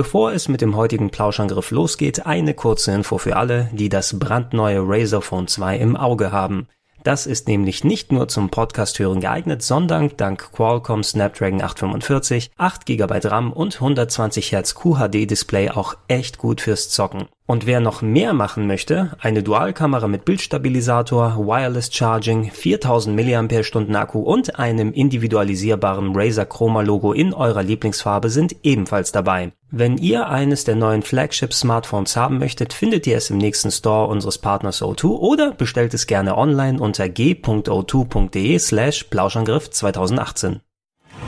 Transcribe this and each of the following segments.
Bevor es mit dem heutigen Plauschangriff losgeht, eine kurze Info für alle, die das brandneue Razer Phone 2 im Auge haben. Das ist nämlich nicht nur zum Podcast hören geeignet, sondern dank Qualcomm Snapdragon 845, 8 GB RAM und 120 Hz QHD Display auch echt gut fürs Zocken. Und wer noch mehr machen möchte, eine Dualkamera mit Bildstabilisator, Wireless Charging, 4000 mAh Akku und einem individualisierbaren Razer Chroma Logo in eurer Lieblingsfarbe sind ebenfalls dabei. Wenn ihr eines der neuen Flagship Smartphones haben möchtet, findet ihr es im nächsten Store unseres Partners O2 oder bestellt es gerne online unter g.o2.de slash Plauschangriff 2018.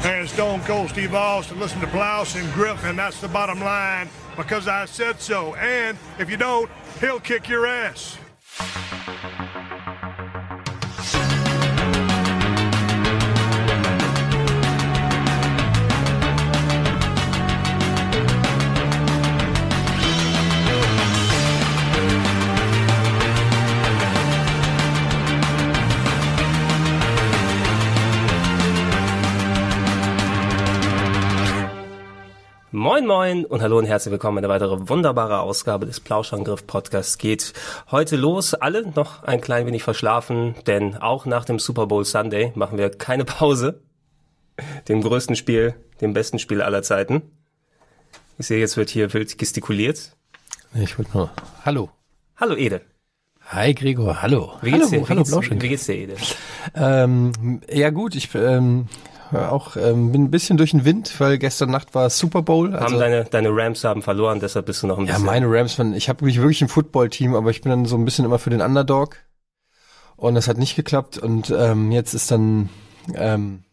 and Stone Cold Steve Austin. Listen to Blouse and Griff, and that's the bottom line because I said so. And if you don't, he'll kick your ass. Moin moin und hallo und herzlich willkommen. Eine weitere wunderbare Ausgabe des Plauschangriff Podcasts geht heute los. Alle noch ein klein wenig verschlafen, denn auch nach dem Super Bowl Sunday machen wir keine Pause. Dem größten Spiel, dem besten Spiel aller Zeiten. Ich sehe, jetzt wird hier wild gestikuliert. Ich wollte nur. Hallo. Hallo Ede. Hi Gregor, hallo. Wie geht's hallo, dir? hallo wie, geht's, Blauschenk. wie geht's dir, Ede? Ähm, ja gut, ich ähm, auch ähm, bin ein bisschen durch den Wind, weil gestern Nacht war Super Bowl. haben Also, deine, deine Rams haben verloren, deshalb bist du noch ein ja, bisschen. meine Rams, waren- ich habe mich wirklich ein Football-Team, aber ich bin dann so ein bisschen immer für den Underdog. Und das hat nicht geklappt. Und ähm, jetzt ist dann ähm,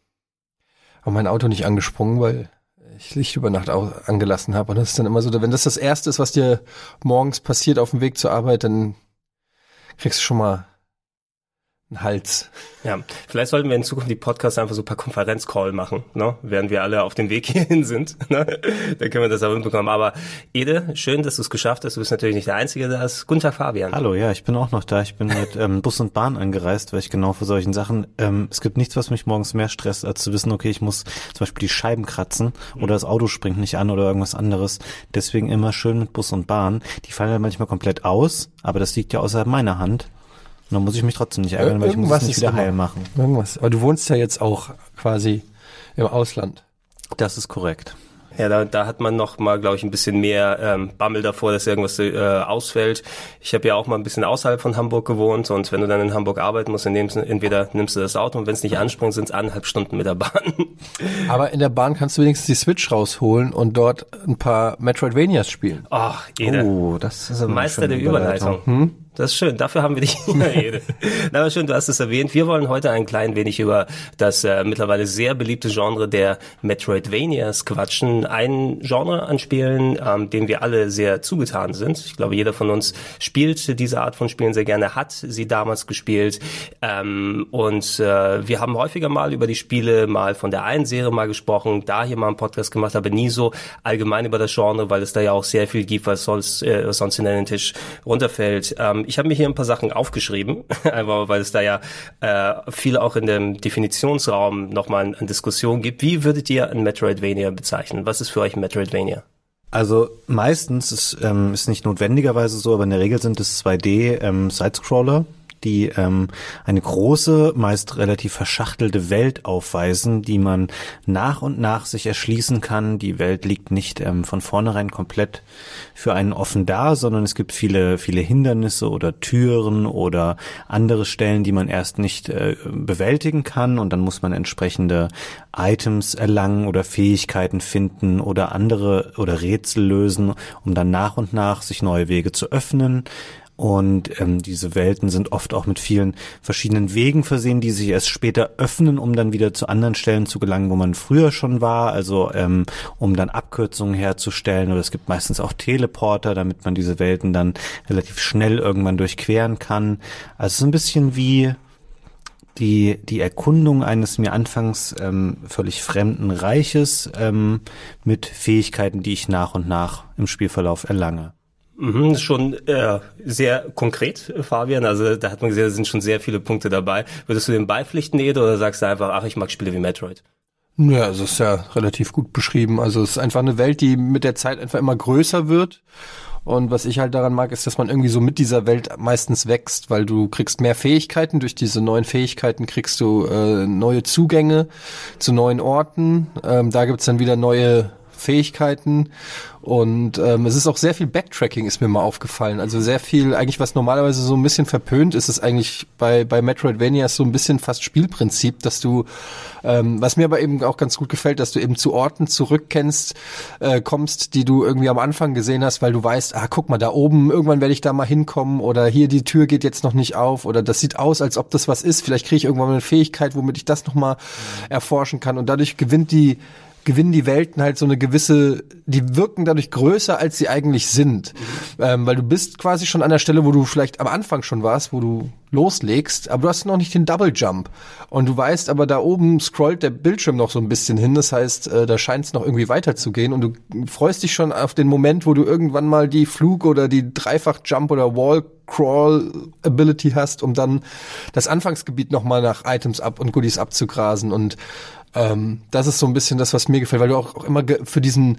auch mein Auto nicht angesprungen, weil ich Licht über Nacht au- angelassen habe. Und das ist dann immer so, wenn das das Erste ist, was dir morgens passiert auf dem Weg zur Arbeit, dann kriegst du schon mal Hals. Ja, vielleicht sollten wir in Zukunft die Podcasts einfach so per Konferenzcall machen, ne? während wir alle auf dem Weg hierhin sind. Ne? Dann können wir das auch hinbekommen. Aber Ede, schön, dass du es geschafft hast. Du bist natürlich nicht der Einzige, der ist. Guten Tag, Fabian. Hallo, ja, ich bin auch noch da. Ich bin mit ähm, Bus und Bahn angereist, weil ich genau für solchen Sachen, ähm, es gibt nichts, was mich morgens mehr stresst, als zu wissen, okay, ich muss zum Beispiel die Scheiben kratzen oder das Auto springt nicht an oder irgendwas anderes. Deswegen immer schön mit Bus und Bahn. Die fallen ja manchmal komplett aus, aber das liegt ja außerhalb meiner Hand. Und dann muss ich mich trotzdem nicht ärgern, weil ich muss Irgendwas es nicht wieder immer. heil machen. Irgendwas. Aber du wohnst ja jetzt auch quasi im Ausland. Das ist korrekt. Ja, da, da hat man noch mal, glaube ich, ein bisschen mehr ähm, Bammel davor, dass irgendwas äh, ausfällt. Ich habe ja auch mal ein bisschen außerhalb von Hamburg gewohnt und wenn du dann in Hamburg arbeiten musst, dann nimmst, du- entweder nimmst du das Auto und wenn es nicht anspringt, sind es eineinhalb Stunden mit der Bahn. Aber in der Bahn kannst du wenigstens die Switch rausholen und dort ein paar Metroidvanias spielen. Ach, Ede. Oh, das ist aber eine Meister der Überleitung. Das ist schön, dafür haben wir dich in der Rede. Na, aber schön, du hast es erwähnt. Wir wollen heute ein klein wenig über das äh, mittlerweile sehr beliebte Genre der Metroidvanias quatschen. Ein Genre anspielen, ähm, dem wir alle sehr zugetan sind. Ich glaube, jeder von uns spielt diese Art von Spielen sehr gerne, hat sie damals gespielt. Ähm, und äh, wir haben häufiger mal über die Spiele, mal von der einen Serie mal gesprochen, da hier mal einen Podcast gemacht, aber nie so allgemein über das Genre, weil es da ja auch sehr viel gibt, was sonst, äh, sonst hinter den Tisch runterfällt. Ähm, ich habe mir hier ein paar Sachen aufgeschrieben, einfach weil es da ja äh, viel auch in dem Definitionsraum nochmal an Diskussion gibt. Wie würdet ihr ein Metroidvania bezeichnen? Was ist für euch ein Metroidvania? Also meistens ist, ähm, ist nicht notwendigerweise so, aber in der Regel sind es 2D ähm, Sidescroller, die ähm, eine große, meist relativ verschachtelte Welt aufweisen, die man nach und nach sich erschließen kann. Die Welt liegt nicht ähm, von vornherein komplett für einen offen da, sondern es gibt viele, viele Hindernisse oder Türen oder andere Stellen, die man erst nicht äh, bewältigen kann und dann muss man entsprechende Items erlangen oder Fähigkeiten finden oder andere oder Rätsel lösen, um dann nach und nach sich neue Wege zu öffnen. Und ähm, diese Welten sind oft auch mit vielen verschiedenen Wegen versehen, die sich erst später öffnen, um dann wieder zu anderen Stellen zu gelangen, wo man früher schon war, also ähm, um dann Abkürzungen herzustellen. Oder es gibt meistens auch Teleporter, damit man diese Welten dann relativ schnell irgendwann durchqueren kann. Also so ein bisschen wie die, die Erkundung eines mir anfangs ähm, völlig fremden Reiches ähm, mit Fähigkeiten, die ich nach und nach im Spielverlauf erlange. Mhm, schon äh, sehr konkret, Fabian. Also da hat man gesehen, da sind schon sehr viele Punkte dabei. Würdest du dem beipflichten, Ede, oder sagst du einfach, ach, ich mag Spiele wie Metroid? Ja, es ist ja relativ gut beschrieben. Also es ist einfach eine Welt, die mit der Zeit einfach immer größer wird. Und was ich halt daran mag, ist, dass man irgendwie so mit dieser Welt meistens wächst, weil du kriegst mehr Fähigkeiten. Durch diese neuen Fähigkeiten kriegst du äh, neue Zugänge zu neuen Orten. Ähm, da gibt's dann wieder neue Fähigkeiten und ähm, es ist auch sehr viel Backtracking, ist mir mal aufgefallen. Also sehr viel, eigentlich was normalerweise so ein bisschen verpönt ist, ist eigentlich bei, bei Metroidvania so ein bisschen fast Spielprinzip, dass du, ähm, was mir aber eben auch ganz gut gefällt, dass du eben zu Orten zurückkennst, äh, kommst, die du irgendwie am Anfang gesehen hast, weil du weißt, ah, guck mal, da oben, irgendwann werde ich da mal hinkommen oder hier die Tür geht jetzt noch nicht auf oder das sieht aus, als ob das was ist. Vielleicht kriege ich irgendwann eine Fähigkeit, womit ich das nochmal erforschen kann. Und dadurch gewinnt die gewinnen die Welten halt so eine gewisse, die wirken dadurch größer, als sie eigentlich sind. Ähm, weil du bist quasi schon an der Stelle, wo du vielleicht am Anfang schon warst, wo du loslegst, aber du hast noch nicht den Double Jump. Und du weißt aber, da oben scrollt der Bildschirm noch so ein bisschen hin. Das heißt, äh, da scheint es noch irgendwie weiterzugehen. Und du freust dich schon auf den Moment, wo du irgendwann mal die Flug- oder die Dreifach-Jump oder Wall-Crawl-Ability hast, um dann das Anfangsgebiet nochmal nach Items ab und Goodies abzugrasen. Und ähm, das ist so ein bisschen das, was mir gefällt, weil du auch, auch immer für diesen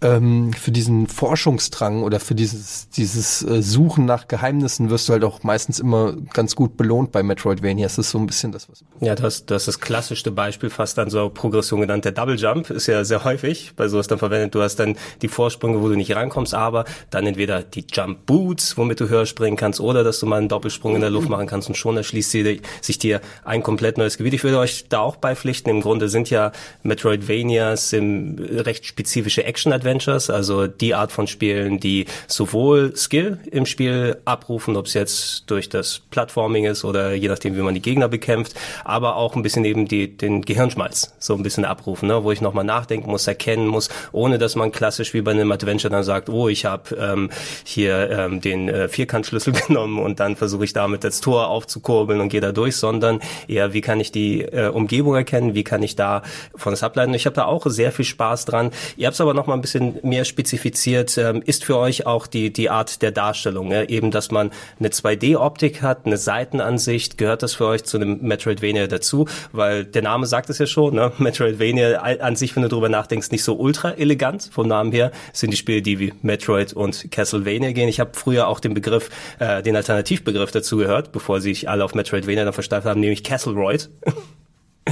ähm, für diesen Forschungsdrang oder für dieses, dieses äh, Suchen nach Geheimnissen wirst du halt auch meistens immer ganz gut belohnt bei Metroidvania. Es ist so ein bisschen das, was. Ja, das, das ist das klassischste Beispiel fast dann so Progression genannt. Der Double Jump ist ja sehr häufig bei sowas dann verwendet. Du hast dann die Vorsprünge, wo du nicht rankommst, aber dann entweder die Jump Boots, womit du höher springen kannst, oder dass du mal einen Doppelsprung in der Luft machen kannst und schon erschließt sie, sich dir ein komplett neues Gebiet. Ich würde euch da auch beipflichten. Im Grunde sind ja Metroidvanias im recht spezifische Action-Adventure Adventures, also die Art von Spielen, die sowohl Skill im Spiel abrufen, ob es jetzt durch das Plattforming ist oder je nachdem, wie man die Gegner bekämpft, aber auch ein bisschen eben die, den Gehirnschmalz so ein bisschen abrufen, ne? wo ich nochmal nachdenken muss, erkennen muss, ohne dass man klassisch wie bei einem Adventure dann sagt, oh, ich habe ähm, hier ähm, den äh, Vierkantschlüssel genommen und dann versuche ich damit das Tor aufzukurbeln und gehe da durch, sondern eher, wie kann ich die äh, Umgebung erkennen, wie kann ich da von das ableiten. Ich habe da auch sehr viel Spaß dran. Ihr habt es aber noch mal ein bisschen bisschen mehr spezifiziert, ähm, ist für euch auch die, die Art der Darstellung. Eben, dass man eine 2D-Optik hat, eine Seitenansicht. Gehört das für euch zu einem Metroidvania dazu? Weil der Name sagt es ja schon, ne? Metroidvania an sich, wenn du darüber nachdenkst, nicht so ultra elegant vom Namen her, sind die Spiele, die wie Metroid und Castlevania gehen. Ich habe früher auch den Begriff, äh, den Alternativbegriff dazu gehört, bevor sich alle auf Metroidvania dann versteift haben, nämlich Castleroid.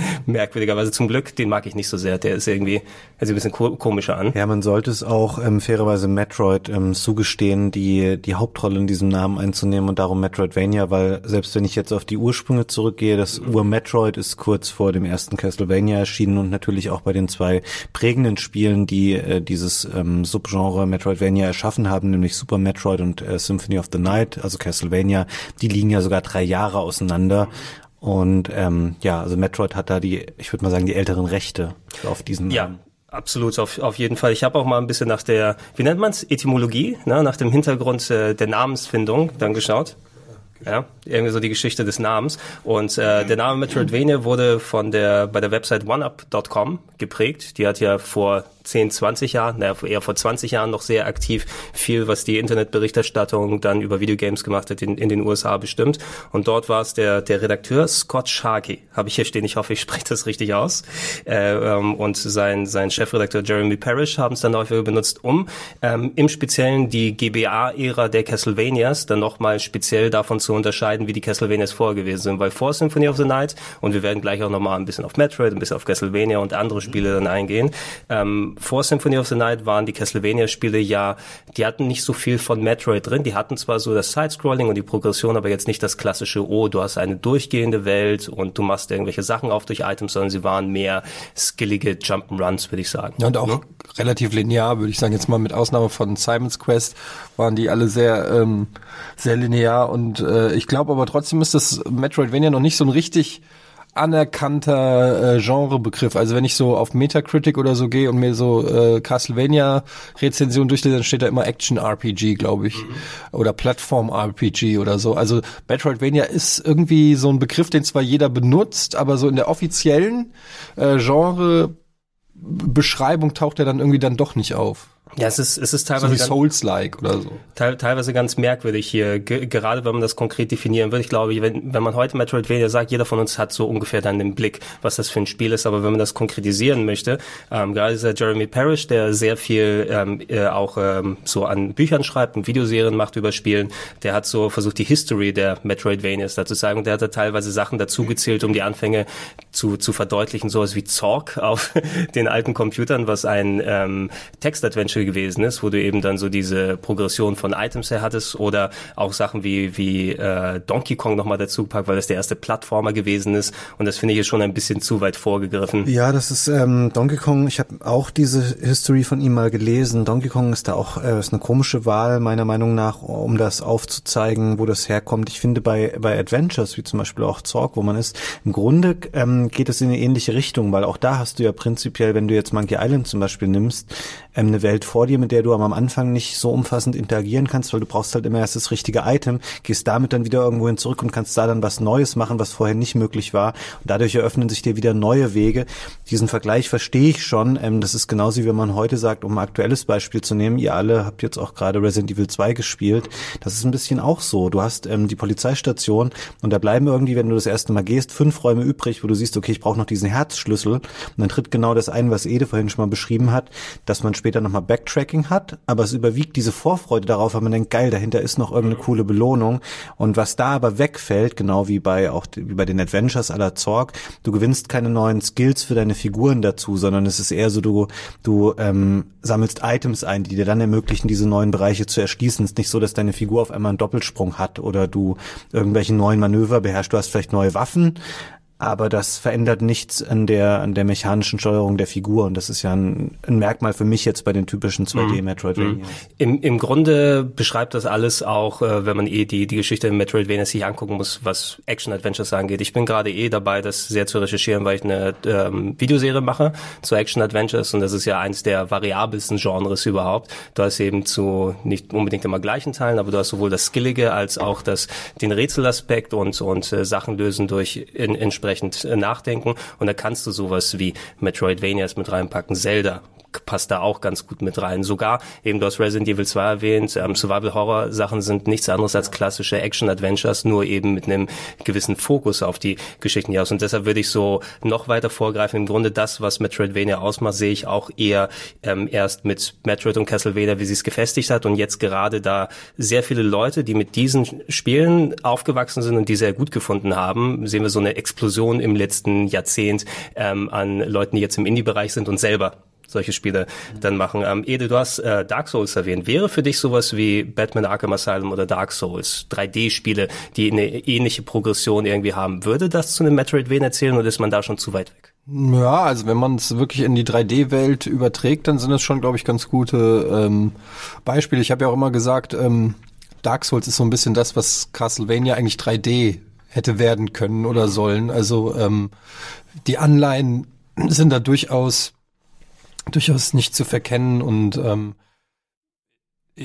merkwürdigerweise zum Glück, den mag ich nicht so sehr. Der ist irgendwie, sich ein bisschen ko komischer an. Ja, man sollte es auch ähm, fairerweise Metroid ähm, zugestehen, die, die Hauptrolle in diesem Namen einzunehmen und darum Metroidvania, weil selbst wenn ich jetzt auf die Ursprünge zurückgehe, das Ur-Metroid ist kurz vor dem ersten Castlevania erschienen und natürlich auch bei den zwei prägenden Spielen, die äh, dieses ähm, Subgenre Metroidvania erschaffen haben, nämlich Super Metroid und äh, Symphony of the Night, also Castlevania, die liegen ja sogar drei Jahre auseinander. Und ähm, ja, also Metroid hat da die, ich würde mal sagen, die älteren Rechte auf diesen. Ja. Absolut, auf, auf jeden Fall. Ich habe auch mal ein bisschen nach der, wie nennt man's, Etymologie, ne, nach dem Hintergrund äh, der Namensfindung dann geschaut. Ja, irgendwie so die Geschichte des Namens. Und äh, der Name Metroidvania wurde von der bei der Website oneup.com geprägt. Die hat ja vor 10, 20 Jahren, naja, eher vor 20 Jahren noch sehr aktiv viel, was die Internetberichterstattung dann über Videogames gemacht hat, in, in den USA bestimmt. Und dort war es der, der Redakteur Scott Sharkey, habe ich hier stehen, ich hoffe, ich spreche das richtig aus. Äh, ähm, und sein, sein Chefredakteur Jeremy Parrish haben es dann häufiger benutzt, um ähm, im Speziellen die GBA-Ära der Castlevanias dann nochmal speziell davon zu unterscheiden, wie die Castlevanias vorher gewesen sind. Weil vor Symphony of the Night, und wir werden gleich auch nochmal ein bisschen auf Metroid, ein bisschen auf Castlevania und andere Spiele dann eingehen, ähm, vor Symphony of the Night waren die Castlevania-Spiele ja, die hatten nicht so viel von Metroid drin. Die hatten zwar so das Sidescrolling und die Progression, aber jetzt nicht das klassische, oh, du hast eine durchgehende Welt und du machst irgendwelche Sachen auf durch Items, sondern sie waren mehr skillige Jump'n'Runs, würde ich sagen. Ja, und auch ne? relativ linear, würde ich sagen. Jetzt mal mit Ausnahme von Simon's Quest waren die alle sehr, ähm, sehr linear und äh, ich glaube aber trotzdem ist das Metroidvania noch nicht so ein richtig anerkannter äh, Genrebegriff. Also wenn ich so auf Metacritic oder so gehe und mir so äh, Castlevania-Rezensionen durchlese, dann steht da immer Action-RPG, glaube ich. Mhm. Oder Plattform-RPG oder so. Also Metroidvania ist irgendwie so ein Begriff, den zwar jeder benutzt, aber so in der offiziellen äh, Genre Beschreibung taucht er dann irgendwie dann doch nicht auf. Ja, es ist, es ist So teilweise wie ganz, Souls-like oder so. teil, teilweise ganz merkwürdig hier, ge gerade wenn man das konkret definieren will. Ich glaube, wenn, wenn man heute Metroidvania sagt, jeder von uns hat so ungefähr dann den Blick, was das für ein Spiel ist. Aber wenn man das konkretisieren möchte, ähm, gerade dieser Jeremy Parrish, der sehr viel ähm, äh, auch ähm, so an Büchern schreibt und Videoserien macht über Spielen, der hat so versucht, die History der Metroidvanias da zu zeigen. Und der hat da teilweise Sachen dazugezählt, um die Anfänge zu, zu verdeutlichen, sowas wie Zork auf den alten Computern, was ein ähm, Text-Adventure gewesen ist, wo du eben dann so diese Progression von Items her hattest oder auch Sachen wie, wie äh, Donkey Kong nochmal dazu gepackt, weil das der erste Plattformer gewesen ist. Und das finde ich jetzt schon ein bisschen zu weit vorgegriffen. Ja, das ist ähm, Donkey Kong. Ich habe auch diese History von ihm mal gelesen. Donkey Kong ist da auch äh, ist eine komische Wahl meiner Meinung nach, um das aufzuzeigen, wo das herkommt. Ich finde bei bei Adventures wie zum Beispiel auch Zork, wo man ist, im Grunde ähm, geht es in eine ähnliche Richtung, weil auch da hast du ja prinzipiell, wenn du jetzt Monkey Island zum Beispiel nimmst, ähm, eine Welt vor dir, mit der du am Anfang nicht so umfassend interagieren kannst, weil du brauchst halt immer erst das richtige Item, gehst damit dann wieder irgendwo hin zurück und kannst da dann was Neues machen, was vorher nicht möglich war. Und dadurch eröffnen sich dir wieder neue Wege. Diesen Vergleich verstehe ich schon. Ähm, das ist genauso wie wenn man heute sagt, um ein aktuelles Beispiel zu nehmen, ihr alle habt jetzt auch gerade Resident Evil 2 gespielt. Das ist ein bisschen auch so. Du hast ähm, die Polizeistation und da bleiben irgendwie, wenn du das erste Mal gehst, fünf Räume übrig, wo du siehst, okay, ich brauche noch diesen Herzschlüssel. Und dann tritt genau das ein, was Ede vorhin schon mal beschrieben hat, dass man später nochmal Backtracking hat, aber es überwiegt diese Vorfreude darauf, weil man denkt, geil, dahinter ist noch irgendeine coole Belohnung. Und was da aber wegfällt, genau wie bei auch wie bei den Adventures aller Zorg, du gewinnst keine neuen Skills für deine Figuren dazu, sondern es ist eher so, du, du ähm, sammelst Items ein, die dir dann ermöglichen, diese neuen Bereiche zu erschließen. Es ist nicht so, dass deine Figur auf einmal einen Doppelsprung hat oder du irgendwelche neuen Manöver beherrschst. Du hast vielleicht neue Waffen, aber das verändert nichts an der an der mechanischen Steuerung der Figur und das ist ja ein, ein Merkmal für mich jetzt bei den typischen 2D Metroidvanias. Im, Im Grunde beschreibt das alles auch, äh, wenn man eh die, die Geschichte in Metroidvania sich angucken muss, was Action-Adventures angeht. Ich bin gerade eh dabei, das sehr zu recherchieren, weil ich eine ähm, Videoserie mache zu Action-Adventures und das ist ja eins der variabelsten Genres überhaupt. Du hast eben zu nicht unbedingt immer gleichen Teilen, aber du hast sowohl das Skillige als auch das, den Rätselaspekt und, und äh, Sachen lösen durch in, entsprechend äh, nachdenken. Und da kannst du sowas wie Metroidvanias mit reinpacken, Zelda passt da auch ganz gut mit rein. Sogar, eben du hast Resident Evil 2 erwähnt, ähm, Survival-Horror-Sachen sind nichts anderes als klassische Action-Adventures, nur eben mit einem gewissen Fokus auf die Geschichten hinaus. Und deshalb würde ich so noch weiter vorgreifen. Im Grunde das, was Metroidvania ausmacht, sehe ich auch eher ähm, erst mit Metroid und Castlevania, wie sie es gefestigt hat. Und jetzt gerade da sehr viele Leute, die mit diesen Spielen aufgewachsen sind und die sehr gut gefunden haben, sehen wir so eine Explosion im letzten Jahrzehnt ähm, an Leuten, die jetzt im Indie-Bereich sind und selber solche Spiele dann machen. Ähm, Ede, du hast äh, Dark Souls erwähnt. Wäre für dich sowas wie Batman Arkham Asylum oder Dark Souls, 3D-Spiele, die eine ähnliche Progression irgendwie haben, würde das zu einem Metroidvania erzählen oder ist man da schon zu weit weg? Ja, also wenn man es wirklich in die 3D-Welt überträgt, dann sind es schon, glaube ich, ganz gute ähm, Beispiele. Ich habe ja auch immer gesagt, ähm, Dark Souls ist so ein bisschen das, was Castlevania eigentlich 3D hätte werden können oder sollen. Also ähm, die Anleihen sind da durchaus durchaus nicht zu verkennen und ähm,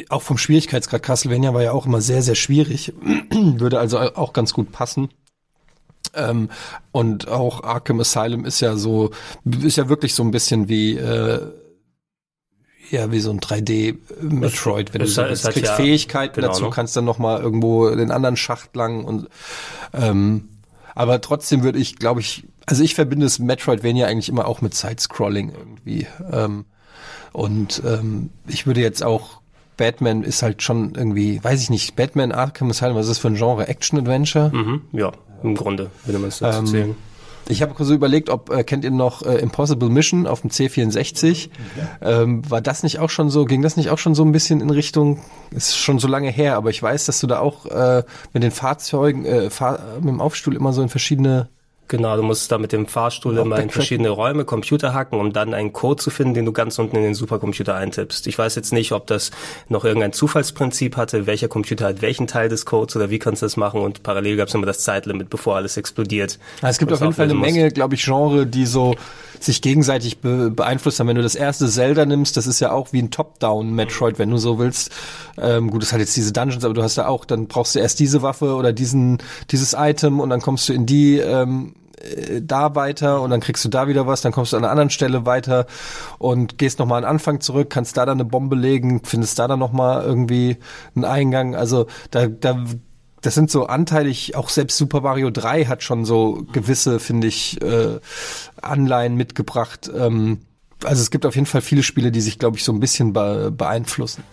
auch vom Schwierigkeitsgrad Castlevania war ja auch immer sehr, sehr schwierig. Würde also auch ganz gut passen. Ähm, und auch Arkham Asylum ist ja so, ist ja wirklich so ein bisschen wie, äh, ja, wie so ein 3D-Metroid, wenn Es- du so es hat kriegst ja- Fähigkeiten genau, dazu, ne? kannst dann noch mal irgendwo den anderen Schacht lang und ähm, aber trotzdem würde ich, glaube ich, also ich verbinde es Metroidvania eigentlich immer auch mit Side-Scrolling irgendwie. Ähm, und ähm, ich würde jetzt auch Batman ist halt schon irgendwie, weiß ich nicht, Batman Arkham Asylum, was ist das für ein Genre? Action-Adventure? Mhm, ja, im Grunde würde man es dazu Ähm, zählen. Ich habe so überlegt, ob äh, kennt ihr noch äh, Impossible Mission auf dem C64? Ähm, war das nicht auch schon so? Ging das nicht auch schon so ein bisschen in Richtung? Ist schon so lange her, aber ich weiß, dass du da auch äh, mit den Fahrzeugen, äh, Fahr mit dem Aufstuhl immer so in verschiedene Genau, du musst da mit dem Fahrstuhl immer in verschiedene Räume Computer hacken, um dann einen Code zu finden, den du ganz unten in den Supercomputer eintippst. Ich weiß jetzt nicht, ob das noch irgendein Zufallsprinzip hatte, welcher Computer hat welchen Teil des Codes oder wie kannst du das machen und parallel gab es immer das Zeitlimit, bevor alles explodiert. Ja, es gibt auf jeden Fall eine musst. Menge, glaube ich, Genre, die so sich gegenseitig be beeinflusst haben. Wenn du das erste Zelda nimmst, das ist ja auch wie ein Top-Down-Metroid, wenn du so willst. Ähm, gut, es hat jetzt diese Dungeons, aber du hast da auch, dann brauchst du erst diese Waffe oder diesen, dieses Item und dann kommst du in die, ähm, äh, da weiter und dann kriegst du da wieder was, dann kommst du an einer anderen Stelle weiter und gehst nochmal an den Anfang zurück, kannst da dann eine Bombe legen, findest da dann nochmal irgendwie einen Eingang. Also da, da das sind so anteilig, auch selbst Super Mario 3 hat schon so gewisse, finde ich, äh, Anleihen mitgebracht. Ähm, also es gibt auf jeden Fall viele Spiele, die sich, glaube ich, so ein bisschen be beeinflussen.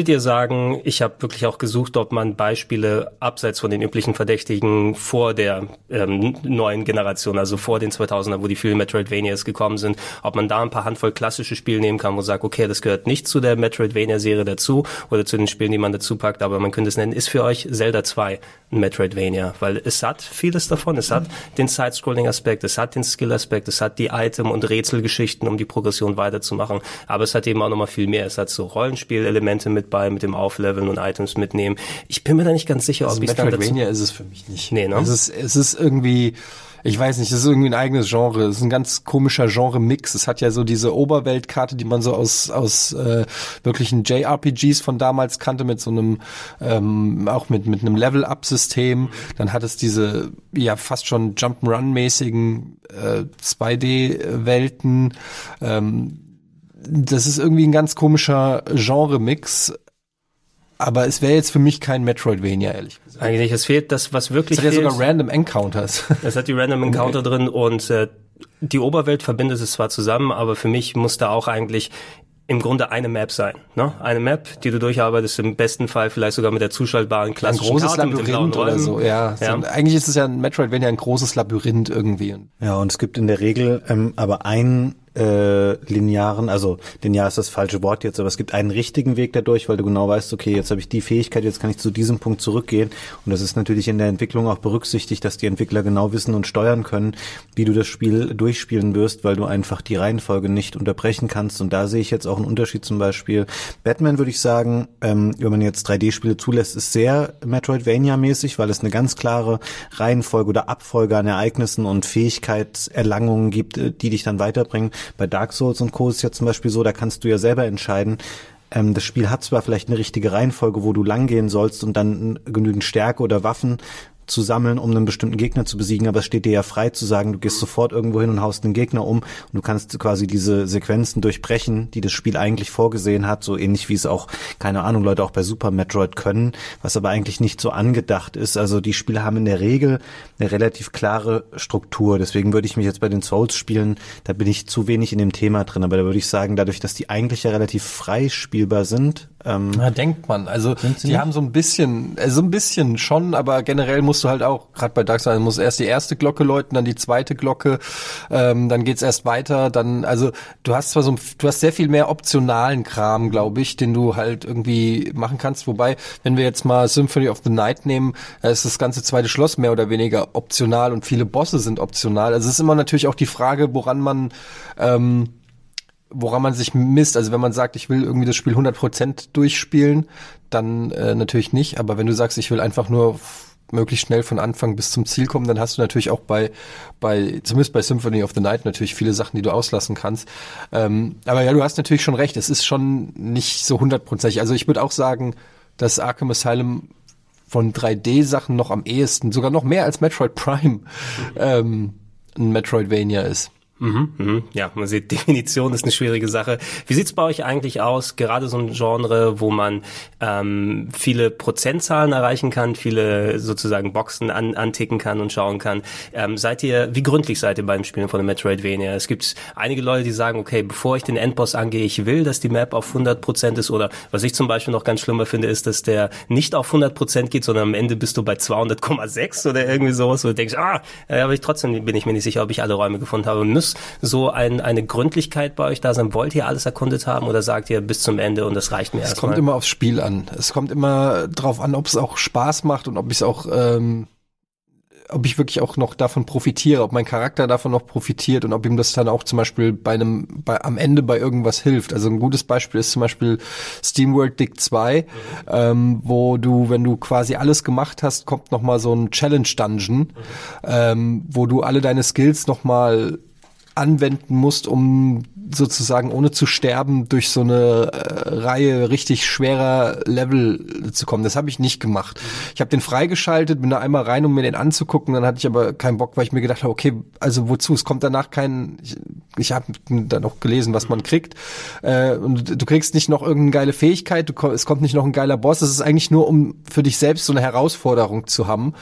Würdet ihr sagen, ich habe wirklich auch gesucht, ob man Beispiele abseits von den üblichen Verdächtigen vor der ähm, neuen Generation, also vor den 2000er, wo die vielen Metroidvanias gekommen sind, ob man da ein paar Handvoll klassische Spiele nehmen kann, wo sagt, okay, das gehört nicht zu der Metroidvania-Serie dazu oder zu den Spielen, die man dazu packt, aber man könnte es nennen, ist für euch Zelda 2 ein Metroidvania, weil es hat vieles davon, es hat den Side-Scrolling-Aspekt, es hat den Skill-Aspekt, es hat die Item- und Rätselgeschichten, um die Progression weiterzumachen, aber es hat eben auch nochmal viel mehr, es hat so Rollenspielelemente mit mit bei, mit dem Aufleveln und Items mitnehmen. Ich bin mir da nicht ganz sicher, also ob ich dann dazu... ist es für mich nicht. Nee, ne? Es ist, es ist irgendwie, ich weiß nicht, es ist irgendwie ein eigenes Genre. Es ist ein ganz komischer Genre-Mix. Es hat ja so diese Oberweltkarte, die man so aus, aus äh, wirklichen JRPGs von damals kannte, mit so einem, ähm, auch mit, mit einem Level-Up-System. Dann hat es diese, ja, fast schon Jump'n'Run-mäßigen äh, 2D-Welten. Ähm, das ist irgendwie ein ganz komischer Genre-Mix. Aber es wäre jetzt für mich kein Metroidvania, ehrlich gesagt. Eigentlich, es fehlt das, was wirklich Es hat ja sogar Random Encounters. Es hat die Random Encounter okay. drin und äh, die Oberwelt verbindet es zwar zusammen, aber für mich muss da auch eigentlich im Grunde eine Map sein. Ne? Eine Map, die du durcharbeitest, im besten Fall vielleicht sogar mit der zuschaltbaren klassischen Ein großes Karte Labyrinth oder so, ja. ja. So, eigentlich ist es ja ein Metroidvania ein großes Labyrinth irgendwie. Ja, und es gibt in der Regel ähm, aber einen äh, linearen, also linear ist das falsche Wort jetzt, aber es gibt einen richtigen Weg dadurch, weil du genau weißt, okay, jetzt habe ich die Fähigkeit, jetzt kann ich zu diesem Punkt zurückgehen. Und das ist natürlich in der Entwicklung auch berücksichtigt, dass die Entwickler genau wissen und steuern können, wie du das Spiel durchspielen wirst, weil du einfach die Reihenfolge nicht unterbrechen kannst. Und da sehe ich jetzt auch einen Unterschied zum Beispiel. Batman würde ich sagen, ähm, wenn man jetzt 3D-Spiele zulässt, ist sehr Metroidvania-mäßig, weil es eine ganz klare Reihenfolge oder Abfolge an Ereignissen und Fähigkeitserlangungen gibt, äh, die dich dann weiterbringen. Bei Dark Souls und Co. ist ja zum Beispiel so, da kannst du ja selber entscheiden, ähm, das Spiel hat zwar vielleicht eine richtige Reihenfolge, wo du langgehen sollst und dann genügend Stärke oder Waffen zu sammeln, um einen bestimmten Gegner zu besiegen, aber es steht dir ja frei zu sagen, du gehst sofort irgendwo hin und haust den Gegner um und du kannst quasi diese Sequenzen durchbrechen, die das Spiel eigentlich vorgesehen hat, so ähnlich wie es auch, keine Ahnung, Leute auch bei Super Metroid können, was aber eigentlich nicht so angedacht ist. Also die Spiele haben in der Regel eine relativ klare Struktur. Deswegen würde ich mich jetzt bei den Souls-Spielen, da bin ich zu wenig in dem Thema drin, aber da würde ich sagen, dadurch, dass die eigentlich ja relativ frei spielbar sind, ähm, ja, denkt man. Also die nicht? haben so ein bisschen, äh, so ein bisschen schon, aber generell musst du halt auch, gerade bei Dark Souls, musst erst die erste Glocke läuten, dann die zweite Glocke, ähm, dann geht's erst weiter, dann, also du hast zwar so, du hast sehr viel mehr optionalen Kram, glaube ich, den du halt irgendwie machen kannst. Wobei, wenn wir jetzt mal Symphony of the Night nehmen, ist das ganze zweite Schloss mehr oder weniger optional und viele Bosse sind optional. Also es ist immer natürlich auch die Frage, woran man ähm, woran man sich misst. Also wenn man sagt, ich will irgendwie das Spiel 100% durchspielen, dann äh, natürlich nicht. Aber wenn du sagst, ich will einfach nur möglichst schnell von Anfang bis zum Ziel kommen, dann hast du natürlich auch bei, bei zumindest bei Symphony of the Night natürlich viele Sachen, die du auslassen kannst. Ähm, aber ja, du hast natürlich schon recht. Es ist schon nicht so hundertprozentig. Also ich würde auch sagen, dass Arkham Asylum von 3D-Sachen noch am ehesten, sogar noch mehr als Metroid Prime, ähm, ein Metroidvania ist. Mhm, mhm. Ja, man sieht, Definition ist eine schwierige Sache. Wie sieht's bei euch eigentlich aus? Gerade so ein Genre, wo man ähm, viele Prozentzahlen erreichen kann, viele sozusagen Boxen an, anticken kann und schauen kann. Ähm, seid ihr, wie gründlich seid ihr beim Spielen von der Metroidvania? Es gibt einige Leute, die sagen, okay, bevor ich den Endboss angehe, ich will, dass die Map auf 100 Prozent ist. Oder was ich zum Beispiel noch ganz schlimmer finde, ist, dass der nicht auf 100 Prozent geht, sondern am Ende bist du bei 200,6 oder irgendwie sowas, du denkst, ah, äh, aber ich trotzdem bin ich mir nicht sicher, ob ich alle Räume gefunden habe. Müsst muss so ein, eine Gründlichkeit bei euch da sein? Wollt ihr alles erkundet haben oder sagt ihr bis zum Ende und das reicht mir Es erstmal? kommt immer aufs Spiel an. Es kommt immer drauf an, ob es auch Spaß macht und ob ich es auch, ähm, ob ich wirklich auch noch davon profitiere, ob mein Charakter davon noch profitiert und ob ihm das dann auch zum Beispiel bei einem, bei, am Ende bei irgendwas hilft. Also ein gutes Beispiel ist zum Beispiel SteamWorld Dick 2, ähm, wo du, wenn du quasi alles gemacht hast, kommt noch mal so ein Challenge Dungeon, ähm, wo du alle deine Skills noch mal anwenden musst, um sozusagen ohne zu sterben durch so eine äh, Reihe richtig schwerer Level zu kommen. Das habe ich nicht gemacht. Ich habe den freigeschaltet, bin da einmal rein, um mir den anzugucken, dann hatte ich aber keinen Bock, weil ich mir gedacht habe, okay, also wozu? Es kommt danach kein, ich, ich habe dann auch gelesen, was man kriegt. Äh, und du kriegst nicht noch irgendeine geile Fähigkeit, du, es kommt nicht noch ein geiler Boss. Es ist eigentlich nur, um für dich selbst so eine Herausforderung zu haben,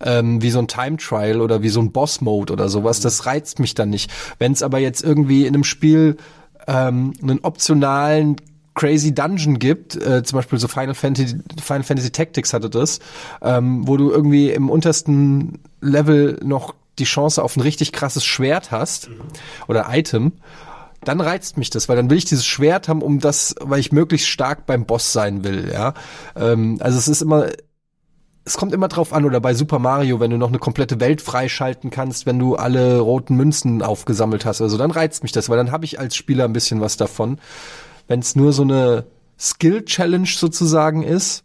ähm, wie so ein Time Trial oder wie so ein Boss Mode oder sowas. Das reizt mich dann nicht. Wenn es aber jetzt irgendwie in einem Spiel ähm, einen optionalen Crazy Dungeon gibt, äh, zum Beispiel so Final Fantasy, Final Fantasy Tactics hatte das, ähm, wo du irgendwie im untersten Level noch die Chance auf ein richtig krasses Schwert hast oder Item, dann reizt mich das, weil dann will ich dieses Schwert haben, um das, weil ich möglichst stark beim Boss sein will, ja. Ähm, also es ist immer, es kommt immer drauf an, oder bei Super Mario, wenn du noch eine komplette Welt freischalten kannst, wenn du alle roten Münzen aufgesammelt hast, also dann reizt mich das, weil dann habe ich als Spieler ein bisschen was davon. Wenn es nur so eine Skill-Challenge sozusagen ist,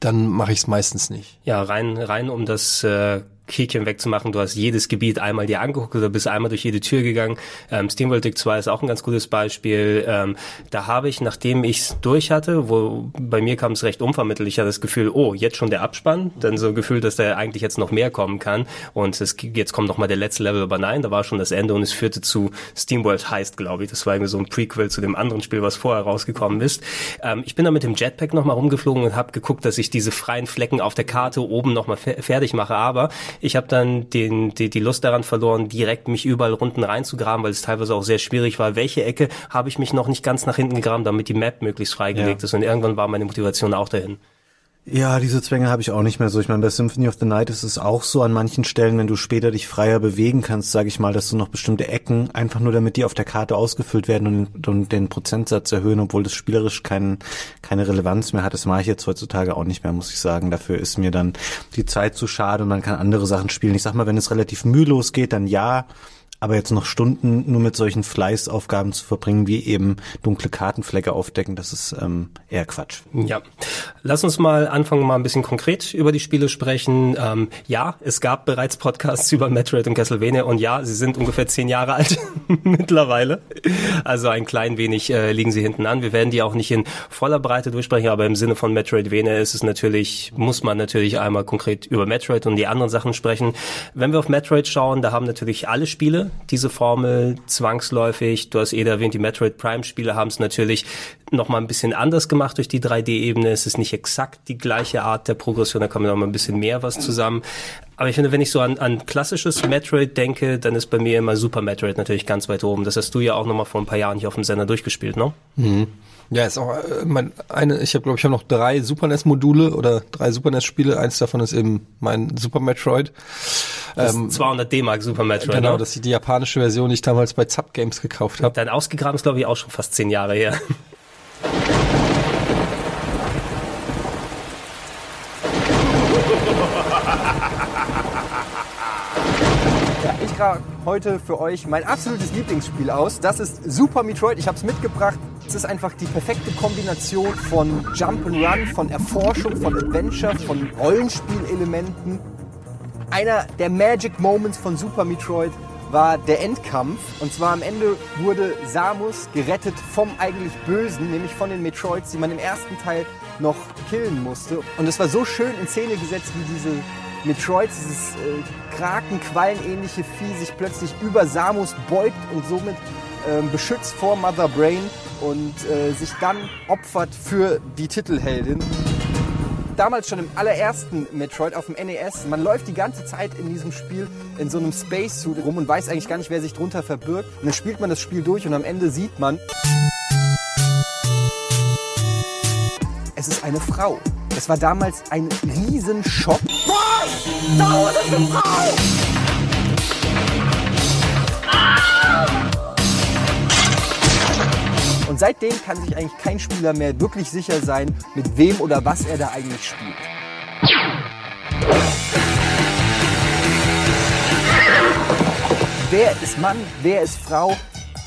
dann mache ich es meistens nicht. Ja, rein, rein um das äh, Häkchen wegzumachen. Du hast jedes Gebiet einmal dir angeguckt oder bist einmal durch jede Tür gegangen. Ähm, SteamWorld Dig 2 ist auch ein ganz gutes Beispiel. Ähm, da habe ich, nachdem ich es durch hatte, wo bei mir kam es recht unvermittelt, ich hatte das Gefühl, oh, jetzt schon der Abspann. Dann so Gefühl, dass da eigentlich jetzt noch mehr kommen kann. Und es, jetzt kommt noch der letzte Level, aber nein, da war schon das Ende und es führte zu SteamWorld Heist, glaube ich. Das war irgendwie so ein Prequel zu dem anderen Spiel, was vorher rausgekommen ist. Ähm, ich bin da mit dem Jetpack noch mal rumgeflogen und habe geguckt, dass ich diese freien Flecken auf der Karte oben noch mal fe fertig mache. Aber ich habe dann den, die, die Lust daran verloren, direkt mich überall Runden reinzugraben, weil es teilweise auch sehr schwierig war. Welche Ecke habe ich mich noch nicht ganz nach hinten gegraben, damit die Map möglichst freigelegt Ja. ist. Und irgendwann war meine Motivation auch dahin. Ja, diese Zwänge habe ich auch nicht mehr so. Ich meine, bei Symphony of the Night ist es auch so an manchen Stellen, wenn du später dich freier bewegen kannst, sage ich mal, dass du noch bestimmte Ecken, einfach nur damit die auf der Karte ausgefüllt werden und, und den Prozentsatz erhöhen, obwohl das spielerisch kein, keine Relevanz mehr hat. Das mache ich jetzt heutzutage auch nicht mehr, muss ich sagen. Dafür ist mir dann die Zeit zu schade und man kann andere Sachen spielen. Ich sag mal, wenn es relativ mühelos geht, dann ja. Aber jetzt noch Stunden nur mit solchen Fleißaufgaben zu verbringen, wie eben dunkle Kartenflecke aufdecken, das ist ähm, eher Quatsch. Ja, lass uns mal anfangen, mal ein bisschen konkret über die Spiele sprechen. Ähm, ja, es gab bereits Podcasts über Metroid und Castlevania und ja, sie sind ungefähr zehn Jahre alt mittlerweile. Also ein klein wenig äh, liegen sie hinten an. Wir werden die auch nicht in voller Breite durchsprechen, aber im Sinne von Metroidvania ist es natürlich, muss man natürlich einmal konkret über Metroid und die anderen Sachen sprechen. Wenn wir auf Metroid schauen, da haben natürlich alle Spiele diese Formel zwangsläufig. Du hast eh erwähnt, die Metroid Prime Spiele haben es natürlich noch mal ein bisschen anders gemacht durch die 3D-Ebene. Es ist nicht exakt die gleiche Art der Progression, da kommt noch mal ein bisschen mehr was zusammen. Aber ich finde, wenn ich so an, an klassisches Metroid denke, dann ist bei mir immer Super Metroid natürlich ganz weit oben. Das hast du ja auch noch mal vor ein paar Jahren hier auf dem Sender durchgespielt, ne? Ja, ist auch äh, mein eine. Ich habe glaube ich habe noch drei Super NES Module oder drei Super NES Spiele. Eins davon ist eben mein Super Metroid. Das 200 D-Mark Super Metroid. Genau, ne? das ist die japanische Version, die ich damals bei Zap Games gekauft habe. Dein ausgegraben ist, glaube ich, auch schon fast zehn Jahre her. Heute für euch mein absolutes Lieblingsspiel aus. Das ist Super Metroid. Ich habe es mitgebracht. Es ist einfach die perfekte Kombination von Jump'n'Run, von Erforschung, von Adventure, von Rollenspielelementen. Einer der Magic Moments von Super Metroid war der Endkampf. Und zwar am Ende wurde Samus gerettet vom eigentlich Bösen, nämlich von den Metroids, die man im ersten Teil noch killen musste. Und es war so schön in Szene gesetzt, wie diese Metroids, dieses äh, Krakenquallenähnliche Vieh, sich plötzlich über Samus beugt und somit ähm, beschützt vor Mother Brain und äh, sich dann opfert für die Titelheldin damals schon im allerersten Metroid auf dem NES. Man läuft die ganze Zeit in diesem Spiel in so einem Space-Suit rum und weiß eigentlich gar nicht, wer sich drunter verbirgt. Und dann spielt man das Spiel durch und am Ende sieht man, es ist eine Frau. Das war damals ein Riesenschock. Was? Da ist eine Frau! Und seitdem kann sich eigentlich kein Spieler mehr wirklich sicher sein, mit wem oder was er da eigentlich spielt. Wer ist Mann, wer ist Frau?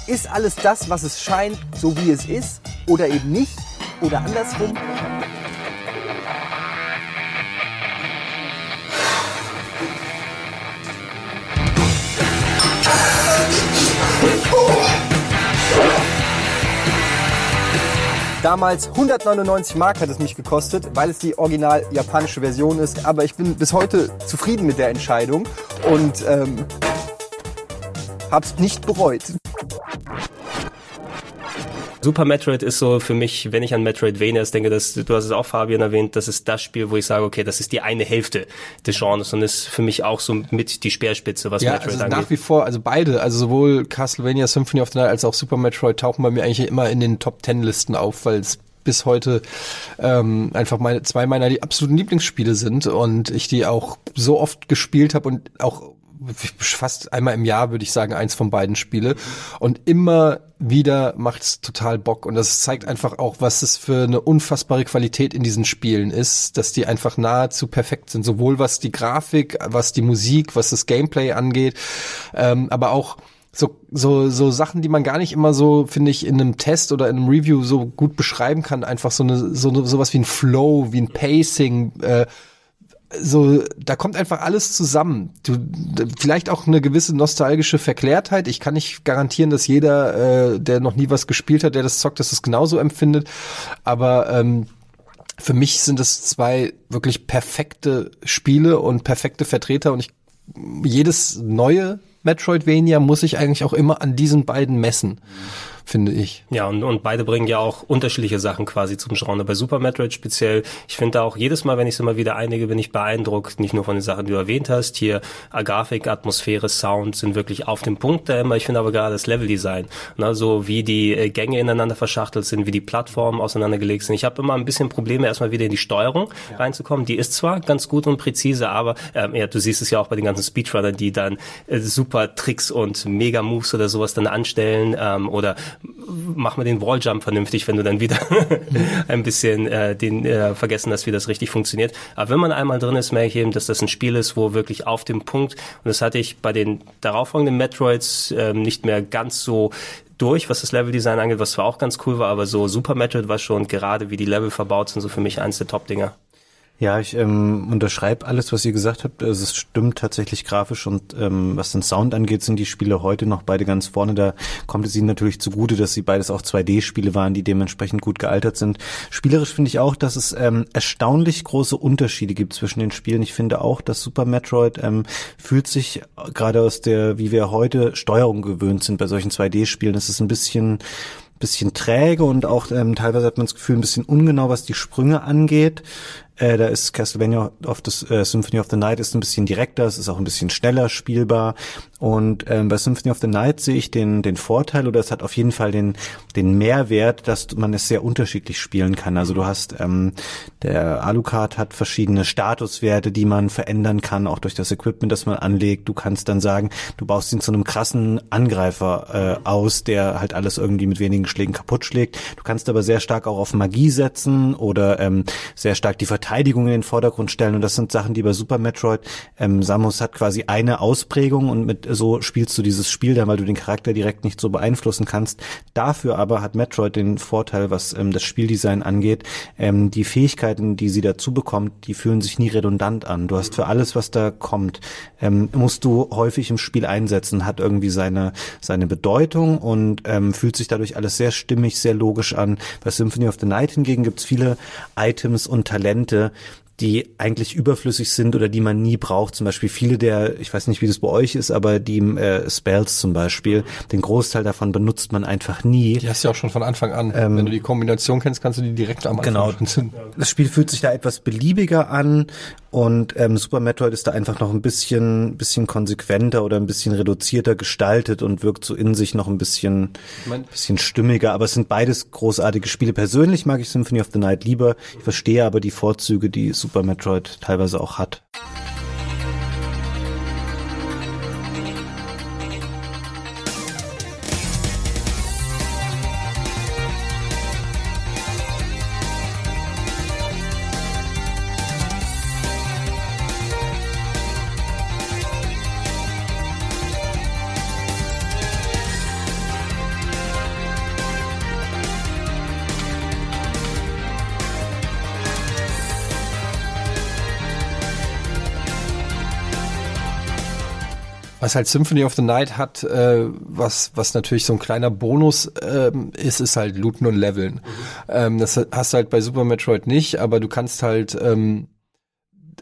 Ist alles das, was es scheint, so wie es ist? Oder eben nicht? Oder andersrum? Damals 199 Mark hat es mich gekostet, weil es die original japanische Version ist. Aber ich bin bis heute zufrieden mit der Entscheidung und ähm, hab's nicht bereut. Super Metroid ist so für mich, wenn ich an Metroidvanias denke, dass, du hast es auch Fabian erwähnt, das ist das Spiel, wo ich sage, okay, das ist die eine Hälfte des Genres und ist für mich auch so mit die Speerspitze, was Ja, Metroid also angeht. nach wie vor, also beide, also sowohl Castlevania Symphony of the Night als auch Super Metroid tauchen bei mir eigentlich immer in den Top Ten Listen auf, weil es bis heute ähm, einfach meine zwei meiner die absoluten Lieblingsspiele sind und ich die auch so oft gespielt habe und auch fast einmal im Jahr würde ich sagen eins von beiden spiele. Und immer wieder macht's total Bock. Und das zeigt einfach auch was es für eine unfassbare Qualität in diesen Spielen ist dass die einfach nahezu perfekt sind. Sowohl was die Grafik was die Musik was das Gameplay angeht ähm, aber auch so, so, so Sachen, die man gar nicht immer so, finde ich, in einem Test oder in einem Review so gut beschreiben kann. Einfach so eine, so eine, sowas wie ein Flow, wie ein Pacing, äh, so, da kommt einfach alles zusammen. Du, vielleicht auch eine gewisse nostalgische Verklärtheit. Ich kann nicht garantieren, dass jeder, äh, der noch nie was gespielt hat, der das zockt, dass es genauso empfindet. Aber ähm, für mich sind es zwei wirklich perfekte Spiele und perfekte Vertreter und ich, jedes neue Metroidvania muss sich eigentlich auch immer an diesen beiden messen, finde ich. Ja, und, und beide bringen ja auch unterschiedliche Sachen quasi zum Genre. Bei Super Metroid speziell, ich finde auch jedes Mal, wenn ich es immer wieder einige, bin ich beeindruckt, nicht nur von den Sachen, die du erwähnt hast. Hier Grafik, Atmosphäre, Sound sind wirklich auf dem Punkt da immer. Ich finde aber gerade das Leveldesign, ne, so wie die äh, Gänge ineinander verschachtelt sind, wie die Plattformen auseinandergelegt sind. Ich habe immer ein bisschen Probleme, erstmal wieder in die Steuerung reinzukommen. Die ist zwar ganz gut und präzise, aber ähm, ja, du siehst es ja auch bei den ganzen Speedrunnern, die dann äh, super Tricks und Mega-Moves oder sowas dann anstellen ähm, oder mach mal den Walljump vernünftig, wenn du dann wieder ein bisschen äh, den äh, vergessen hast, wie das richtig funktioniert. Aber wenn man einmal drin ist, merke ich eben, dass das ein Spiel ist, wo wirklich auf dem Punkt, und das hatte ich bei den darauffolgenden Metroids ähm, nicht mehr ganz so durch, was das Leveldesign angeht, was zwar auch ganz cool war, aber so Super Metroid war schon gerade, wie die Level verbaut sind, so für mich eins der Top-Dinger. Ja, ich ähm, unterschreibe alles, was ihr gesagt habt. Also es stimmt tatsächlich grafisch und ähm, was den Sound angeht, sind die Spiele heute noch beide ganz vorne. Da kommt es ihnen natürlich zugute, dass sie beides auch 2D-Spiele waren, die dementsprechend gut gealtert sind. Spielerisch finde ich auch, dass es ähm, erstaunlich große Unterschiede gibt zwischen den Spielen. Ich finde auch, dass Super Metroid ähm, fühlt sich gerade aus der, wie wir heute Steuerung gewöhnt sind bei solchen 2D-Spielen, das ist ein bisschen bisschen träge und auch ähm, teilweise hat man das Gefühl ein bisschen ungenau, was die Sprünge angeht. Äh, da ist Castlevania of the äh, Symphony of the Night ist ein bisschen direkter, es ist auch ein bisschen schneller spielbar. Und ähm, bei Symphony of the Night sehe ich den den Vorteil oder es hat auf jeden Fall den den Mehrwert, dass man es sehr unterschiedlich spielen kann. Also du hast ähm, der Alucard hat verschiedene Statuswerte, die man verändern kann, auch durch das Equipment, das man anlegt. Du kannst dann sagen, du baust ihn zu einem krassen Angreifer äh, aus, der halt alles irgendwie mit wenigen Schlägen kaputt schlägt. Du kannst aber sehr stark auch auf Magie setzen oder ähm, sehr stark die Verteidigung in den Vordergrund stellen. Und das sind Sachen, die bei Super Metroid, ähm, Samus hat quasi eine Ausprägung und mit so spielst du dieses Spiel dann, weil du den Charakter direkt nicht so beeinflussen kannst. Dafür aber hat Metroid den Vorteil, was ähm, das Spieldesign angeht, ähm, die Fähigkeiten, die sie dazu bekommt, die fühlen sich nie redundant an. Du hast für alles, was da kommt, ähm, musst du häufig im Spiel einsetzen, hat irgendwie seine, seine Bedeutung und ähm, fühlt sich dadurch alles sehr stimmig, sehr logisch an. Bei Symphony of the Night hingegen gibt's viele Items und Talente, die eigentlich überflüssig sind oder die man nie braucht. Zum Beispiel viele der, ich weiß nicht, wie das bei euch ist, aber die äh, Spells zum Beispiel, den Großteil davon benutzt man einfach nie. Die hast du ja auch schon von Anfang an. Wenn du die Kombination kennst, kannst du die direkt am Anfang Genau. Das Spiel fühlt sich da etwas beliebiger an und ähm, Super Metroid ist da einfach noch ein bisschen, bisschen konsequenter oder ein bisschen reduzierter gestaltet und wirkt so in sich noch ein bisschen, mein- bisschen stimmiger. Aber es sind beides großartige Spiele. Persönlich mag ich Symphony of the Night lieber. Ich verstehe aber die Vorzüge, die Super Metroid teilweise auch hat. Was halt Symphony of the Night hat, äh, was, was natürlich so ein kleiner Bonus ähm, ist, ist halt Looten und Leveln. Mhm. Ähm, das hast du halt bei Super Metroid nicht, aber du kannst halt ähm,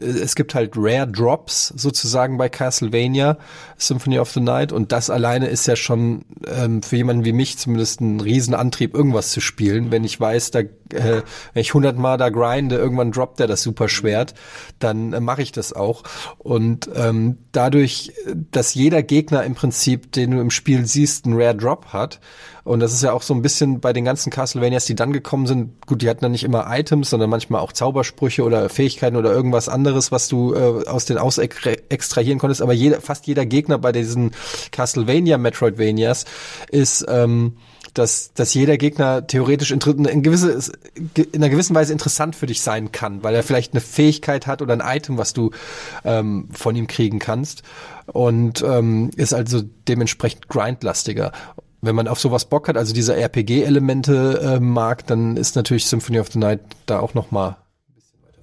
es gibt halt Rare Drops sozusagen bei Castlevania Symphony of the Night und das alleine ist ja schon ähm, für jemanden wie mich zumindest ein Riesenantrieb, irgendwas zu spielen. Wenn ich weiß, da, äh, wenn ich hundertmal da grinde, irgendwann droppt der das Superschwert, dann äh, mache ich das auch. Und ähm, dadurch, dass jeder Gegner im Prinzip, den du im Spiel siehst, einen Rare Drop hat, und das ist ja auch so ein bisschen bei den ganzen Castlevanias, die dann gekommen sind. Gut, die hatten dann nicht immer Items, sondern manchmal auch Zaubersprüche oder Fähigkeiten oder irgendwas anderes, was du äh, aus den aus extrahieren konntest. Aber jeder, fast jeder Gegner bei diesen Castlevania Metroidvanias ist ähm, dass, dass jeder Gegner theoretisch in, in, gewisse, in einer gewissen Weise interessant für dich sein kann, weil er vielleicht eine Fähigkeit hat oder ein Item, was du ähm, von ihm kriegen kannst und ähm, ist also dementsprechend grindlastiger wenn man auf sowas Bock hat, also diese RPG-Elemente äh, mag, dann ist natürlich Symphony of the Night da auch noch mal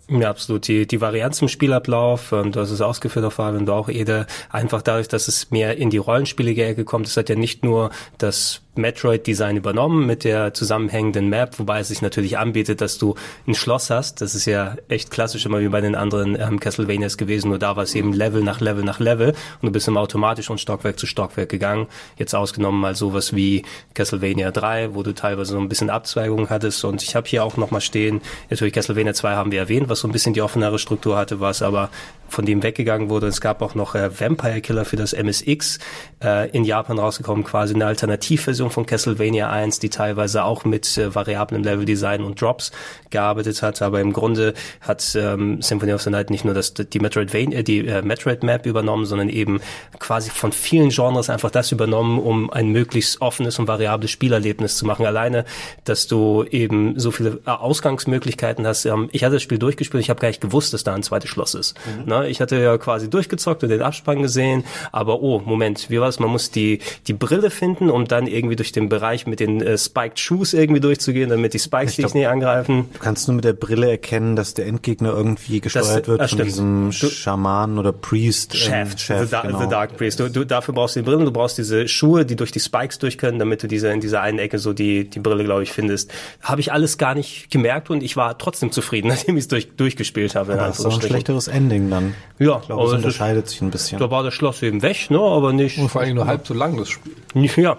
ja, absolut. Die, die Varianz im Spielablauf, und du hast es ausgeführt auf du auch, Ede, einfach dadurch, dass es mehr in die rollenspielige Ecke kommt, es hat ja nicht nur das Metroid-Design übernommen mit der zusammenhängenden Map, wobei es sich natürlich anbietet, dass du ein Schloss hast. Das ist ja echt klassisch immer wie bei den anderen ähm, Castlevanias gewesen, nur da war es eben Level nach Level nach Level und du bist immer automatisch von Stockwerk zu Stockwerk gegangen. Jetzt ausgenommen mal sowas wie Castlevania 3, wo du teilweise so ein bisschen Abzweigung hattest und ich habe hier auch nochmal stehen, natürlich Castlevania 2 haben wir erwähnt, was so ein bisschen die offenere Struktur hatte, was aber von dem weggegangen wurde. Es gab auch noch äh, Vampire Killer für das MSX äh, in Japan rausgekommen, quasi eine Alternativversion von Castlevania 1, die teilweise auch mit äh, variablen Level-Design und Drops gearbeitet hat. Aber im Grunde hat ähm, Symphony of the Night nicht nur das, die Metroidvania, äh, die äh, Metroid Map übernommen, sondern eben quasi von vielen Genres einfach das übernommen, um ein möglichst offenes und variables Spielerlebnis zu machen. Alleine, dass du eben so viele äh, Ausgangsmöglichkeiten hast. Ähm, ich hatte das Spiel durchgespielt, ich habe gar nicht gewusst, dass da ein zweites Schloss ist. Mhm. Ne? Ich hatte ja quasi durchgezockt und den Abspann gesehen, aber oh, Moment, wie war es? Man muss die, die Brille finden, um dann irgendwie durch den Bereich mit den äh, Spiked Shoes irgendwie durchzugehen, damit die Spikes dich nicht angreifen. Du kannst nur mit der Brille erkennen, dass der Endgegner irgendwie gesteuert das, wird von diesem Schamanen oder Priest. Chef, Chef the, genau. the, Dark Priest. Du, du, dafür brauchst du die Brille, du brauchst diese Schuhe, die durch die Spikes durch können, damit du diese in dieser einen Ecke so die, die Brille, glaube ich, findest. Habe ich alles gar nicht gemerkt und ich war trotzdem zufrieden, nachdem ich es durch, durchgespielt habe. Aber das ist ein schlechteres Ending dann. Ja, ich glaube, es unterscheidet sich ein bisschen. Da war das Schloss eben weg, ne, aber nicht. Und vor allem nur halb so lang das Spiel. Ja,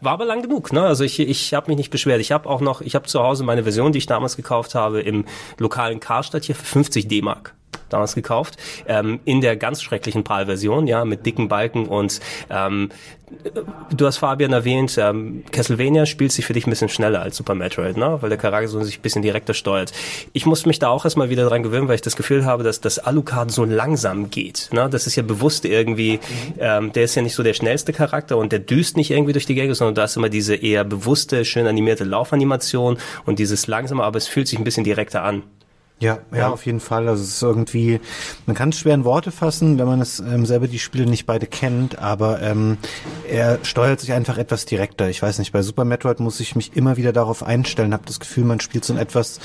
war aber lang genug, ne? Also ich, ich habe mich nicht beschwert. Ich habe auch noch, ich habe zu Hause meine Version, die ich damals gekauft habe, im lokalen Karstadt hier für 50 D-Mark damals gekauft, ähm, in der ganz schrecklichen PAL-Version, ja, mit dicken Balken und ähm, du hast Fabian erwähnt, ähm, Castlevania spielt sich für dich ein bisschen schneller als Super Metroid, ne? weil der Charakter so sich ein bisschen direkter steuert. Ich muss mich da auch erstmal wieder dran gewöhnen, weil ich das Gefühl habe, dass das Alucard so langsam geht. Ne? Das ist ja bewusst irgendwie, ähm, der ist ja nicht so der schnellste Charakter und der düst nicht irgendwie durch die Gänge, sondern da ist immer diese eher bewusste, schön animierte Laufanimation und dieses langsame, aber es fühlt sich ein bisschen direkter an. Ja, ja, ja, auf jeden Fall. Also es ist irgendwie, man kann es schwer in Worte fassen, wenn man es ähm, selber die Spiele nicht beide kennt, aber ähm, er steuert sich einfach etwas direkter. Ich weiß nicht, bei Super Metroid muss ich mich immer wieder darauf einstellen, habe das Gefühl, man spielt so ein etwas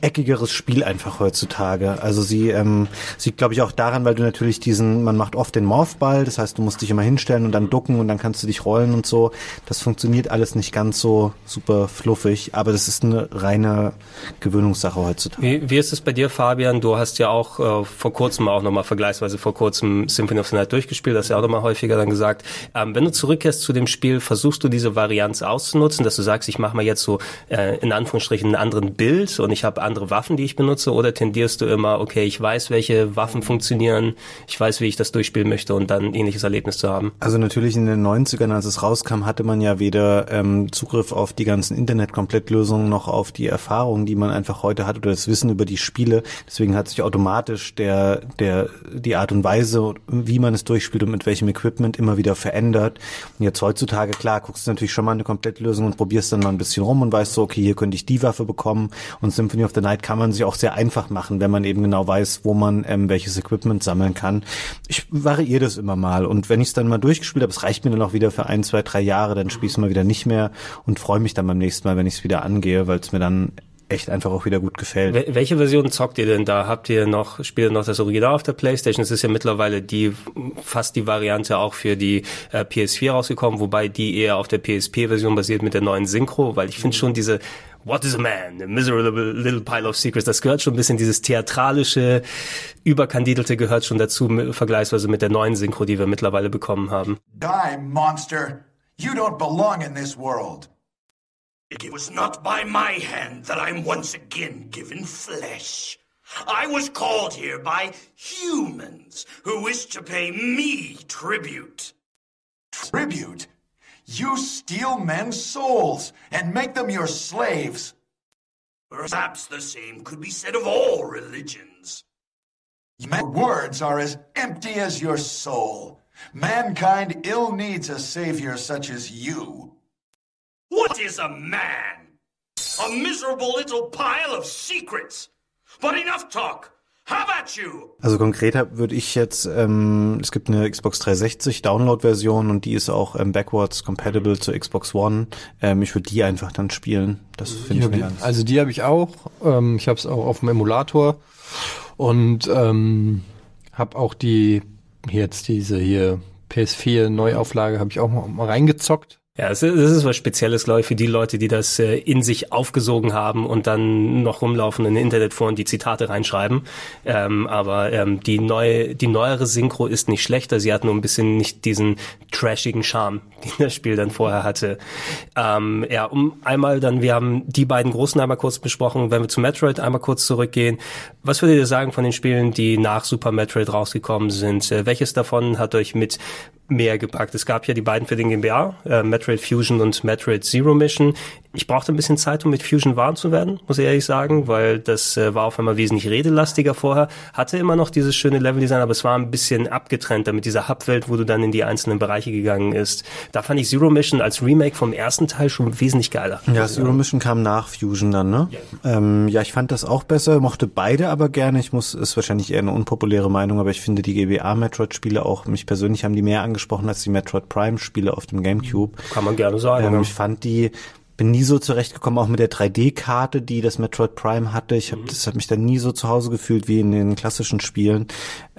eckigeres Spiel einfach heutzutage. Also sie ähm, sieht, glaube ich, auch daran, weil du natürlich diesen, man macht oft den Morphball, das heißt, du musst dich immer hinstellen und dann ducken und dann kannst du dich rollen und so. Das funktioniert alles nicht ganz so super fluffig, aber das ist eine reine Gewöhnungssache heutzutage. Wie, wie ist es bei dir, Fabian? Du hast ja auch äh, vor kurzem auch nochmal vergleichsweise vor kurzem Symphony of the Night durchgespielt, hast ja auch nochmal häufiger dann gesagt. Ähm, wenn du zurückkehrst zu dem Spiel, versuchst du diese Varianz auszunutzen, dass du sagst, ich mache mal jetzt so äh, in Anführungsstrichen einen anderen Bild und ich habe andere Waffen, die ich benutze, oder tendierst du immer, okay, ich weiß, welche Waffen funktionieren, ich weiß, wie ich das durchspielen möchte und dann ein ähnliches Erlebnis zu haben? Also natürlich in den 90ern, als es rauskam, hatte man ja weder ähm, Zugriff auf die ganzen Internet-Komplettlösungen noch auf die Erfahrungen, die man einfach heute hat oder das Wissen über die Spiele. Deswegen hat sich automatisch der, der, die Art und Weise, wie man es durchspielt und mit welchem Equipment immer wieder verändert. Und jetzt heutzutage, klar, guckst du natürlich schon mal eine Komplettlösung und probierst dann mal ein bisschen rum und weißt so, okay, hier könnte ich die Waffe bekommen. Und Symphony of the Night kann man sich auch sehr einfach machen, wenn man eben genau weiß, wo man ähm, welches Equipment sammeln kann. Ich variiere das immer mal. Und wenn ich es dann mal durchgespielt habe, es reicht mir dann auch wieder für ein, zwei, drei Jahre, dann spiele ich es mal wieder nicht mehr und freue mich dann beim nächsten Mal, wenn ich es wieder angehe, weil es mir dann echt einfach auch wieder gut gefällt. Wel welche Version zockt ihr denn da? Habt ihr noch, spielt ihr noch das Original auf der Playstation? Es ist ja mittlerweile die, fast die Variante auch für die äh, PS4 rausgekommen, wobei die eher auf der PSP-Version basiert mit der neuen Synchro, weil ich finde schon diese What is a man? A miserable little pile of secrets. Das gehört schon ein bisschen, dieses theatralische, überkandidelte gehört schon dazu, vergleichsweise mit der neuen Synchro, die wir mittlerweile bekommen haben. Die, monster! You don't belong in this world. It was not by my hand that I'm once again given flesh. I was called here by humans who wish to pay me tribute. Tribute? You steal men's souls and make them your slaves. Perhaps the same could be said of all religions. Your words are as empty as your soul. Mankind ill needs a savior such as you. What is a man? A miserable little pile of secrets. But enough talk. How about you? Also konkreter würde ich jetzt, ähm, es gibt eine Xbox 360 Download-Version und die ist auch ähm, backwards compatible zur Xbox One. Ähm, ich würde die einfach dann spielen. Das finde ich mir ganz. Also die habe ich auch. Ähm, ich habe es auch auf dem Emulator und ähm, habe auch die jetzt diese hier PS4 Neuauflage habe ich auch mal reingezockt. Ja, es ist, es ist was Spezielles, glaube ich, für die Leute, die das äh, in sich aufgesogen haben und dann noch rumlaufen in Internetforen die Zitate reinschreiben. Ähm, aber ähm, die neue, die neuere Synchro ist nicht schlechter. Sie hat nur ein bisschen nicht diesen trashigen Charme, den das Spiel dann vorher hatte. Ähm, ja, um einmal dann, wir haben die beiden großen einmal kurz besprochen. Wenn wir zu Metroid einmal kurz zurückgehen, was würdet ihr sagen von den Spielen, die nach Super Metroid rausgekommen sind? Äh, welches davon hat euch mit mehr gepackt. Es gab ja die beiden für den GmbH, äh, Metroid Fusion und Metroid Zero Mission. Ich brauchte ein bisschen Zeit, um mit Fusion warm zu werden, muss ich ehrlich sagen, weil das äh, war auf einmal wesentlich redelastiger vorher. Hatte immer noch dieses schöne Leveldesign, aber es war ein bisschen abgetrennt, mit dieser Hubwelt, wo du dann in die einzelnen Bereiche gegangen ist. Da fand ich Zero Mission als Remake vom ersten Teil schon wesentlich geiler. Ja, Zero Mission kam nach Fusion dann, ne? Ja. Ähm, ja, ich fand das auch besser, mochte beide aber gerne. Ich muss, ist wahrscheinlich eher eine unpopuläre Meinung, aber ich finde die GBA Metroid Spiele auch, mich persönlich haben die mehr angesprochen als die Metroid Prime Spiele auf dem Gamecube. Kann man gerne sagen. Ähm, ich fand die bin nie so zurechtgekommen, auch mit der 3D-Karte, die das Metroid Prime hatte. Ich habe, das hat mich dann nie so zu Hause gefühlt wie in den klassischen Spielen.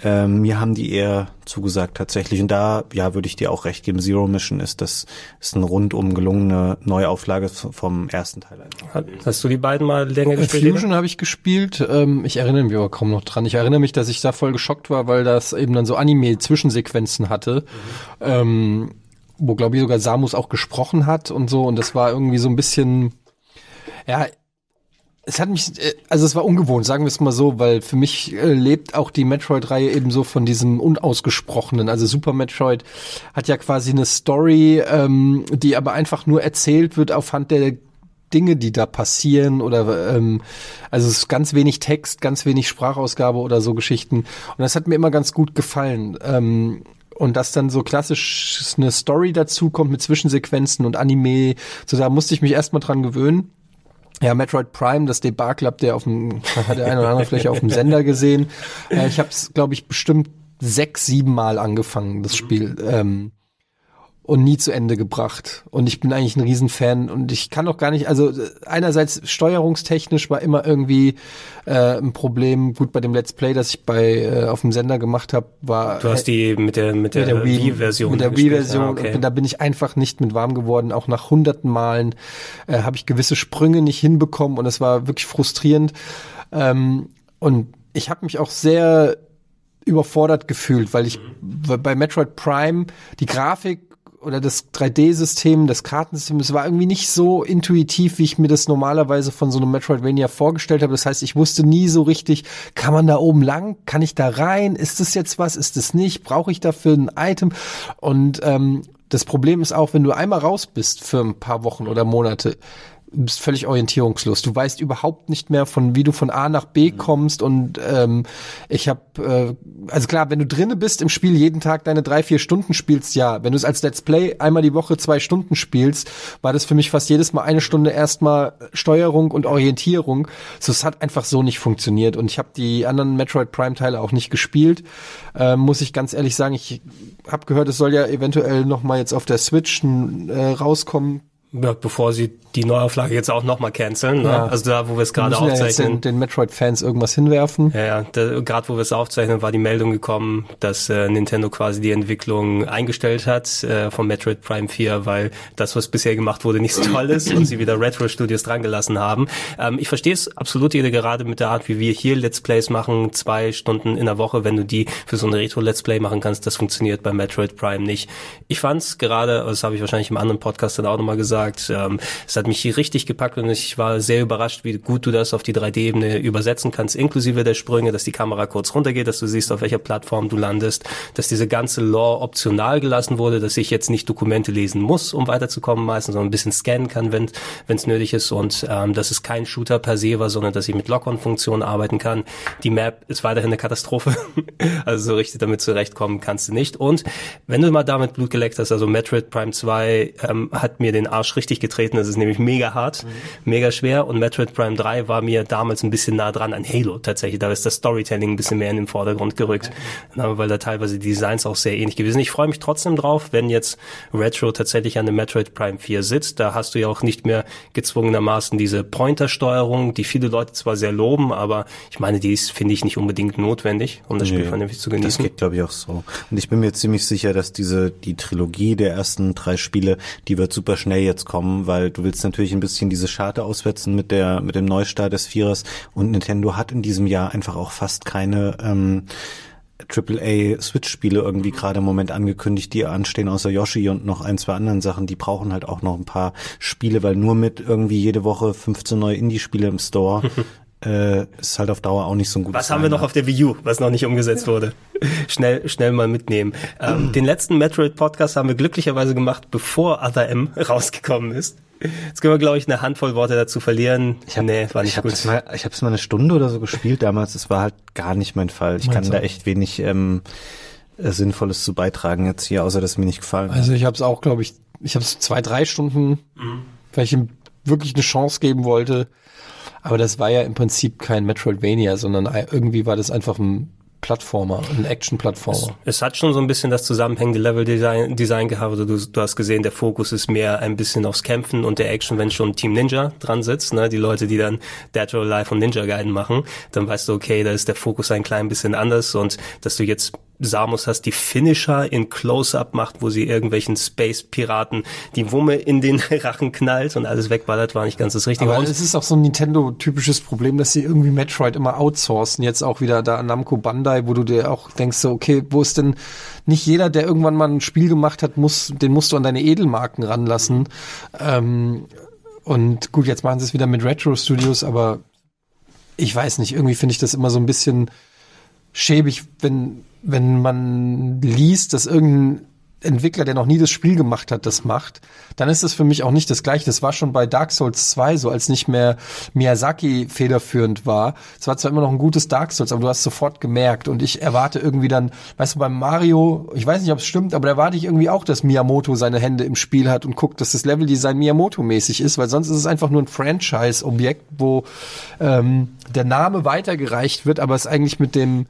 Ähm, mir haben die eher zugesagt tatsächlich. Und da, ja, würde ich dir auch recht geben. Zero Mission ist das ist eine rundum gelungene Neuauflage vom ersten Teil. Einfach. Hast du die beiden mal länger gespielt? Fusion habe ich gespielt. Ähm, ich erinnere mich aber kaum noch dran. Ich erinnere mich, dass ich da voll geschockt war, weil das eben dann so Anime-Zwischensequenzen hatte. Mhm. Ähm, wo glaube ich sogar Samus auch gesprochen hat und so. Und das war irgendwie so ein bisschen ja es hat mich äh, also es war ungewohnt sagen wir es mal so weil für mich äh, lebt auch die Metroid Reihe eben so von diesem unausgesprochenen. Also Super Metroid hat ja quasi eine Story ähm, die aber einfach nur erzählt wird aufhand der Dinge, die da passieren oder ähm, also es ist ganz wenig Text, ganz wenig Sprachausgabe oder so Geschichten. Und das hat mir immer ganz gut gefallen. Ähm, und dass dann so klassisch eine Story dazu kommt mit Zwischensequenzen und Anime, so da musste ich mich erstmal dran gewöhnen. Ja, Metroid Prime, das Debakel habt ihr auf dem, hat der eine oder andere vielleicht auf dem Sender gesehen. Äh, ich habe es, glaube ich, bestimmt sechs, sieben Mal angefangen, das Spiel. Ähm, und nie zu Ende gebracht. Und ich bin eigentlich ein Riesenfan und ich kann auch gar nicht, also einerseits steuerungstechnisch war immer irgendwie äh, ein Problem. Gut, bei dem Let's Play, das ich bei äh, auf dem Sender gemacht habe, war Du hast die mit der mit der, der Wii-Version mit der Wii-Version ah, okay. und da bin ich einfach nicht mit warm geworden. Auch nach hunderten Malen äh, habe ich gewisse Sprünge nicht hinbekommen und es war wirklich frustrierend. Ähm, und ich habe mich auch sehr überfordert gefühlt, weil ich mhm. bei Metroid Prime die Grafik oder das 3D-System, das Kartensystem, es war irgendwie nicht so intuitiv, wie ich mir das normalerweise von so einem Metroidvania vorgestellt habe. Das heißt, ich wusste nie so richtig, kann man da oben lang? Kann ich da rein? Ist das jetzt was? Ist das nicht? Brauche ich dafür ein Item? Und ähm, das Problem ist auch, wenn du einmal raus bist für ein paar Wochen oder Monate, bist völlig orientierungslos. Du weißt überhaupt nicht mehr, von wie du von A nach B mhm. kommst. Und ähm, ich habe, äh, also klar, wenn du drinne bist im Spiel jeden Tag deine drei, vier Stunden spielst, ja. Wenn du es als Let's Play einmal die Woche zwei Stunden spielst, war das für mich fast jedes Mal eine Stunde erstmal Steuerung und Orientierung. So, es hat einfach so nicht funktioniert. Und ich habe die anderen Metroid Prime Teile auch nicht gespielt. Äh, muss ich ganz ehrlich sagen, ich habe gehört, es soll ja eventuell noch mal jetzt auf der Switch äh, rauskommen Ja, bevor sie die Neuauflage jetzt auch nochmal canceln. Ne? Ja. Also da, wo wir es gerade müssen ja aufzeichnen. den, den Metroid-Fans irgendwas hinwerfen. Ja, ja, gerade wo wir es aufzeichnen, war die Meldung gekommen, dass äh, Nintendo quasi die Entwicklung eingestellt hat äh, von Metroid Prime 4, weil das, was bisher gemacht wurde, nicht so toll ist und sie wieder Retro Studios dran gelassen haben. Ähm, ich verstehe es absolut jede gerade mit der Art, wie wir hier Let's Plays machen, zwei Stunden in der Woche, wenn du die für so eine Retro-Let's Play machen kannst, das funktioniert bei Metroid Prime nicht. Ich fand's gerade, das habe ich wahrscheinlich im anderen Podcast dann auch nochmal gesagt, ähm, es hat mich hier richtig gepackt und ich war sehr überrascht, wie gut du das auf die 3D-Ebene übersetzen kannst, inklusive der Sprünge, dass die Kamera kurz runtergeht, dass du siehst, auf welcher Plattform du landest, dass diese ganze Lore optional gelassen wurde, dass ich jetzt nicht Dokumente lesen muss, um weiterzukommen meistens, sondern ein bisschen scannen kann, wenn es nötig ist und ähm, dass es kein Shooter per se war, sondern dass ich mit Lock-on-Funktionen arbeiten kann. Die Map ist weiterhin eine Katastrophe, also so richtig damit zurechtkommen kannst du nicht. Und wenn du mal damit Blut geleckt hast, also Metroid Prime 2 ähm, hat mir den Arsch richtig getreten, das ist nämlich mega hart, mega schwer und Metroid Prime 3 war mir damals ein bisschen nah dran an Halo tatsächlich, da ist das Storytelling ein bisschen mehr in den Vordergrund gerückt, Na, weil da teilweise die Designs auch sehr ähnlich gewesen. Ich freue mich trotzdem drauf, wenn jetzt Retro tatsächlich an dem Metroid Prime 4 sitzt, da hast du ja auch nicht mehr gezwungenermaßen diese Pointer-Steuerung, die viele Leute zwar sehr loben, aber ich meine, die ist, finde ich, nicht unbedingt notwendig, um das Spiel Nee, vernünftig zu Das genießen. geht, glaube ich, auch so. Und ich bin mir ziemlich sicher, dass diese, die Trilogie der ersten drei Spiele, die wird super schnell jetzt kommen, weil du willst natürlich ein bisschen diese Scharte auswetzen mit der, mit dem Neustart des Vierers und Nintendo hat in diesem Jahr einfach auch fast keine, ähm, AAA Switch-Spiele irgendwie gerade im Moment angekündigt, die anstehen, außer Yoshi und noch ein, zwei anderen Sachen. Die brauchen halt auch noch ein paar Spiele, weil nur mit irgendwie jede Woche 15 neue Indie-Spiele im Store äh, ist halt auf Dauer auch nicht so ein gutes Was haben wir noch auf der Wii U, was noch nicht umgesetzt wurde? schnell, schnell mal mitnehmen. Ähm, den letzten Metroid-Podcast haben wir glücklicherweise gemacht, bevor Other M rausgekommen ist. Jetzt können wir, glaube ich, eine Handvoll Worte dazu verlieren. Ich hab, nee, war nicht ich hab gut. Das mal, ich habe es mal eine Stunde oder so gespielt damals. Das war halt gar nicht mein Fall. Ich kann Meins da echt wenig ähm, äh, Sinnvolles zu beitragen jetzt hier, außer dass es mir nicht gefallen hat. Also ich habe es auch, glaube ich, ich habe es zwei, drei Stunden, weil ich ihm wirklich eine Chance geben wollte. Aber das war ja im Prinzip kein Metroidvania, sondern irgendwie war das einfach ein Plattformer, ein Action-Plattformer. Es hat schon so ein bisschen das zusammenhängende Level-Design Design gehabt. Also du, du hast gesehen, der Fokus ist mehr ein bisschen aufs Kämpfen und der Action, wenn schon Team Ninja dran sitzt, ne, die Leute, die dann Dead or Alive und Ninja Gaiden machen, dann weißt du, okay, da ist der Fokus ein klein bisschen anders und dass du jetzt Samus hast, die Finisher in Close-Up macht, wo sie irgendwelchen Space-Piraten die Wumme in den Rachen knallt und alles wegballert, war nicht ganz das Richtige. Aber Und- es ist auch so ein Nintendo-typisches Problem, dass sie irgendwie Metroid immer outsourcen. Jetzt auch wieder da Namco Bandai, wo du dir auch denkst, so, okay, wo ist denn nicht jeder, der irgendwann mal ein Spiel gemacht hat, muss, den musst du an deine Edelmarken ranlassen. Ähm, und gut, jetzt machen sie es wieder mit Retro Studios, aber ich weiß nicht, irgendwie finde ich das immer so ein bisschen schäbig, wenn, wenn man liest, dass irgendein Entwickler, der noch nie das Spiel gemacht hat, das macht, dann ist das für mich auch nicht das Gleiche. Das war schon bei Dark Souls 2 so, als nicht mehr Miyazaki federführend war. Es war zwar immer noch ein gutes Dark Souls, aber du hast sofort gemerkt und ich erwarte irgendwie dann, weißt du, beim Mario, ich weiß nicht, ob es stimmt, aber da erwarte ich irgendwie auch, dass Miyamoto seine Hände im Spiel hat und guckt, dass das Leveldesign Miyamoto-mäßig ist, weil sonst ist es einfach nur ein Franchise-Objekt, wo ähm, der Name weitergereicht wird, aber es eigentlich mit dem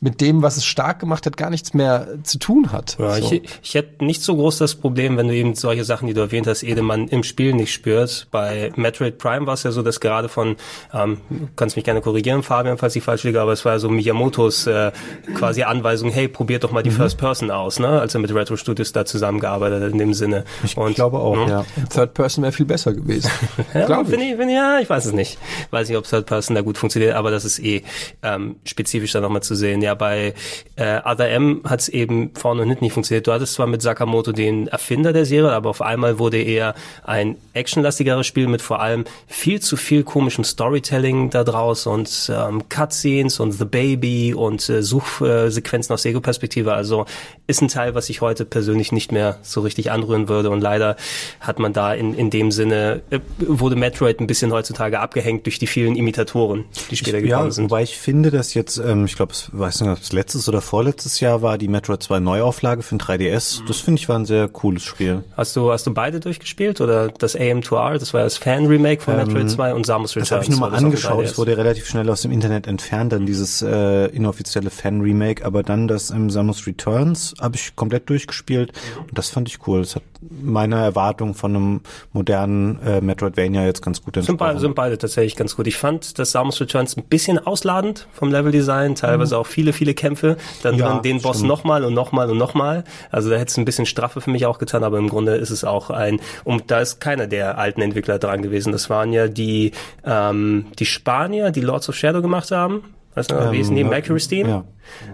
mit dem, was es stark gemacht hat, gar nichts mehr zu tun hat. Ja, so. ich, ich hätte nicht so groß das Problem, wenn du eben solche Sachen, die du erwähnt hast, Edemann im Spiel nicht spürst. Bei Metroid Prime war es ja so, dass gerade von, ähm, kannst mich gerne korrigieren, Fabian, falls ich falsch liege, aber es war so Miyamotos äh, quasi Anweisung, hey, probiert doch mal Mhm. die First Person aus, ne? als er mit Retro Studios da zusammengearbeitet hat in dem Sinne. Ich glaube auch, ja. Third Person wäre viel besser gewesen. Ja, Glaub bin ich. Bin, ja, ich weiß es nicht. Weiß nicht, ob Third Person da gut funktioniert, aber das ist eh ähm, spezifisch da nochmal zu sehen. Ja, bei äh, Other M hat es eben vorne und hinten nicht funktioniert. Du hattest zwar mit Sakamoto den Erfinder der Serie, aber auf einmal wurde eher ein actionlastigeres Spiel mit vor allem viel zu viel komischem Storytelling da draus und ähm, Cutscenes und The Baby und äh, Suchsequenzen aus Ego-Perspektive. Also ist ein Teil, was ich heute persönlich nicht mehr so richtig anrühren würde und leider hat man da in, in dem Sinne, äh, wurde Metroid ein bisschen heutzutage abgehängt durch die vielen Imitatoren, die später gekommen Ja, sind. wobei ich finde, dass jetzt, ähm, ich glaube, es weiß nicht, ob es letztes oder vorletztes Jahr war, die Metroid 2 Neuauflage für den 3DS. Das finde ich war ein sehr cooles Spiel. Hast du, hast du beide durchgespielt oder das AM2R, das war das Fan-Remake von Metroid 2 und Samus Returns? Das habe ich nur mal angeschaut. 3DS. Es wurde relativ schnell aus dem Internet entfernt, dann dieses äh, inoffizielle Fan-Remake, aber dann das ähm, Samus Returns habe ich komplett durchgespielt und das fand ich cool. Das hat meiner Erwartung von einem modernen äh, Metroidvania jetzt ganz gut Sind beide, entsprochen. sind beide tatsächlich ganz gut. Ich fand das Samus Returns ein bisschen ausladend vom Leveldesign, teilweise auch viele, viele Kämpfe, dann Ja, drin den Boss nochmal und nochmal und nochmal. Also da hätte es ein bisschen straffer für mich auch getan, aber im Grunde ist es auch ein, und da ist keiner der alten Entwickler dran gewesen. Das waren ja die, ähm, die Spanier, die Lords of Shadow gemacht haben. Weißt du, noch, wie hießen die? Ähm, Mercury Steam? Ja.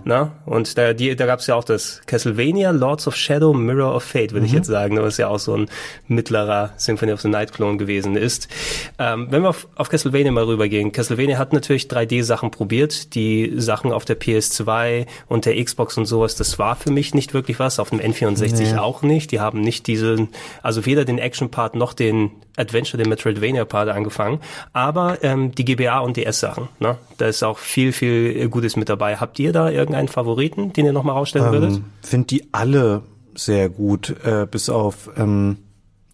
Na? Und da, die, da gab es ja auch das Castlevania Lords of Shadow Mirror of Fate, würde ich Mhm. jetzt sagen, was ja auch so ein mittlerer Symphony of the Night Klon gewesen ist. Ähm, wenn wir auf, auf Castlevania mal rübergehen, Castlevania hat natürlich 3D-Sachen probiert, die Sachen auf der PS2 und der Xbox und sowas, das war für mich nicht wirklich was, auf dem N64 Nee. auch nicht. Die haben nicht diesen, also weder den Action-Part noch den Adventure, den Metroidvania-Part angefangen, aber ähm, die GBA und DS-Sachen, ne? da ist auch viel, viel Gutes mit dabei. Habt ihr da irgendeinen Favoriten, den ihr nochmal rausstellen würdet? Ähm, Finde die alle sehr gut, äh, bis auf ähm,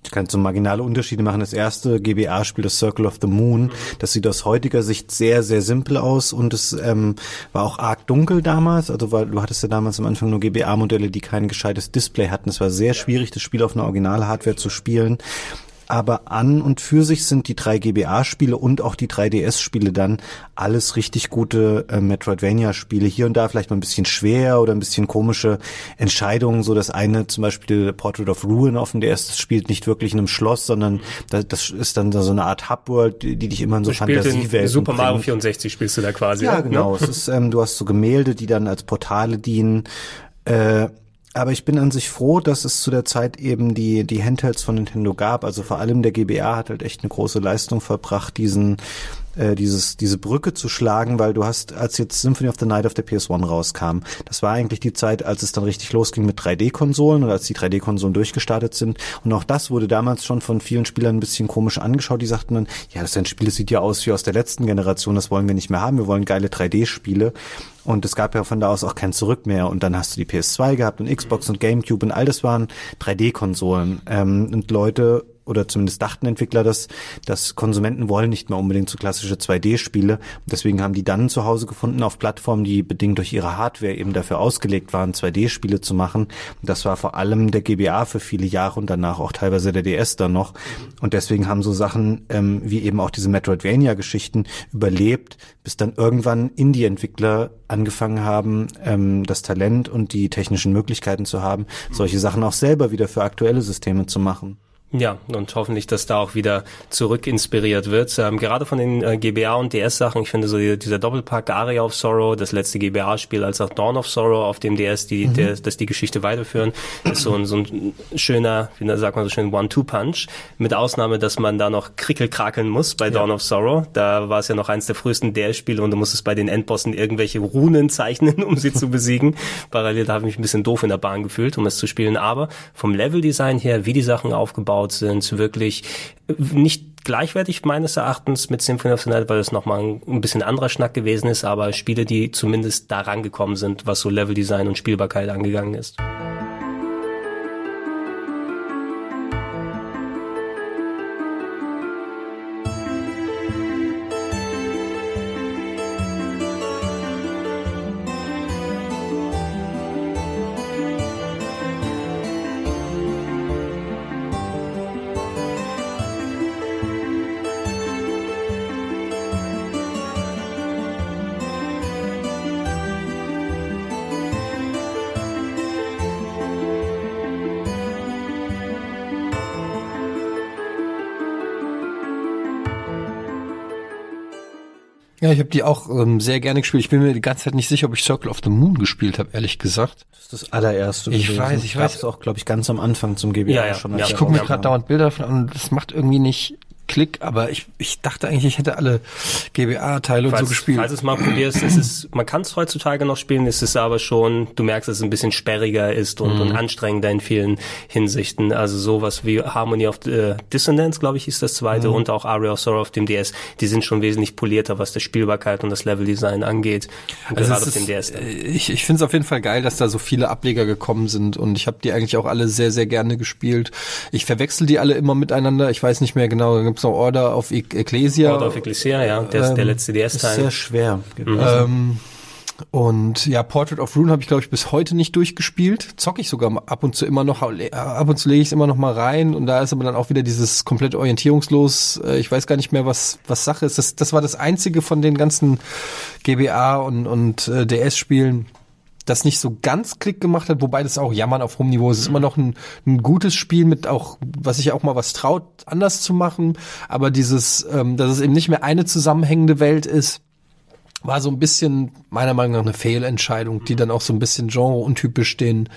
ich kann so marginale Unterschiede machen. Das erste GBA-Spiel, das Circle of the Moon, das sieht aus heutiger Sicht sehr, sehr simpel aus und es ähm, war auch arg dunkel damals. Also weil du hattest ja damals am Anfang nur GBA-Modelle, die kein gescheites Display hatten. Es war sehr schwierig, das Spiel auf einer Original-Hardware zu spielen. Aber an und für sich sind die drei GBA-Spiele und auch die 3DS-Spiele dann alles richtig gute äh, Metroidvania-Spiele. Hier und da vielleicht mal ein bisschen schwer oder ein bisschen komische Entscheidungen. So das eine zum Beispiel Portrait of Ruin auf dem DS, das spielt nicht wirklich in einem Schloss, sondern das, das ist dann so eine Art Hubworld, die, die dich immer in so Du Fantasiewelten Super Mario bringt. 64 spielst du da quasi. Ja, genau. Ne? Es ist, ähm, du hast so Gemälde, die dann als Portale dienen. Äh, aber ich bin an sich froh, dass es zu der Zeit eben die, die Handhelds von Nintendo gab. Also vor allem der GBA hat halt echt eine große Leistung verbracht, diesen, äh, dieses, diese Brücke zu schlagen, weil du hast, als jetzt Symphony of the Night auf der PS1 rauskam, das war eigentlich die Zeit, als es dann richtig losging mit 3D-Konsolen oder als die 3D-Konsolen durchgestartet sind. Und auch das wurde damals schon von vielen Spielern ein bisschen komisch angeschaut. Die sagten dann, ja, das ist ein Spiel, das sieht ja aus wie aus der letzten Generation, das wollen wir nicht mehr haben, wir wollen geile 3D-Spiele. Und es gab ja von da aus auch kein Zurück mehr. Und dann hast du die PS2 gehabt und Xbox und GameCube und all das waren 3D-Konsolen. Ähm, und Leute oder zumindest dachten Entwickler, dass, dass Konsumenten wollen nicht mehr unbedingt so klassische 2D-Spiele. Deswegen haben die dann zu Hause gefunden auf Plattformen, die bedingt durch ihre Hardware eben dafür ausgelegt waren, 2D-Spiele zu machen. Das war vor allem der GBA für viele Jahre und danach auch teilweise der DS dann noch. Und deswegen haben so Sachen ähm, wie eben auch diese Metroidvania-Geschichten überlebt, bis dann irgendwann Indie-Entwickler angefangen haben, ähm, das Talent und die technischen Möglichkeiten zu haben, solche Sachen auch selber wieder für aktuelle Systeme zu machen. Ja, und hoffentlich, dass da auch wieder zurück inspiriert wird. Ähm, gerade von den äh, GBA und DS-Sachen, ich finde so die, dieser Doppelpack Aria of Sorrow, das letzte GBA-Spiel, als auch Dawn of Sorrow auf dem DS, die, Mhm. der, dass die Geschichte weiterführen, ist so ein, so ein schöner, wie sagt man so schön, One-Two-Punch. Mit Ausnahme, dass man da noch krickelkrakeln muss bei Dawn of Sorrow. Da war es ja noch eins der frühesten DS-Spiele und du musstest bei den Endbossen irgendwelche Runen zeichnen, um sie zu besiegen. Parallel da habe ich mich ein bisschen doof in der Bahn gefühlt, um es zu spielen. Aber vom Leveldesign her, wie die Sachen aufgebaut sind, wirklich nicht gleichwertig meines Erachtens mit Symphony of the Night, weil es nochmal ein bisschen anderer Schnack gewesen ist, aber Spiele, die zumindest da rangekommen sind, was so Leveldesign und Spielbarkeit angegangen ist. Ja, ich habe die auch ähm, sehr gerne gespielt. Ich bin mir die ganze Zeit nicht sicher, ob ich Circle of the Moon gespielt habe, ehrlich gesagt. Das ist das allererste. Ich gewesen. weiß, ich weiß. Gab's auch, glaube ich, ganz am Anfang zum GBA Ja, ja, schon. ja. Ich gucke mir gerade dauernd Bilder davon an und das macht irgendwie nicht Klick, aber ich, ich dachte eigentlich, ich hätte alle GBA-Teile und so gespielt. Falls es mal probierst, ist es, man kann es heutzutage noch spielen, ist es aber schon, du merkst, dass es ein bisschen sperriger ist und, Mhm. und anstrengender in vielen Hinsichten. Also sowas wie Harmony of äh, Dissonance, glaube ich, ist das zweite Mhm. und auch Aria of Sorrow auf dem DS. Die sind schon wesentlich polierter, was der Spielbarkeit und das Leveldesign angeht. Also gerade auf dem ist, DS. äh, ich ich finde es auf jeden Fall geil, dass da so viele Ableger gekommen sind und ich habe die eigentlich auch alle sehr, sehr gerne gespielt. Ich verwechsel die alle immer miteinander. Ich weiß nicht mehr genau, da gibt's noch Order of Ecclesia. Order of Ecclesia, ja, der ist der ähm, letzte ist sehr DS-Teil. schwer. gewesen. Ähm, Und ja, Portrait of Rune habe ich, glaube ich, bis heute nicht durchgespielt. Zocke ich sogar ab und zu immer noch, ab und zu lege ich es immer noch mal rein und da ist aber dann auch wieder dieses komplett orientierungslos, äh, ich weiß gar nicht mehr, was, was Sache ist. Das, das war das einzige von den ganzen GBA und, und äh, DS-Spielen, das nicht so ganz Klick gemacht hat, wobei das auch Jammern auf hohem Niveau ist. Es ist immer noch ein, ein gutes Spiel mit auch, was sich auch mal was traut, anders zu machen. Aber dieses, ähm, dass es eben nicht mehr eine zusammenhängende Welt ist, war so ein bisschen meiner Meinung nach eine Fehlentscheidung, die dann auch so ein bisschen genreuntypisch den,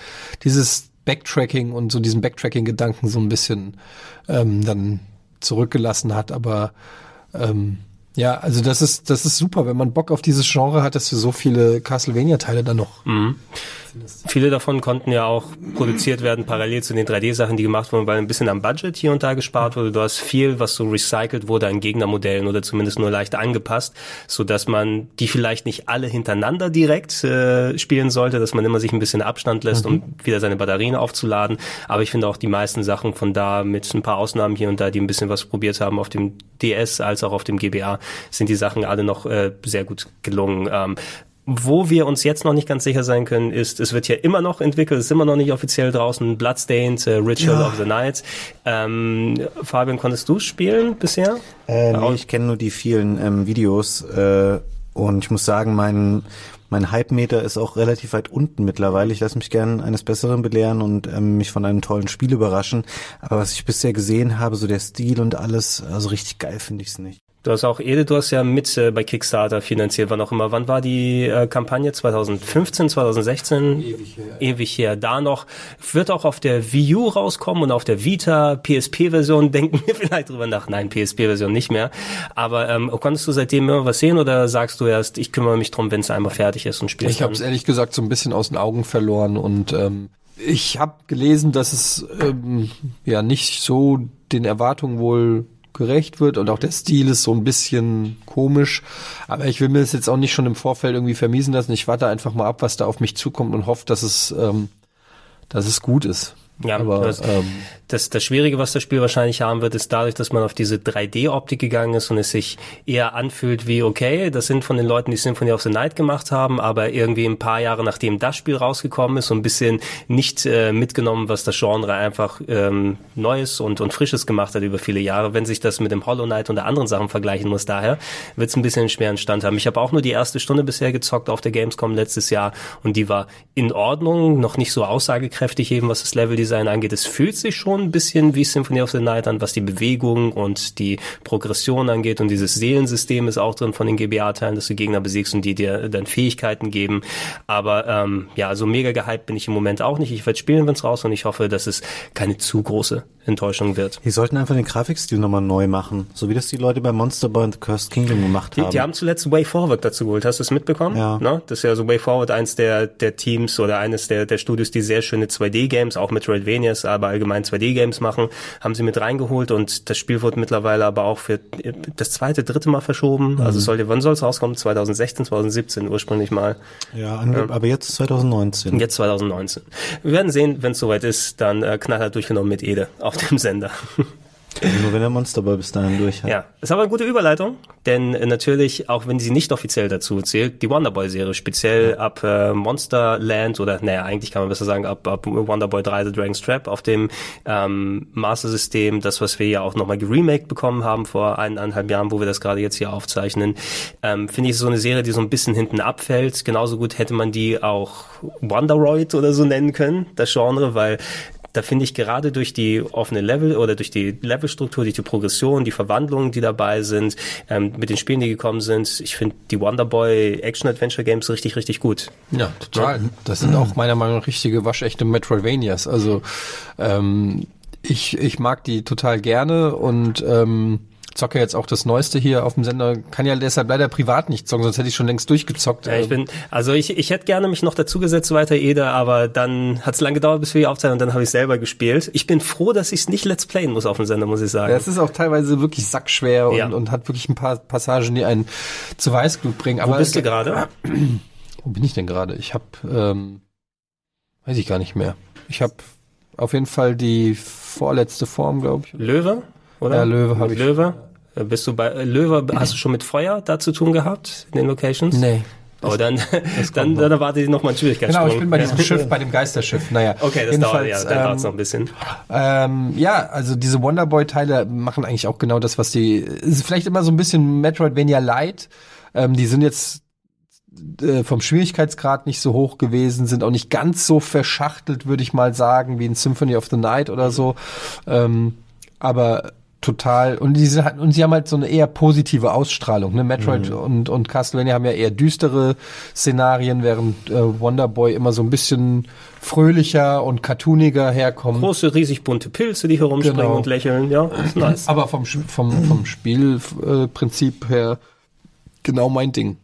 dieses Backtracking und so diesen Backtracking-Gedanken so ein bisschen ähm, dann zurückgelassen hat. Aber ähm, ja, also das ist, das ist super, wenn man Bock auf dieses Genre hat, dass du so viele Castlevania-Teile dann noch Mhm. Viele davon konnten ja auch produziert werden, parallel zu den 3D-Sachen, die gemacht wurden, weil ein bisschen am Budget hier und da gespart wurde. Du hast viel, was so recycelt wurde an Gegnermodellen oder zumindest nur leicht angepasst, so dass man die vielleicht nicht alle hintereinander direkt äh, spielen sollte, dass man immer sich ein bisschen Abstand lässt, um wieder seine Batterien aufzuladen. Aber ich finde auch die meisten Sachen von da mit ein paar Ausnahmen hier und da, die ein bisschen was probiert haben auf dem DS als auch auf dem GBA, sind die Sachen alle noch äh, sehr gut gelungen. Ähm, wo wir uns jetzt noch nicht ganz sicher sein können, ist, es wird ja immer noch entwickelt, es ist immer noch nicht offiziell draußen, Bloodstained, äh, Ritual of the Night. Ähm, Fabian, konntest du spielen bisher? Äh, nee, ich kenne nur die vielen ähm, Videos äh, und ich muss sagen, mein mein Hype-Meter ist auch relativ weit unten mittlerweile. Ich lasse mich gern eines Besseren belehren und ähm, mich von einem tollen Spiel überraschen. Aber was ich bisher gesehen habe, so der Stil und alles, also richtig geil finde ich es nicht. Du hast auch, Ede, du hast ja mit äh, bei Kickstarter finanziert, wann auch immer. Wann war die äh, Kampagne? 2015, 2016? Ewig her. Ewig her. Da noch. Wird auch auf der Wii U rauskommen und auf der Vita, PSP-Version, denken wir vielleicht drüber nach. Nein, PSP-Version nicht mehr. Aber ähm, konntest du seitdem immer was sehen oder sagst du erst, ich kümmere mich drum, wenn es einmal fertig ist und spielst Ich habe es ehrlich gesagt so ein bisschen aus den Augen verloren und ähm, ich habe gelesen, dass es ähm, ja nicht so den Erwartungen wohl gerecht wird und auch der Stil ist so ein bisschen komisch. Aber ich will mir das jetzt auch nicht schon im Vorfeld irgendwie vermiesen lassen. Ich warte einfach mal ab, was da auf mich zukommt und hoffe, dass es, ähm, dass es gut ist. Ja, Aber, das, ähm, das, das Schwierige, was das Spiel wahrscheinlich haben wird, ist dadurch, dass man auf diese 3D-Optik gegangen ist und es sich eher anfühlt wie, okay, das sind von den Leuten, die Symphony of the Night gemacht haben, aber irgendwie ein paar Jahre nachdem das Spiel rausgekommen ist, so ein bisschen nicht äh, mitgenommen, was das Genre einfach ähm, Neues und, und Frisches gemacht hat über viele Jahre. Wenn sich das mit dem Hollow Knight und der anderen Sachen vergleichen muss, daher wird es ein bisschen einen schweren Stand haben. Ich habe auch nur die erste Stunde bisher gezockt auf der Gamescom letztes Jahr und die war in Ordnung, noch nicht so aussagekräftig eben, was das Leveldesign angeht. Es fühlt sich schon ein bisschen wie Symphony of the Night an, was die Bewegung und die Progression angeht und dieses Seelensystem ist auch drin von den GBA-Teilen, dass du Gegner besiegst und die dir dann Fähigkeiten geben. Aber ähm, ja, so mega gehypt bin ich im Moment auch nicht. Ich werde spielen, wenn es raus und ich hoffe, dass es keine zu große Enttäuschung wird. Die sollten einfach den Grafikstil nochmal neu machen, so wie das die Leute bei Monster Boy und Cursed Kingdom gemacht Die, haben. die haben zuletzt Way Forward dazu geholt. Hast du es mitbekommen? Ja. Ne? Das ist ja so Way Forward eins der, der Teams oder eines der, der Studios, die sehr schöne 2D-Games, auch Metroidvanias, aber allgemein 2D-Games machen, haben sie mit reingeholt und das Spiel wurde mittlerweile aber auch für das zweite, dritte Mal verschoben. Also es sollte, wann soll es rauskommen? 2016, 2017 ursprünglich mal. ja, ange- aber jetzt 2019. Jetzt 2019. Wir werden sehen, wenn es soweit ist, dann äh, knallhart durchgenommen mit Ede auf dem Sender. Nur wenn der Monster Boy bis dahin durch hat. Ja, ist aber eine gute Überleitung, denn äh, natürlich, auch wenn sie nicht offiziell dazu zählt, die Wonderboy-Serie, speziell ab äh, Monsterland oder, naja, eigentlich kann man besser sagen, ab, ab Wonderboy 3 The Dragon's Trap auf dem ähm, Master-System, das, was wir ja auch nochmal geremaked bekommen haben vor eineinhalb Jahren, wo wir das gerade jetzt hier aufzeichnen, ähm, finde ich so eine Serie, die so ein bisschen hinten abfällt. Genauso gut hätte man die auch Wonderoid oder so nennen können, das Genre, weil da finde ich gerade durch die offene Level oder durch die Levelstruktur, durch die Progression, die Verwandlungen, die dabei sind, ähm, mit den Spielen, die gekommen sind, ich finde die Wonderboy Action Adventure Games richtig, richtig gut. Ja, total. Das sind auch meiner Meinung nach richtige waschechte Metroidvanias. Also ähm, ich, ich mag die total gerne und ähm, zocke jetzt auch das Neueste hier auf dem Sender. Kann ja deshalb leider privat nicht zocken, sonst hätte ich schon längst durchgezockt. Ja, ich bin, also ich, ich hätte gerne mich noch dazugesetzt weiter, Ede, aber dann hat es lange gedauert, bis wir hier aufzeichnen und dann habe ich selber gespielt. Ich bin froh, dass ich es nicht Let's Playen muss auf dem Sender, muss ich sagen. Ja, es ist auch teilweise wirklich sackschwer und, Ja. und hat wirklich ein paar Passagen, die einen zu Weißglut bringen. Wo Aber bist du gerade? Wo bin ich denn gerade? Ich habe, ähm, weiß ich gar nicht mehr. Ich habe auf jeden Fall die vorletzte Form, glaube ich. Löwe? Oder? Ja, Löwe habe ich. Löwe? Äh, Bist du bei äh, Löwe, hast du schon mit Feuer da zu tun gehabt in den Locations? Nee. Aber dann, dann, dann erwartet ihr nochmal einen Schwierigkeitsgrad. Genau, ich bin bei diesem Schiff, bei dem Geisterschiff. Naja. Okay, das dauert, ja, dann dauert es ähm, noch ein bisschen. Ähm, ja, also diese Wonderboy-Teile machen eigentlich auch genau das, was die. Ist vielleicht immer so ein bisschen Metroidvania Light. Ähm, die sind jetzt äh, vom Schwierigkeitsgrad nicht so hoch gewesen, sind auch nicht ganz so verschachtelt, würde ich mal sagen, wie in Symphony of the Night oder so. Ähm, aber total und die sind, und sie haben halt so eine eher positive Ausstrahlung. Ne? Metroid und und Castlevania haben ja eher düstere Szenarien, während äh, Wonderboy immer so ein bisschen fröhlicher und cartooniger herkommt. Große, riesig bunte Pilze, die herumspringen Genau. und lächeln. Ja, nice. Aber vom, vom, vom Spielprinzip her genau mein Ding.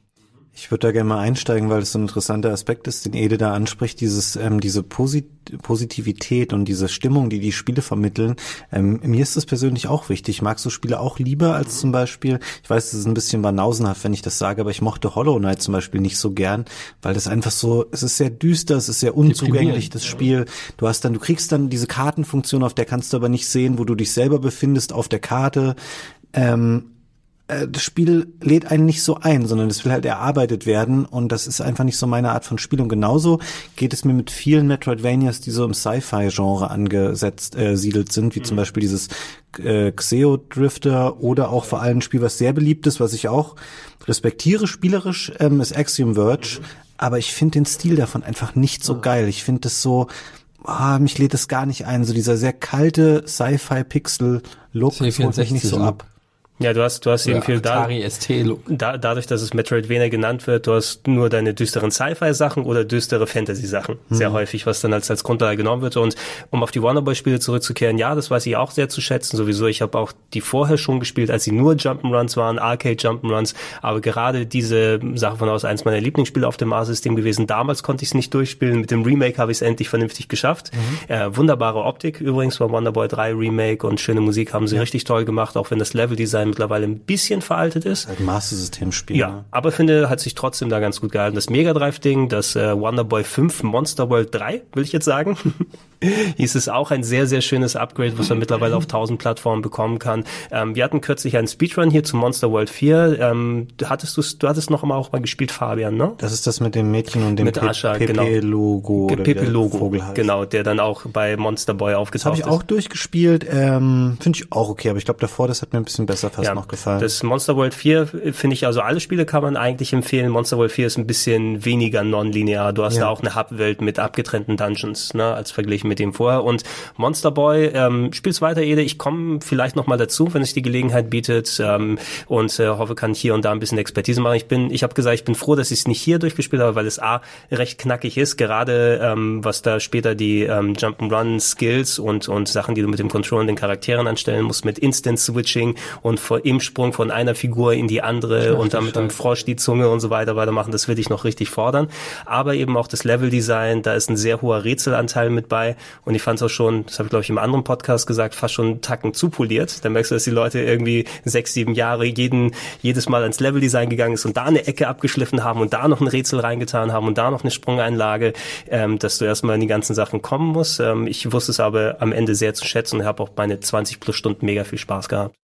Ich würde da gerne mal einsteigen, weil es so ein interessanter Aspekt ist, den Ede da anspricht, dieses, ähm, diese Posit Positivität und diese Stimmung, die die Spiele vermitteln. Ähm, mir ist das persönlich auch wichtig. Ich mag so Spiele auch lieber als zum Beispiel, ich weiß, es ist ein bisschen banausenhaft, wenn ich das sage, aber ich mochte Hollow Knight zum Beispiel nicht so gern, weil das einfach so, es ist sehr düster, es ist sehr unzugänglich, das Spiel. Du hast dann, du kriegst dann diese Kartenfunktion, auf der kannst du aber nicht sehen, wo du dich selber befindest auf der Karte. Ähm, äh, das Spiel lädt einen nicht so ein, sondern es will halt erarbeitet werden und das ist einfach nicht so meine Art von Spiel. Und genauso geht es mir mit vielen Metroidvanias, die so im Sci-Fi-Genre angesetzt äh, siedelt sind, wie zum Beispiel dieses äh, Xeo Drifter oder auch vor allem ein Spiel, was sehr beliebt ist, was ich auch respektiere spielerisch, ähm, ist Axiom Verge. Aber ich finde den Stil davon einfach nicht so geil. Ich finde das so, ah, mich lädt es gar nicht ein. So dieser sehr kalte Sci-Fi-Pixel-Look holt mich nicht so C64 ab. Ja, du hast, du hast eben viel da, ST. Da, dadurch, dass es Metroidvania genannt wird, du hast nur deine düsteren Sci-Fi-Sachen oder düstere Fantasy-Sachen. Sehr häufig, was dann als, als Grundlage genommen wird. Und um auf die Wonderboy-Spiele zurückzukehren, ja, das weiß ich auch sehr zu schätzen. Sowieso, ich habe auch die vorher schon gespielt, als sie nur Jump'n'Runs waren, Arcade-Jump'n'Runs. Aber gerade diese Sache von aus eins meiner Lieblingsspiele auf dem Mars-System gewesen. Damals konnte ich es nicht durchspielen. Mit dem Remake habe ich es endlich vernünftig geschafft. Äh, wunderbare Optik übrigens bei Wonderboy 3 Remake und schöne Musik haben sie richtig toll gemacht, auch wenn das Level-Design mittlerweile ein bisschen veraltet ist. Halt Master-System-Spiel. Ja, ne? aber finde, hat sich trotzdem da ganz gut gehalten. Das Mega Drive-Ding, das äh, Wonderboy 5 Monster World 3, will ich jetzt sagen, hieß es auch ein sehr, sehr schönes Upgrade, was man mittlerweile auf 1000 Plattformen bekommen kann. Ähm, wir hatten kürzlich einen Speedrun hier zu Monster World 4. Ähm, du hattest du, du hattest noch mal auch mal gespielt, Fabian, ne? Das ist das mit dem Mädchen und dem Mit Ascha, genau. Wie der Pepe-Logo, Vogel heißt. genau, der dann auch bei Monster Boy Das aufgetaucht habe ich ist. auch durchgespielt. Ähm, Finde ich auch okay, aber ich glaube davor, das hat mir ein bisschen besser fast noch gefallen. Das Monster World 4 finde ich, also alle Spiele kann man eigentlich empfehlen. Monster World 4 ist ein bisschen weniger nonlinear. Du hast Ja. da auch eine Hub-Welt mit abgetrennten Dungeons, ne, als verglichen mit dem vorher. Und Monster Boy, ähm, spiel's weiter, Ede. Ich komme vielleicht noch mal dazu, wenn sich die Gelegenheit bietet ähm, und äh, hoffe, kann hier und da ein bisschen Expertise machen. Ich bin, ich habe gesagt, ich bin froh, dass ich es nicht hier durchgespielt habe, weil es A, recht knackig ist, gerade ähm, was da später die ähm, Jump'n'Run-Skills und, und Sachen, die du mit dem Control und den Charakteren anstellen musst, mit Instant-Switching und vor, im Sprung von einer Figur in die andere und dann mit dem Frosch die Zunge und so weiter weitermachen, das will ich noch richtig fordern. Aber eben auch das Level-Design, da ist ein sehr hoher Rätselanteil mit bei und ich fand es auch schon, das habe ich glaube ich im anderen Podcast gesagt, fast schon einen Tacken zu poliert. Da merkst du, dass die Leute irgendwie sechs, sieben Jahre jeden, jedes Mal ans Level-Design gegangen ist und da eine Ecke abgeschliffen haben und da noch ein Rätsel reingetan haben und da noch eine Sprungeinlage, ähm, dass du erstmal in die ganzen Sachen kommen musst. Ähm, ich wusste es aber am Ende sehr zu schätzen und habe auch meine 20 plus Stunden mega viel Spaß gehabt.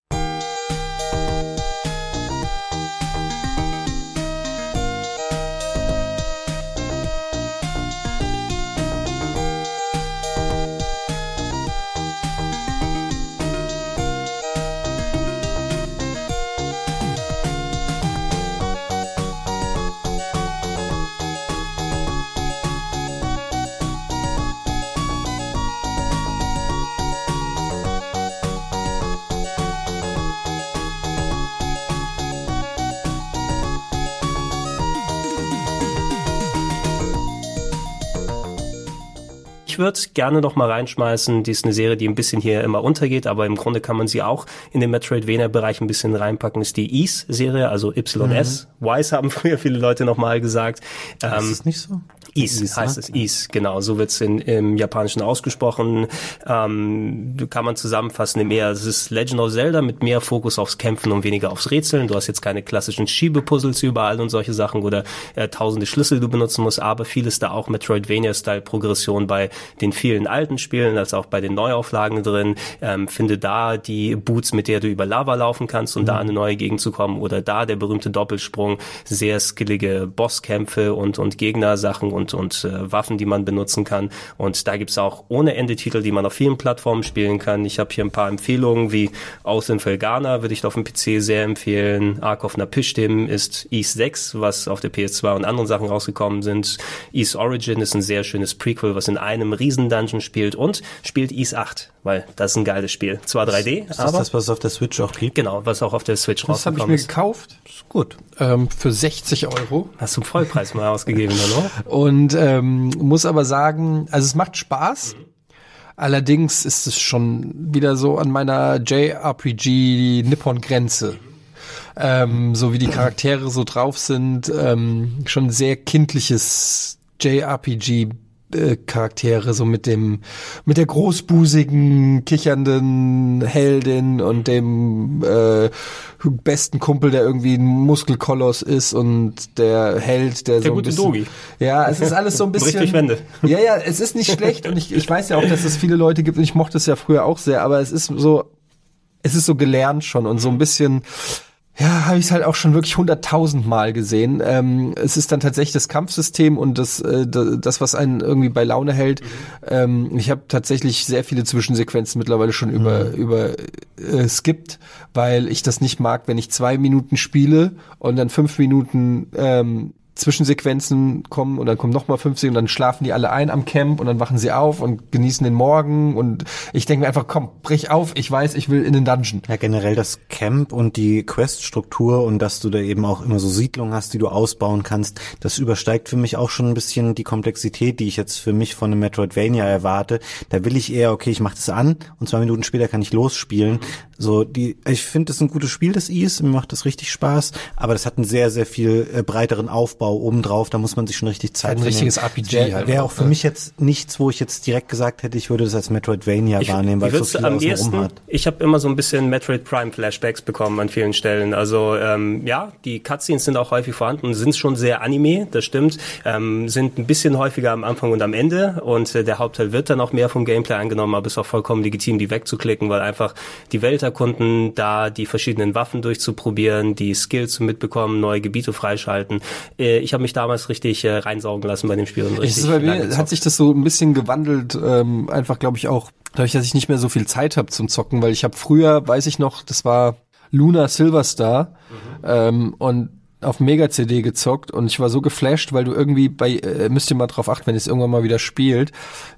Ich würde gerne noch mal reinschmeißen, die ist eine Serie, die ein bisschen hier immer untergeht, aber im Grunde kann man sie auch in den Metroidvania-Bereich ein bisschen reinpacken, ist die Ys-Serie, also YS. Ys haben früher viele Leute noch mal gesagt. ist Ähm, es nicht so? Is, Is, heißt es Is, genau, so wird's in im Japanischen ausgesprochen. Ähm, kann man zusammenfassen im eher, es ist Legend of Zelda mit mehr Fokus aufs Kämpfen und weniger aufs Rätseln. Du hast jetzt keine klassischen Schiebepuzzles überall und solche Sachen oder äh, tausende Schlüssel, die du benutzen musst, aber vieles da auch Metroidvania-Style-Progression bei den vielen alten Spielen als auch bei den Neuauflagen drin. Ähm, finde da die Boots, mit der du über Lava laufen kannst, um da in eine neue Gegend zu kommen oder da der berühmte Doppelsprung, sehr skillige Bosskämpfe und, und Gegnersachen und, und äh, Waffen, die man benutzen kann. Und da gibt's auch ohne Ende Titel, die man auf vielen Plattformen spielen kann. Ich habe hier ein paar Empfehlungen wie Aus in Felgana würde ich auf dem PC sehr empfehlen. Ark of Napishtim ist East 6, was auf der PS2 und anderen Sachen rausgekommen sind. East Origin ist ein sehr schönes Prequel, was in einem Riesen-Dungeon spielt und spielt East 8, weil das ist ein geiles Spiel. Zwar 3D, Ist aber das das, was es auf der Switch auch gibt? genau, was auch auf der Switch Das habe ich rausgekommen mir ist. gekauft Ist gut. ähm, für 60 Euro. Hast du einen Vollpreis mal ausgegeben, oder? Und ähm, muss aber sagen, also es macht Spaß. Allerdings ist es schon wieder so an meiner JRPG Nippon Grenze. Ähm, so wie die Charaktere so drauf sind, ähm, schon sehr kindliches JRPG Charaktere, so mit dem, mit der großbusigen, kichernden Heldin und dem äh, besten Kumpel, der irgendwie ein Muskelkoloss ist und der Held, der, so ein gute bisschen, Dogi. Ja, es ist alles so ein bisschen. Durch Wände. Ja, ja, es ist nicht schlecht und ich, ich weiß ja auch, dass es viele Leute gibt und ich mochte es ja früher auch sehr, aber es ist so, es ist so gelernt schon und so ein bisschen, ja, habe ich es halt auch schon wirklich hunderttausend Mal gesehen. Ähm, es ist dann tatsächlich das Kampfsystem und das, äh, da- das was einen irgendwie bei Laune hält. Ähm, ich habe tatsächlich sehr viele Zwischensequenzen mittlerweile schon über über äh, skippt, weil ich das nicht mag, wenn ich zwei Minuten spiele und dann fünf Minuten ähm, Zwischensequenzen kommen und dann kommen noch mal 50 und dann schlafen die alle ein am Camp und dann wachen sie auf und genießen den Morgen und ich denke mir einfach, komm, brich auf, ich weiß, ich will in den Dungeon. Ja, generell das Camp und die Quest-Struktur und dass du da eben auch immer so Siedlungen hast, die du ausbauen kannst, das übersteigt für mich auch schon ein bisschen die Komplexität, die ich jetzt für mich von einem Metroidvania erwarte. Da will ich eher, okay, ich mache das an und zwei Minuten später kann ich losspielen. So die, ich finde, das ist ein gutes Spiel, das Ease, mir macht das richtig Spaß, aber das hat einen sehr, sehr viel äh, breiteren Aufbau obendrauf, da muss man sich schon richtig Zeit Ein richtiges nehmen. RPG Wäre halt wär auch, auch für ne? mich jetzt nichts, wo ich jetzt direkt gesagt hätte, ich würde das als Metroidvania wahrnehmen, weil es so viel am hat. Ich habe immer so ein bisschen Metroid Prime Flashbacks bekommen an vielen Stellen. Also ähm, ja, die Cutscenes sind auch häufig vorhanden, sind schon sehr Anime, das stimmt, ähm, sind ein bisschen häufiger am Anfang und am Ende und äh, der Hauptteil wird dann auch mehr vom Gameplay angenommen, aber ist auch vollkommen legitim, die wegzuklicken, weil einfach die Welt erkunden, da die verschiedenen Waffen durchzuprobieren, die Skills zu mitbekommen, neue Gebiete freischalten. Äh, ich habe mich damals richtig äh, reinsaugen lassen bei dem Spiel und richtig bei mir, hat sich das so ein bisschen gewandelt, ähm, einfach glaube ich auch, dadurch, dass ich nicht mehr so viel Zeit habe zum Zocken, weil ich habe früher, weiß ich noch, das war Luna Silverstar ähm, und auf Mega-CD gezockt und ich war so geflasht, weil du irgendwie bei, äh, müsst ihr mal drauf achten, wenn ihr es irgendwann mal wieder spielt,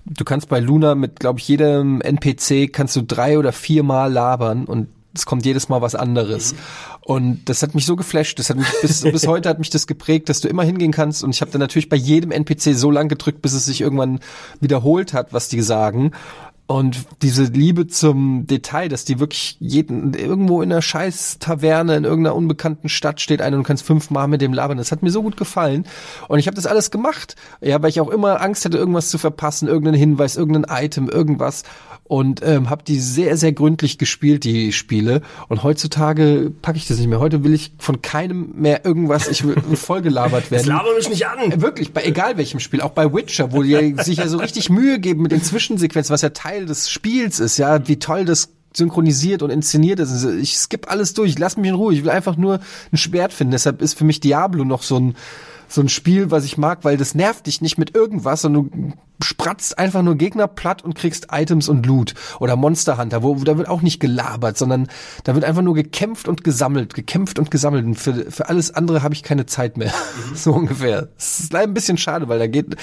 du kannst bei Luna mit, glaube ich, jedem NPC kannst du drei oder vier Mal labern und es kommt jedes Mal was anderes. Und das hat mich so geflasht, das hat mich bis, bis heute hat mich das geprägt, dass du immer hingehen kannst und ich habe dann natürlich bei jedem NPC so lang gedrückt, bis es sich irgendwann wiederholt hat, was die sagen. Und diese Liebe zum Detail, dass die wirklich jeden, irgendwo in einer scheiß Taverne in irgendeiner unbekannten Stadt steht einer und kannst fünfmal mit dem labern. Das hat mir so gut gefallen. Und ich habe das alles gemacht. Ja, weil ich auch immer Angst hatte, irgendwas zu verpassen, irgendeinen Hinweis, irgendein Item, irgendwas. Und ähm, habe die sehr, sehr gründlich gespielt, die Spiele. Und heutzutage packe ich das nicht mehr. Heute will ich von keinem mehr irgendwas, ich will vollgelabert werden. Jetzt laber mich nicht an! Äh, Wirklich, bei egal welchem Spiel, auch bei Witcher, wo die sich ja so richtig Mühe geben mit den Zwischensequenzen, was ja Teil des Spiels ist, ja, wie toll das synchronisiert und inszeniert ist. Ich skipp alles durch, lass mich in Ruhe, ich will einfach nur ein Schwert finden. Deshalb ist für mich Diablo noch so ein so ein Spiel, was ich mag, weil das nervt dich nicht mit irgendwas, sondern du spratzt einfach nur Gegner platt und kriegst Items und Loot. Oder Monster Hunter, wo, wo da wird auch nicht gelabert, sondern da wird einfach nur gekämpft und gesammelt, gekämpft und gesammelt. Und für, für alles andere habe ich keine Zeit mehr. so ungefähr. Es ist leider ein bisschen schade, weil da geht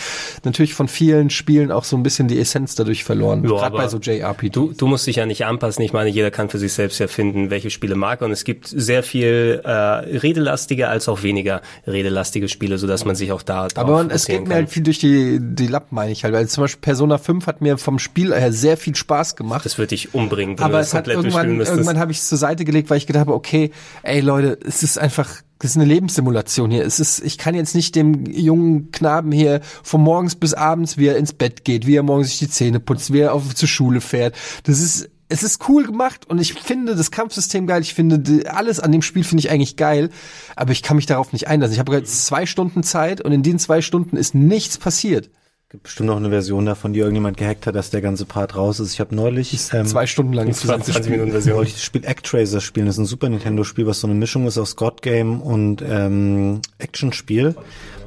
natürlich von vielen Spielen auch so ein bisschen die Essenz dadurch verloren. Ja, Gerade bei so JRPGs. Du, du musst dich ja nicht anpassen. Ich meine, jeder kann für sich selbst ja finden, welche Spiele mag. Und es gibt sehr viel äh, redelastige als auch weniger redelastige Spiele, sodass man sich auch da Aber man, es geht mir halt viel durch die, die Lappen, meine ich halt. Weil zum Beispiel Persona 5 hat mir vom Spiel her sehr viel Spaß gemacht. Das wird dich umbringen, wenn aber du das es hat komplett irgendwann, durchspielen müsstest. irgendwann habe ich es zur Seite gelegt, weil ich gedacht habe, okay, ey Leute, es ist einfach, das ist eine Lebenssimulation hier. Es ist, ich kann jetzt nicht dem jungen Knaben hier von morgens bis abends, wie er ins Bett geht, wie er morgens sich die Zähne putzt, wie er auf, zur Schule fährt. Das ist, es ist cool gemacht und ich finde das Kampfsystem geil. Ich finde die, alles an dem Spiel finde ich eigentlich geil, aber ich kann mich darauf nicht einlassen. Ich habe jetzt zwei Stunden Zeit und in den zwei Stunden ist nichts passiert. Gibt bestimmt noch eine Version davon, die irgendjemand gehackt hat, dass der ganze Part raus ist. Ich habe neulich ähm, Zwei Stunden lang das 20 Minuten Version. wollte ich das Spiel Actraiser spielen. Das ist ein Super Nintendo Spiel, was so eine Mischung ist aus God Game und ähm, Action-Spiel.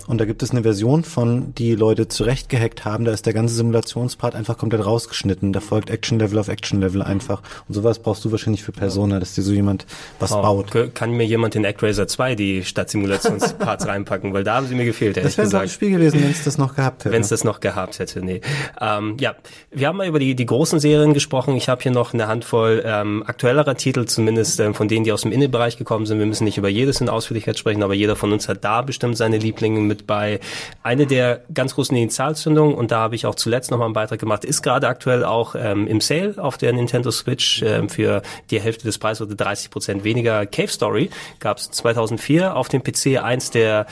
Und da gibt es eine Version von, die Leute zurechtgehackt haben. Da ist der ganze Simulationspart einfach komplett rausgeschnitten. Da folgt Action-Level auf Action-Level einfach. Und sowas brauchst du wahrscheinlich für Persona, dass dir so jemand was Oh, baut. Kann mir jemand in ActRaiser 2 die Stadtsimulationsparts reinpacken, weil da haben sie mir gefehlt, ehrlich Das wäre ein gesagt. tolles Spiel gewesen, wenn es das noch gehabt hätte. wenn es das noch gehabt hätte. Nee. Ähm, ja, wir haben mal über die, die großen Serien gesprochen. Ich habe hier noch eine Handvoll ähm, aktuellerer Titel, zumindest ähm, von denen, die aus dem Innenbereich gekommen sind. Wir müssen nicht über jedes in Ausführlichkeit sprechen, aber jeder von uns hat da bestimmt seine Lieblinge mit bei. Eine der ganz großen Initialzündungen, und da habe ich auch zuletzt noch mal einen Beitrag gemacht, ist gerade aktuell auch ähm, im Sale auf der Nintendo Switch ähm, für die Hälfte des Preises oder 30 Prozent weniger. Cave Story gab es 2004 auf dem PC, eins der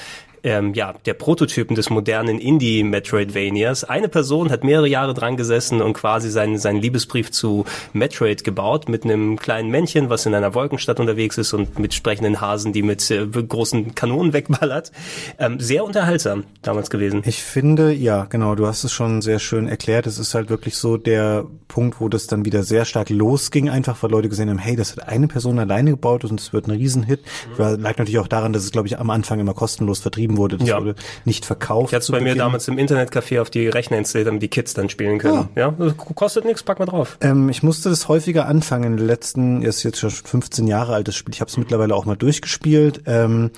ähm, ja, der Prototypen des modernen Indie-Metroidvanias. Eine Person hat mehrere Jahre dran gesessen und quasi seinen, seinen Liebesbrief zu Metroid gebaut mit einem kleinen Männchen, was in einer Wolkenstadt unterwegs ist und mit sprechenden Hasen, die mit äh, großen Kanonen wegballert. Ähm, sehr unterhaltsam damals gewesen. Ich finde, ja, genau, du hast es schon sehr schön erklärt. Es ist halt wirklich so der Punkt, wo das dann wieder sehr stark losging, einfach weil Leute gesehen haben, hey, das hat eine Person alleine gebaut und es wird ein Riesenhit. War- Lag natürlich auch daran, dass es, glaube ich, am Anfang immer kostenlos vertrieben wurde. Das Ja. wurde nicht verkauft. Ich hatte es bei mir Beginn. damals im Internetcafé auf die Rechner installiert, damit die Kids dann spielen können. Ja, das kostet nichts, pack mal drauf. Ähm, ich musste das häufiger anfangen. In den letzten, ist jetzt schon 15 Jahre altes Spiel. Ich habe es mittlerweile auch mal durchgespielt. Ähm,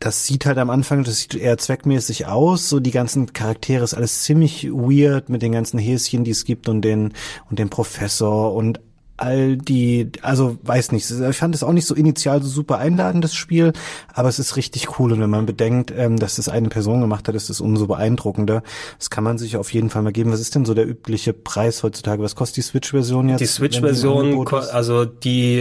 das sieht halt am Anfang, das sieht eher zweckmäßig aus. So die ganzen Charaktere ist alles ziemlich weird mit den ganzen Häschen, die es gibt und den und den Professor und all die, also weiß nicht, ich fand es auch nicht so initial so super einladend, das Spiel, aber es ist richtig cool und wenn man bedenkt, ähm, dass das eine Person gemacht hat, ist es umso beeindruckender. Das kann man sich auf jeden Fall mal geben. Was ist denn so der übliche Preis heutzutage? Was kostet die Switch-Version jetzt? Die Switch-Version, also die,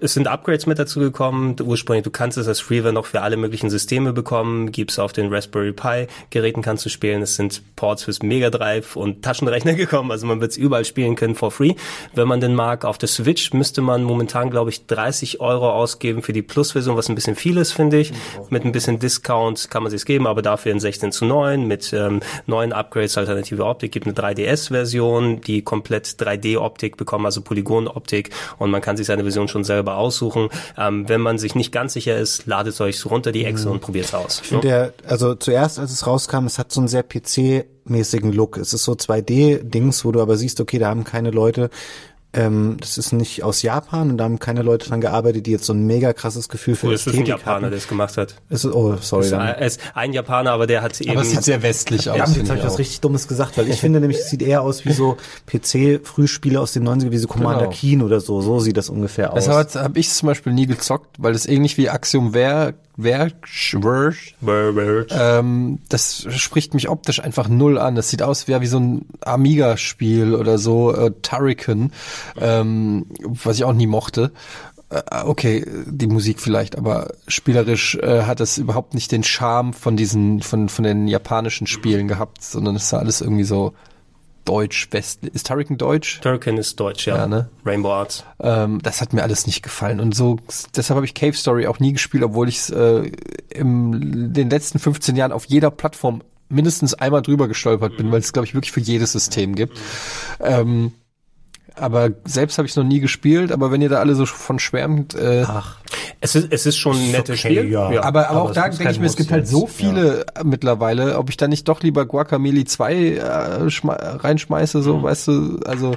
es sind Upgrades mit dazu gekommen. Ursprünglich, du kannst es als Freeware noch für alle möglichen Systeme bekommen. Gibt's auf den Raspberry Pi Geräten kannst du spielen. Es sind Ports fürs Mega Drive und Taschenrechner gekommen. Also man wird es überall spielen können for free, wenn man den mag. Auf der Switch müsste man momentan, glaube ich, 30 Euro ausgeben für die Plus-Version, was ein bisschen viel ist, finde ich. Mit ein bisschen Discount kann man sich's geben, aber dafür in 16 zu 9 mit ähm, neuen Upgrades, alternative Optik. Gibt eine 3DS-Version, die komplett 3D-Optik bekommen, also Polygon-Optik und man kann sich seine Version schon selber aussuchen. Ähm, wenn man sich nicht ganz sicher ist, ladet euch runter die Echse und probiert's aus. Ich finde der, also zuerst, als es rauskam, es hat so einen sehr PC-mäßigen Look. Es ist so 2D-Dings, wo du aber siehst, okay, da haben keine Leute, ähm, das ist nicht aus Japan und da haben keine Leute dran gearbeitet, die jetzt so ein mega krasses Gefühl für Wo ist es ein Ästhetik Japaner, hatten. der es gemacht hat? Es ist, oh, sorry, Es ist ein- es ist ein Japaner, aber der hat eben Aber es sieht sehr westlich aus. Ja, jetzt habe ich was richtig Dummes gesagt, weil ich finde nämlich, es sieht eher aus wie so PC-Frühspiele aus den 90er, wie so Commander Genau. Keen oder so. So sieht das ungefähr aus. Deshalb habe ich zum Beispiel nie gezockt, weil das ähnlich wie Axiom Ver, Ver ähm, das spricht mich optisch einfach null an. Das sieht aus wie, wie so ein Amiga-Spiel oder so, äh, Turrican, ähm, was ich auch nie mochte. Äh, okay, die Musik vielleicht, aber spielerisch äh, hat es überhaupt nicht den Charme von diesen, von, von den japanischen Spielen gehabt, sondern es sah alles irgendwie so deutsch, west. Ist Turrican deutsch? Turrican ist deutsch, ja. Ja, ne? Rainbow Arts. Ähm, das hat mir alles nicht gefallen. Und so, deshalb habe ich Cave Story auch nie gespielt, obwohl ich es äh, in den letzten 15 Jahren auf jeder Plattform mindestens einmal drüber gestolpert bin, weil es, glaube ich, wirklich für jedes System gibt. Ähm, aber selbst habe ich noch nie gespielt, aber wenn ihr da alle so von schwärmt, äh, Ach, Es ist, es ist schon ein nettes okay, Spiel. ja. aber, aber aber auch da denke ich mir, es gibt halt so ja. viele äh, mittlerweile, ob ich da nicht doch lieber Guacamole 2 äh, reinschmeiße, so, weißt du, also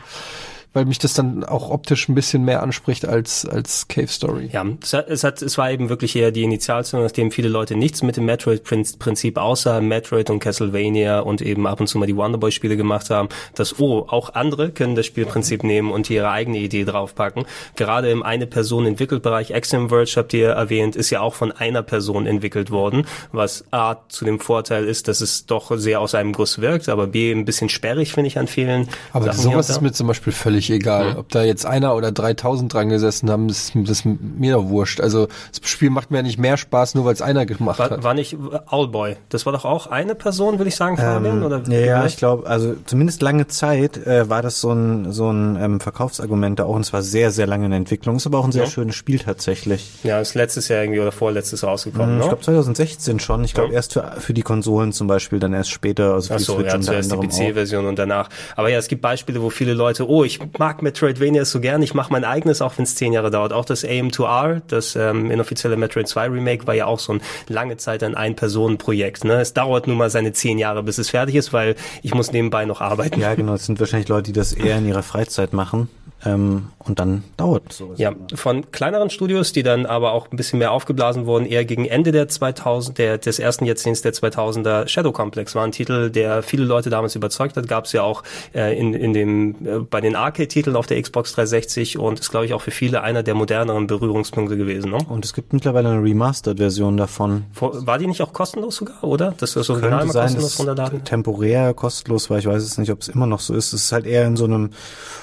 weil mich das dann auch optisch ein bisschen mehr anspricht als als Cave Story. Ja, es, hat, es, hat, es war eben wirklich eher die Initialzündung, nachdem viele Leute nichts mit dem Metroid-Prinzip außer Metroid und Castlevania und eben ab und zu mal die Wonderboy-Spiele gemacht haben, dass, oh, auch andere können das Spielprinzip nehmen und ihre eigene Idee draufpacken. Gerade im Eine-Person-Entwickelt-Bereich, Axiom Verge habt ihr erwähnt, ist ja auch von einer Person entwickelt worden, was A, zu dem Vorteil ist, dass es doch sehr aus einem Guss wirkt, aber B, ein bisschen sperrig, finde ich, an vielen Aber Sachen sowas ist mir zum Beispiel völlig völlig egal. Ob da jetzt einer oder 3000 dran gesessen haben, ist, das ist mir doch wurscht. Also das Spiel macht mir ja nicht mehr Spaß, nur weil es einer gemacht War, hat. war nicht Owlboy. Das war doch auch eine Person, würde ich sagen, Fabian? oder ja, ja, ich glaube, also zumindest lange Zeit äh, war das so ein so ein ähm, Verkaufsargument da auch und es war sehr, sehr lange in Entwicklung. Ist aber auch ein sehr Ja. schönes Spiel tatsächlich. Ja, ist letztes Jahr irgendwie oder vorletztes rausgekommen, Ich ne? glaube 2016 schon. Ich glaube Ja. erst für, für die Konsolen zum Beispiel, dann erst später, also für Ach die so, Switch ja, zuerst die. PC-Version und danach. Aber ja, es gibt Beispiele, wo viele Leute, oh, ich mag Metroidvania so gern, ich mache mein eigenes, auch wenn es zehn Jahre dauert. Auch das AM2R, das ähm, inoffizielle Metroid 2 Remake, war ja auch so ein lange Zeit ein Ein-Personen-Projekt. Ne? Es dauert nun mal seine zehn Jahre, bis es fertig ist, weil ich muss nebenbei noch arbeiten. Ja, genau. Es sind wahrscheinlich Leute, die das eher in ihrer Freizeit machen. Ähm, und dann dauert sowas. Ja, von kleineren Studios, die dann aber auch ein bisschen mehr aufgeblasen wurden, eher gegen Ende der 2000, der, des ersten Jahrzehnts der 2000er. Shadow Complex war ein Titel, der viele Leute damals überzeugt hat. Gab es ja auch äh, in, in dem, äh, bei den Arcade-Titeln auf der Xbox 360 und ist, glaube ich, auch für viele einer der moderneren Berührungspunkte gewesen. Ne? Und es gibt mittlerweile eine Remastered-Version davon. Vor, war die nicht auch kostenlos sogar, oder? Dass du das Original mal sein, kostenlos runterladen? temporär kostenlos war. Ich weiß es nicht, ob es immer noch so ist. Es ist halt eher in so einem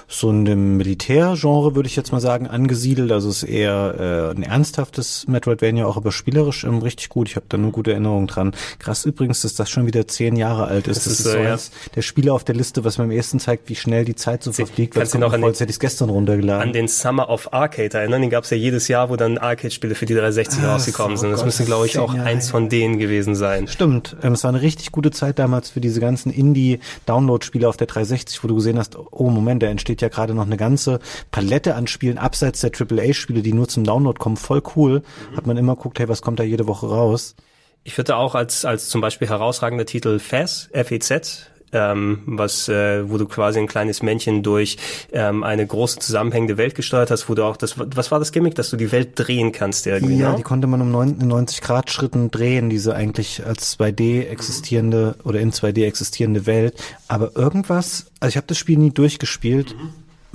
so einem Militärgenre, würde ich jetzt mal sagen, angesiedelt. Also es ist eher äh, ein ernsthaftes Metroidvania, auch aber spielerisch ähm, richtig gut. Ich habe da nur gute Erinnerungen dran. Krass übrigens, dass das schon wieder zehn Jahre alt ist. Das Das, ist ist, so, ja. eins der Spiele auf der Liste, was mir am ehesten zeigt, wie schnell die Zeit so verfliegt. kannst es du noch an den- hätte ich gestern runtergeladen. An den Summer of Arcade erinnern, den gab es ja jedes Jahr, wo dann Arcade-Spiele für die 360 Ah, rausgekommen so, sind. Das Gott, müsste, glaube ich, auch Jahre eins von denen gewesen sein. Stimmt, ähm, es war eine richtig gute Zeit damals für diese ganzen Indie-Download-Spiele auf der 360, wo du gesehen hast, oh Moment, da entsteht ja gerade noch eine ganze Palette an Spielen abseits der AAA-Spiele, die nur zum Download kommen, voll cool. Hat man immer guckt, hey, was kommt da jede Woche raus? Ich würde auch als, als zum Beispiel herausragender Titel FEZ, F-E-Z, ähm, was, äh, wo du quasi ein kleines Männchen durch ähm, eine große zusammenhängende Welt gesteuert hast, wo du auch das, was war das Gimmick, dass du die Welt drehen kannst irgendwie, Ja, ne? die konnte man um 90 Grad Schritten drehen, diese eigentlich als 2D existierende oder in 2D existierende Welt. Aber irgendwas, also ich habe das Spiel nie durchgespielt.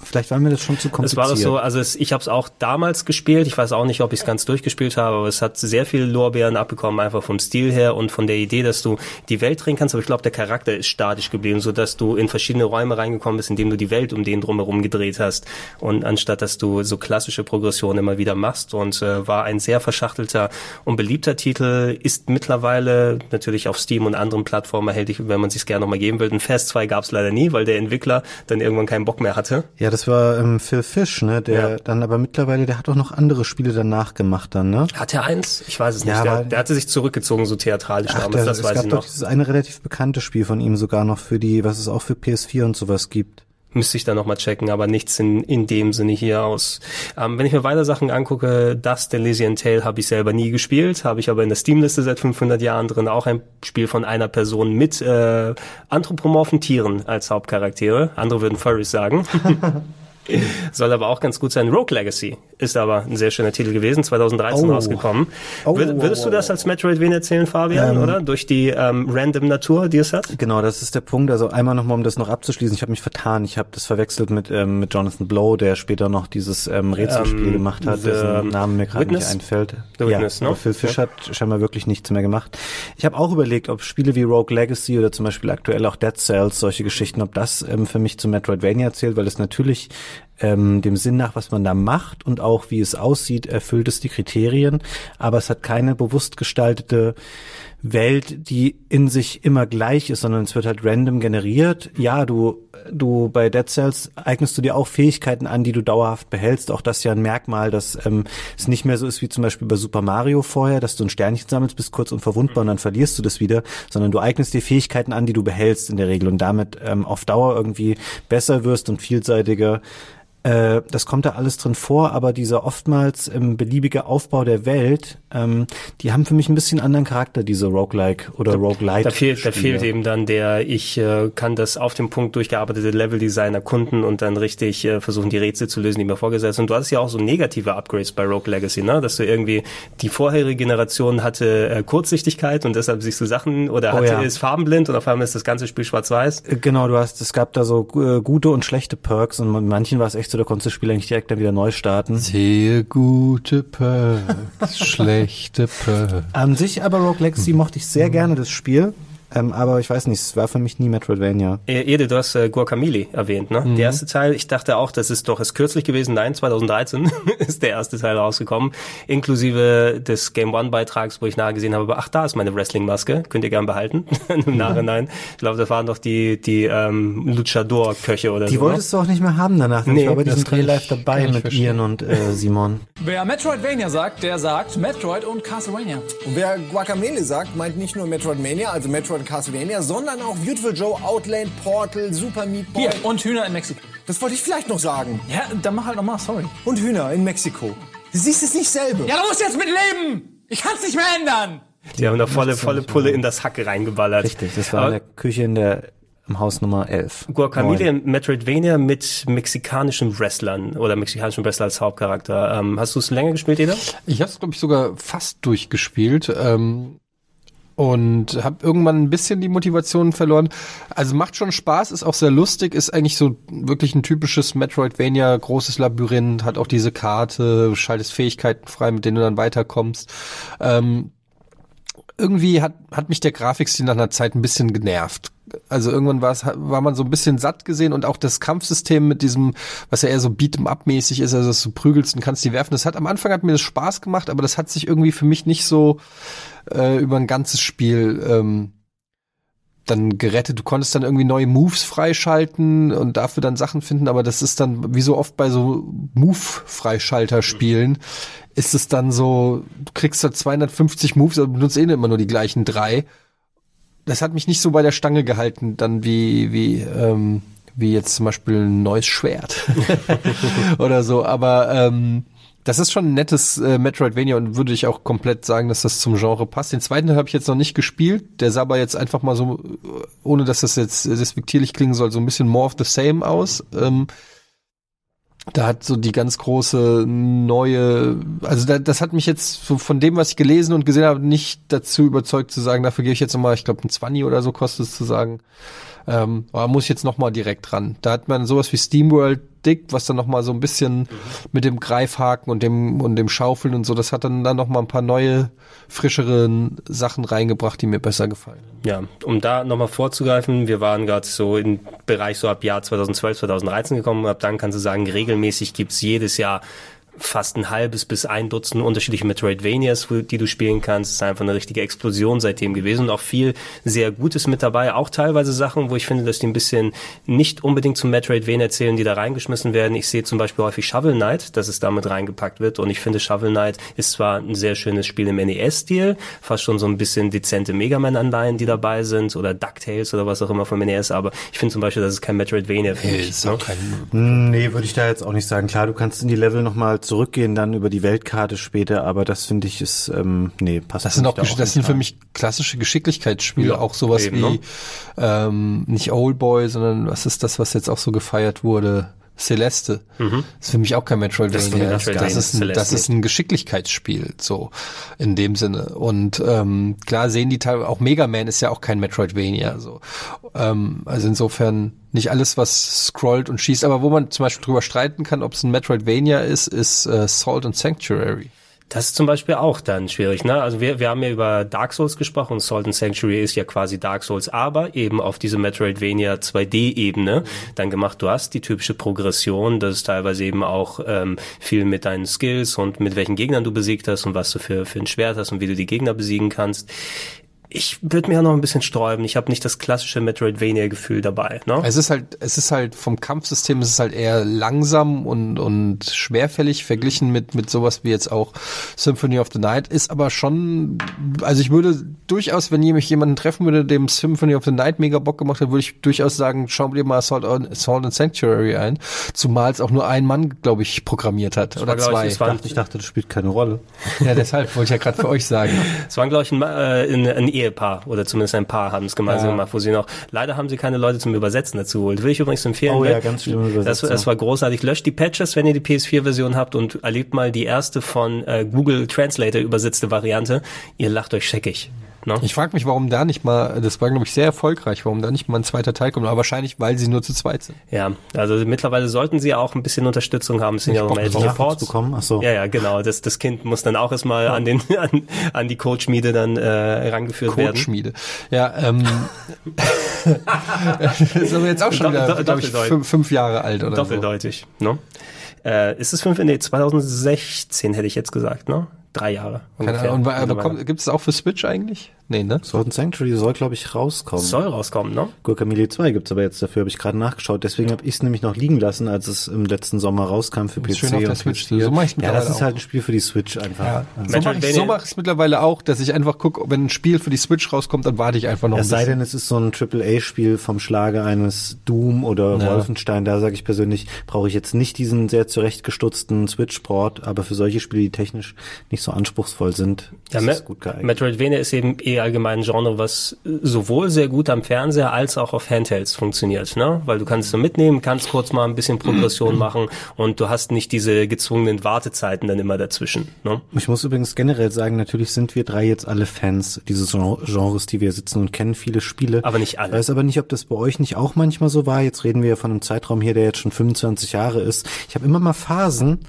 Vielleicht war mir das schon zu Es kompliziert. war doch so, also es, ich habe es auch damals gespielt. Ich weiß auch nicht, ob ich es ganz durchgespielt habe, aber es hat sehr viele Lorbeeren abbekommen, einfach vom Stil her und von der Idee, dass du die Welt drehen kannst. Aber ich glaube, der Charakter ist statisch geblieben, so dass du in verschiedene Räume reingekommen bist, indem du die Welt um den drumherum gedreht hast. Und anstatt dass du so klassische Progressionen immer wieder machst und äh, war ein sehr verschachtelter und beliebter Titel, ist mittlerweile natürlich auf Steam und anderen Plattformen erhältlich, wenn man sich gerne nochmal geben will. Ein Fast 2 gab es leider nie, weil der Entwickler dann irgendwann keinen Bock mehr hatte. Ja, das war ähm, Phil Fish, ne? Der Ja. dann aber mittlerweile, der hat auch noch andere Spiele danach gemacht dann, ne? Hat er eins? Ich weiß es Ja, nicht. Der, der hatte sich zurückgezogen, so theatralisch Ach, damals, der, das es weiß gab ich doch noch. dieses eine relativ bekannte Spiel von ihm sogar noch für die, was es auch für PS4 und sowas gibt. Müsste ich dann nochmal checken, aber nichts in, in dem Sinne hier aus. Ähm, wenn ich mir weiter Sachen angucke, das Elysian Tale habe ich selber nie gespielt, habe ich aber in der Steam-Liste seit 500 Jahren drin. Auch ein Spiel von einer Person mit äh, anthropomorphen Tieren als Hauptcharaktere. Andere würden Furries sagen. Soll aber auch ganz gut sein. Rogue Legacy ist aber ein sehr schöner Titel gewesen, 2013 Oh. rausgekommen. Oh, Würd, würdest du das als Metroidvania erzählen, Fabian, Ähm. oder? Durch die ähm, random Natur, die es hat? Genau, das ist der Punkt. Also einmal nochmal, um das noch abzuschließen. Ich habe mich vertan. Ich habe das verwechselt mit ähm, mit Jonathan Blow, der später noch dieses ähm, Rätselspiel Ähm, gemacht hat, dessen Name mir gerade nicht einfällt. The ja, Witness, ne? aber Phil Fish hat scheinbar wirklich nichts mehr gemacht. Ich habe auch überlegt, ob Spiele wie Rogue Legacy oder zum Beispiel aktuell auch Dead Cells, solche Geschichten, ob das ähm, für mich zu Metroidvania zählt, weil es natürlich ähm, dem Sinn nach, was man da macht und auch wie es aussieht, erfüllt es die Kriterien, aber es hat keine bewusst gestaltete Welt, die in sich immer gleich ist, sondern es wird halt random generiert. Ja, du, du bei Dead Cells eignest du dir auch Fähigkeiten an, die du dauerhaft behältst. Auch das ist ja ein Merkmal, dass ähm, es nicht mehr so ist wie zum Beispiel bei Super Mario vorher, dass du ein Sternchen sammelst, bist kurz unverwundbar und dann verlierst du das wieder, sondern du eignest dir Fähigkeiten an, die du behältst in der Regel und damit ähm, auf Dauer irgendwie besser wirst und vielseitiger äh, das kommt da alles drin vor, aber dieser oftmals ähm, beliebige Aufbau der Welt, ähm, die haben für mich ein bisschen anderen Charakter, diese Roguelike oder Roguelite. Da fehlt, da fehlt eben dann der, ich äh, kann das auf dem Punkt durchgearbeitete Leveldesign erkunden und dann richtig äh, versuchen, die Rätsel zu lösen, die mir vorgesetzt sind. Du hattest ja auch so negative Upgrades bei Rogue Legacy, ne? Dass du irgendwie, die vorherige Generation hatte äh, Kurzsichtigkeit und deshalb siehst du Sachen oder Oh hatte, ja. ist farbenblind und auf einmal ist das ganze Spiel schwarz-weiß. Äh, Genau, du hast, es gab da so äh, gute und schlechte Perks und manchen war es echt so, da konntest du das Spiel eigentlich direkt dann wieder neu starten. Sehr gute Perks, schlechte Perks. An sich aber Rogue Legacy mochte ich sehr gerne das Spiel. Ähm, aber ich weiß nicht, es war für mich nie Metroidvania. E- Ede, du hast äh, Guacamole erwähnt, ne? Der erste Teil, ich dachte auch, das ist doch erst kürzlich gewesen. Nein, 2013 ist der erste Teil rausgekommen, inklusive des Game One Beitrags, wo ich nahe gesehen habe, ach, da ist meine Wrestling-Maske, könnt ihr gern behalten im Nachhinein. Ich glaube, das waren doch die die ähm, Luchador-Köche oder Die so. wolltest du auch nicht mehr haben danach. Nee, ich war bei diesem ich- live dabei mit verstehen. Ian und äh, Simon. Wer Metroidvania sagt, der sagt Metroid und Castlevania. Und wer Guacamole sagt, meint nicht nur Metroidvania, also Metroid und Castlevania, sondern auch Beautiful Joe, Outland, Portal, Super Meat Boy. Hier, und Hühner in Mexiko. Das wollte ich vielleicht noch sagen. Ja, dann mach halt nochmal, sorry. Und Hühner in Mexiko. Du siehst es nicht selber. Ja, du musst jetzt mit leben! Ich kann's nicht mehr ändern! Die haben da volle volle Pulle in das Hack reingeballert. Richtig, das war Aber in der Küche in der im Haus Nummer 11. Guacamole. Metroidvania mit mexikanischen Wrestlern oder mexikanischen Wrestler als Hauptcharakter. Ähm, hast du es länger gespielt, Eda? Ich habe es, glaube ich, sogar fast durchgespielt. Ähm, und habe irgendwann ein bisschen die Motivation verloren. Also macht schon Spaß, ist auch sehr lustig, ist eigentlich so wirklich ein typisches Metroidvania, großes Labyrinth, hat auch diese Karte, schaltest Fähigkeiten frei, mit denen du dann weiterkommst. Ähm, irgendwie hat, hat mich der Grafikstil nach einer Zeit ein bisschen genervt. Also irgendwann war es, war man so ein bisschen satt gesehen und auch das Kampfsystem mit diesem, was ja eher so Beat'em-up-mäßig ist, also dass du prügelst und kannst die werfen. Das hat am Anfang hat mir das Spaß gemacht, aber das hat sich irgendwie für mich nicht so äh, über ein ganzes Spiel ähm, dann gerettet. Du konntest dann irgendwie neue Moves freischalten und dafür dann Sachen finden, aber das ist dann, wie so oft bei so Move-Freischalter-Spielen, ist es dann so, du kriegst da 250 Moves, aber benutzt eh immer nur die gleichen drei. Das hat mich nicht so bei der Stange gehalten, dann wie, wie, ähm, wie jetzt zum Beispiel ein neues Schwert oder so, aber ähm, das ist schon ein nettes äh, Metroidvania und würde ich auch komplett sagen, dass das zum Genre passt. Den zweiten habe ich jetzt noch nicht gespielt. Der sah aber jetzt einfach mal so, äh, ohne dass das jetzt respektierlich klingen soll, so ein bisschen more of the same aus. Ähm, da hat so die ganz große neue, also da, das hat mich jetzt so von dem, was ich gelesen und gesehen habe, nicht dazu überzeugt zu sagen, dafür gehe ich jetzt nochmal, ich glaube ein 20 oder so kostet es zu sagen. Ähm, aber muss jetzt nochmal direkt ran. Da hat man sowas wie SteamWorld Dick, was dann nochmal so ein bisschen mit dem Greifhaken und dem und dem Schaufeln und so, das hat dann dann nochmal ein paar neue, frischere Sachen reingebracht, die mir besser gefallen. Ja, um da nochmal vorzugreifen, wir waren gerade so im Bereich so ab Jahr 2012, 2013 gekommen, ab dann kannst du sagen, regelmäßig gibt's jedes Jahr fast ein halbes bis ein Dutzend unterschiedliche Metroidvanias, die du spielen kannst. Es ist einfach eine richtige Explosion seitdem gewesen und auch viel sehr Gutes mit dabei. Auch teilweise Sachen, wo ich finde, dass die ein bisschen nicht unbedingt zum Metroidvania zählen, die da reingeschmissen werden. Ich sehe zum Beispiel häufig Shovel Knight, dass es damit reingepackt wird und ich finde Shovel Knight ist zwar ein sehr schönes Spiel im NES-Stil, fast schon so ein bisschen dezente Mega Man-Anleihen, die dabei sind oder DuckTales oder was auch immer vom NES, aber ich finde zum Beispiel, das ist kein Metroidvania für mich. ist ne? kein Nee, würde ich da jetzt auch nicht sagen. Klar, du kannst in die Level nochmal zurückgehen, dann über die Weltkarte später, aber das finde ich ist, ähm, nee, passt Das sind auch, da das sind für mich klassische Geschicklichkeitsspiele, Ja, auch sowas eben, wie ne? ähm, nicht Old Boy, sondern was ist das, was jetzt auch so gefeiert wurde? Celeste. Das ist für mich auch kein Metroidvania. Das ist ein Das, ist, ein, das ist ein Geschicklichkeitsspiel, so in dem Sinne. Und ähm, klar sehen die teilweise, auch Mega Man ist ja auch kein Metroidvania. So. Ähm, also insofern nicht alles, was scrollt und schießt, aber wo man zum Beispiel drüber streiten kann, ob es ein Metroidvania ist, ist äh, Salt and Sanctuary. Das ist zum Beispiel auch dann schwierig, ne? Also wir, wir haben ja über Dark Souls gesprochen und Salt and Sanctuary ist ja quasi Dark Souls, aber eben auf diese Metroidvania 2D-Ebene dann gemacht. Du hast die typische Progression, das ist teilweise eben auch ähm, viel mit deinen Skills und mit welchen Gegnern du besiegt hast und was du für, für ein Schwert hast und wie du die Gegner besiegen kannst. Ich würde mir ja noch ein bisschen sträuben. Ich habe nicht das klassische Metroidvania-Gefühl dabei. Ne? Es ist halt, es ist halt vom Kampfsystem, es ist halt eher langsam und, und schwerfällig verglichen mit, mit sowas wie jetzt auch Symphony of the Night, ist aber schon, also ich würde durchaus, wenn mich jemanden treffen würde, dem Symphony of the Night mega Bock gemacht hat, würde ich durchaus sagen, schau dir mal Assault, on, Assault and Sanctuary ein, zumal es auch nur ein Mann, glaube ich, programmiert hat, oder war, ich, zwei. es war- Ich dachte, das spielt keine Rolle. ja, deshalb wollte ich ja gerade für euch sagen. Es waren, glaube ich, ein, äh, ein, ein Ehepaar oder zumindest ein Paar haben es gemeinsam Ja. gemacht, wo sie noch, leider haben sie keine Leute zum Übersetzen dazu geholt. Will ich übrigens empfehlen. Oh ja, ne? ganz schlimme Das, Übersetzung. das war großartig. Löscht die Patches, wenn ihr die PS4-Version habt und erlebt mal die erste von äh, Google Translator übersetzte Variante. Ihr lacht euch scheckig. Ne? Ich frage mich, warum da nicht mal, das war glaube ich sehr erfolgreich, warum da nicht mal ein zweiter Teil kommt, aber wahrscheinlich, weil sie nur zu zweit sind. Ja, also mittlerweile sollten sie auch ein bisschen Unterstützung haben. Es sind ja noch mehr drauf. Reports. bekommen. Ach so. Ja, ja, genau. Das, das Kind muss dann auch erstmal an den an, an die Coachmiede dann äh, rangeführt werden. Coachschmiede. Ja, ähm, das ist aber jetzt auch schon wieder, glaube ich, doppeldeutig. fünf, fünf Jahre alt oder so. Doppeldeutig. Ne? Äh, ist es fünf? Nee, 2016 hätte ich jetzt gesagt, ne? Drei Jahre. Keine ungefähr. Ahnung, und, gibt es auch für Switch eigentlich? Nee, ne? Sword and Sanctuary soll, glaube ich, rauskommen. soll rauskommen, ne? Guacamole 2 gibt's aber jetzt dafür, habe ich gerade nachgeschaut. Deswegen habe ich es nämlich noch liegen lassen, als es im letzten Sommer rauskam für PC Schön auf der und Switch. PS4. So mach ich's ja, das ist halt ein Spiel für die Switch einfach. Ja. Also, So mache ich Metroidvania- so mach ich's mittlerweile auch, dass ich einfach gucke, wenn ein Spiel für die Switch rauskommt, dann warte ich einfach noch ein es sei denn, es ist so ein AAA-Spiel vom Schlage eines Doom oder Ja. Wolfenstein. Da sage ich persönlich, brauche ich jetzt nicht diesen sehr zurechtgestutzten Switch-Port, aber für solche Spiele, die technisch nicht so anspruchsvoll sind, Ja, ist es gut geeignet. Metroidvania ist eben eh allgemein ein Genre, was sowohl sehr gut am Fernseher als auch auf Handhelds funktioniert, ne? Weil du kannst es so mitnehmen, kannst kurz mal ein bisschen Progression machen und du hast nicht diese gezwungenen Wartezeiten dann immer dazwischen, ne? Ich muss übrigens generell sagen, natürlich sind wir drei jetzt alle Fans dieses Gen- Genres, die wir sitzen und kennen viele Spiele. Aber nicht alle. Ich weiß aber nicht, ob das bei euch nicht auch manchmal so war. Jetzt reden wir ja von einem Zeitraum hier, der jetzt schon 25 Jahre ist. Ich habe immer mal Phasen,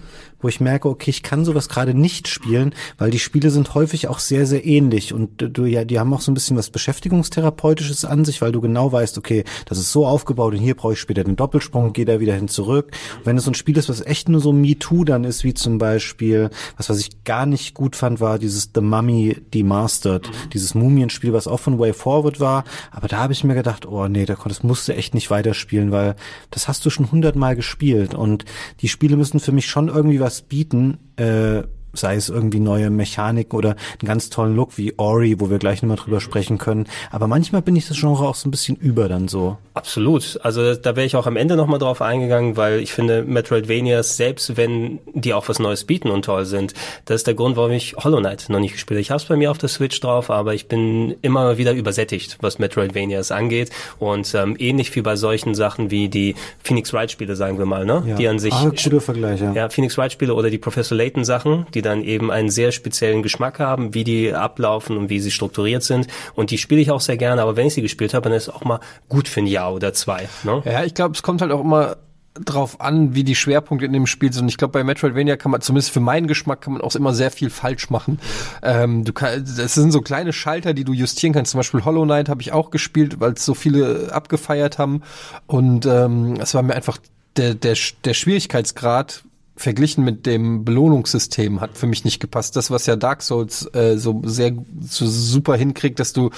wo ich merke, okay, ich kann sowas gerade nicht spielen, weil die Spiele sind häufig auch sehr, sehr ähnlich. Und du ja, die haben auch so ein bisschen was Beschäftigungstherapeutisches an sich, weil du genau weißt, okay, das ist so aufgebaut und hier brauche ich später den Doppelsprung, gehe da wieder hin zurück. Und wenn es so ein Spiel ist, was echt nur so MeToo dann ist, wie zum Beispiel, was was ich gar nicht gut fand, war dieses The Mummy Demastered, dieses Mumienspiel, was auch von Way Forward war, aber da habe ich mir gedacht, oh nee, da das musst du echt nicht weiterspielen, weil das hast du schon hundertmal gespielt. Und die Spiele müssen für mich schon irgendwie was bieten, äh, sei es irgendwie neue Mechanik oder einen ganz tollen Look wie Ori, wo wir gleich nochmal drüber sprechen können. Aber manchmal bin ich das Genre auch so ein bisschen über dann so. Absolut. Also da wäre ich auch am Ende nochmal drauf eingegangen, weil ich finde, Metroidvanias, selbst wenn die auch was Neues bieten und toll sind, das ist der Grund, warum ich Hollow Knight noch nicht gespielt habe. Ich habe es bei mir auf der Switch drauf, aber ich bin immer wieder übersättigt, was Metroidvanias angeht. Und ähm, ähnlich wie bei solchen Sachen wie die Phoenix Wright Spiele, sagen wir mal, ne? Die an sich ah, guter Vergleich, ja. ja, Phoenix Wright Spiele oder die Professor Layton Sachen, die dann eben einen sehr speziellen Geschmack haben, wie die ablaufen und wie sie strukturiert sind. Und die spiele ich auch sehr gerne, aber wenn ich sie gespielt habe, dann ist es auch mal gut für ein Jahr oder zwei. Ne? Ja, ich glaube, es kommt halt auch immer drauf an, wie die Schwerpunkte in dem Spiel sind. Ich glaube, bei Metroidvania kann man, zumindest für meinen Geschmack, kann man auch immer sehr viel falsch machen. Ähm, du kann, das sind so kleine Schalter, die du justieren kannst. Zum Beispiel Hollow Knight habe ich auch gespielt, weil es so viele abgefeiert haben. Und ähm, es war mir einfach der, der, der Schwierigkeitsgrad verglichen mit dem Belohnungssystem hat für mich nicht gepasst. Das, was ja Dark Souls äh, so sehr so super hinkriegt, dass du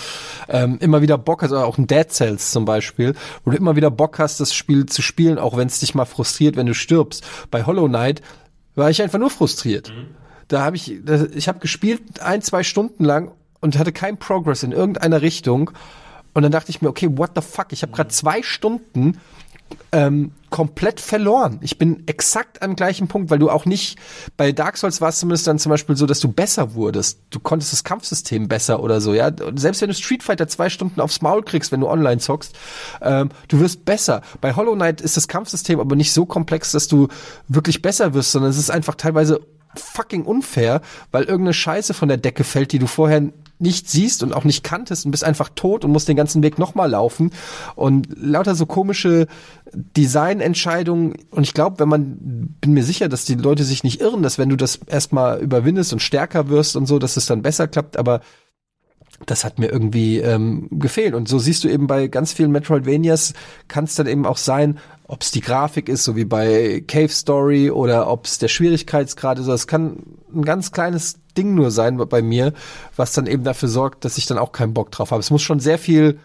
ähm, immer wieder Bock hast, oder auch ein Dead Cells zum Beispiel, wo du immer wieder Bock hast, das Spiel zu spielen, auch wenn es dich mal frustriert, wenn du stirbst. Bei Hollow Knight war ich einfach nur frustriert. Da habe ich, da, ich habe gespielt ein, zwei Stunden lang und hatte keinen Progress in irgendeiner Richtung. Und dann dachte ich mir, okay, what the fuck? Ich habe gerade zwei Stunden ähm, komplett verloren. Ich bin exakt am gleichen Punkt, weil du auch nicht, bei Dark Souls war es zumindest dann zum Beispiel so, dass du besser wurdest. Du konntest das Kampfsystem besser oder so, ja. Und selbst wenn du Street Fighter zwei Stunden aufs Maul kriegst, wenn du online zockst, ähm, du wirst besser. Bei Hollow Knight ist das Kampfsystem aber nicht so komplex, dass du wirklich besser wirst, sondern es ist einfach teilweise fucking unfair, weil irgendeine Scheiße von der Decke fällt, die du vorher nicht siehst und auch nicht kanntest und bist einfach tot und musst den ganzen Weg nochmal laufen. Und lauter so komische Designentscheidungen. Und ich glaube, wenn man bin mir sicher, dass die Leute sich nicht irren, dass wenn du das erstmal überwindest und stärker wirst und so, dass es dann besser klappt, aber das hat mir irgendwie ähm, gefehlt. Und so siehst du eben bei ganz vielen Metroidvanias, kann es dann eben auch sein, ob es die Grafik ist, so wie bei Cave Story, oder ob es der Schwierigkeitsgrad ist. Das kann ein ganz kleines Ding nur sein bei mir, was dann eben dafür sorgt, dass ich dann auch keinen Bock drauf habe. Es muss schon sehr viel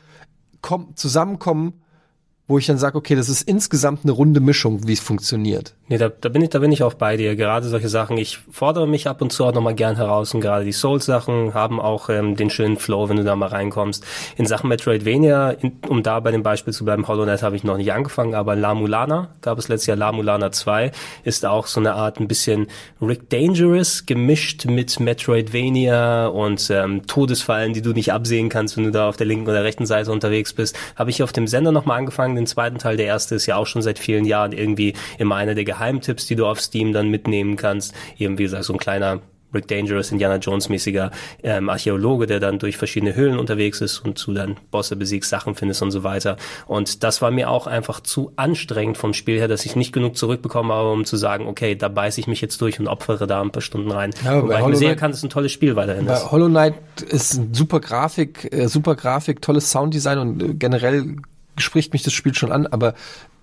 kom zusammenkommen, wo ich dann sage, okay, das ist insgesamt eine runde Mischung, wie es funktioniert. Nee, da, da bin ich, da bin ich auch bei dir. Gerade solche Sachen, ich fordere mich ab und zu auch nochmal gern heraus und gerade die Souls-Sachen haben auch ähm, den schönen Flow, wenn du da mal reinkommst. In Sachen Metroidvania, in, um da bei dem Beispiel zu bleiben, Hollow Knight habe ich noch nicht angefangen, aber La Mulana, gab es letztes Jahr La Mulana 2, ist auch so eine Art ein bisschen Rick Dangerous gemischt mit Metroidvania und ähm, Todesfallen, die du nicht absehen kannst, wenn du da auf der linken oder rechten Seite unterwegs bist. Habe ich auf dem Sender nochmal angefangen, den zweiten Teil, der erste ist ja auch schon seit vielen Jahren irgendwie immer einer der Geheimtipps, die du auf Steam dann mitnehmen kannst. Eben wie gesagt, so ein kleiner Rick Dangerous, Indiana Jones-mäßiger ähm, Archäologe, der dann durch verschiedene Höhlen unterwegs ist und zu dann Bosse besiegst, Sachen findest und so weiter. Und das war mir auch einfach zu anstrengend vom Spiel her, dass ich nicht genug zurückbekommen habe, um zu sagen, okay, da beiße ich mich jetzt durch und opfere da ein paar Stunden rein. Ja, Wobei ich mir sehen kann, dass es ein tolles Spiel weiterhin Bei ist. Hollow Knight ist super Grafik, äh, super Grafik, tolles Sounddesign und äh, generell spricht mich das Spiel schon an, aber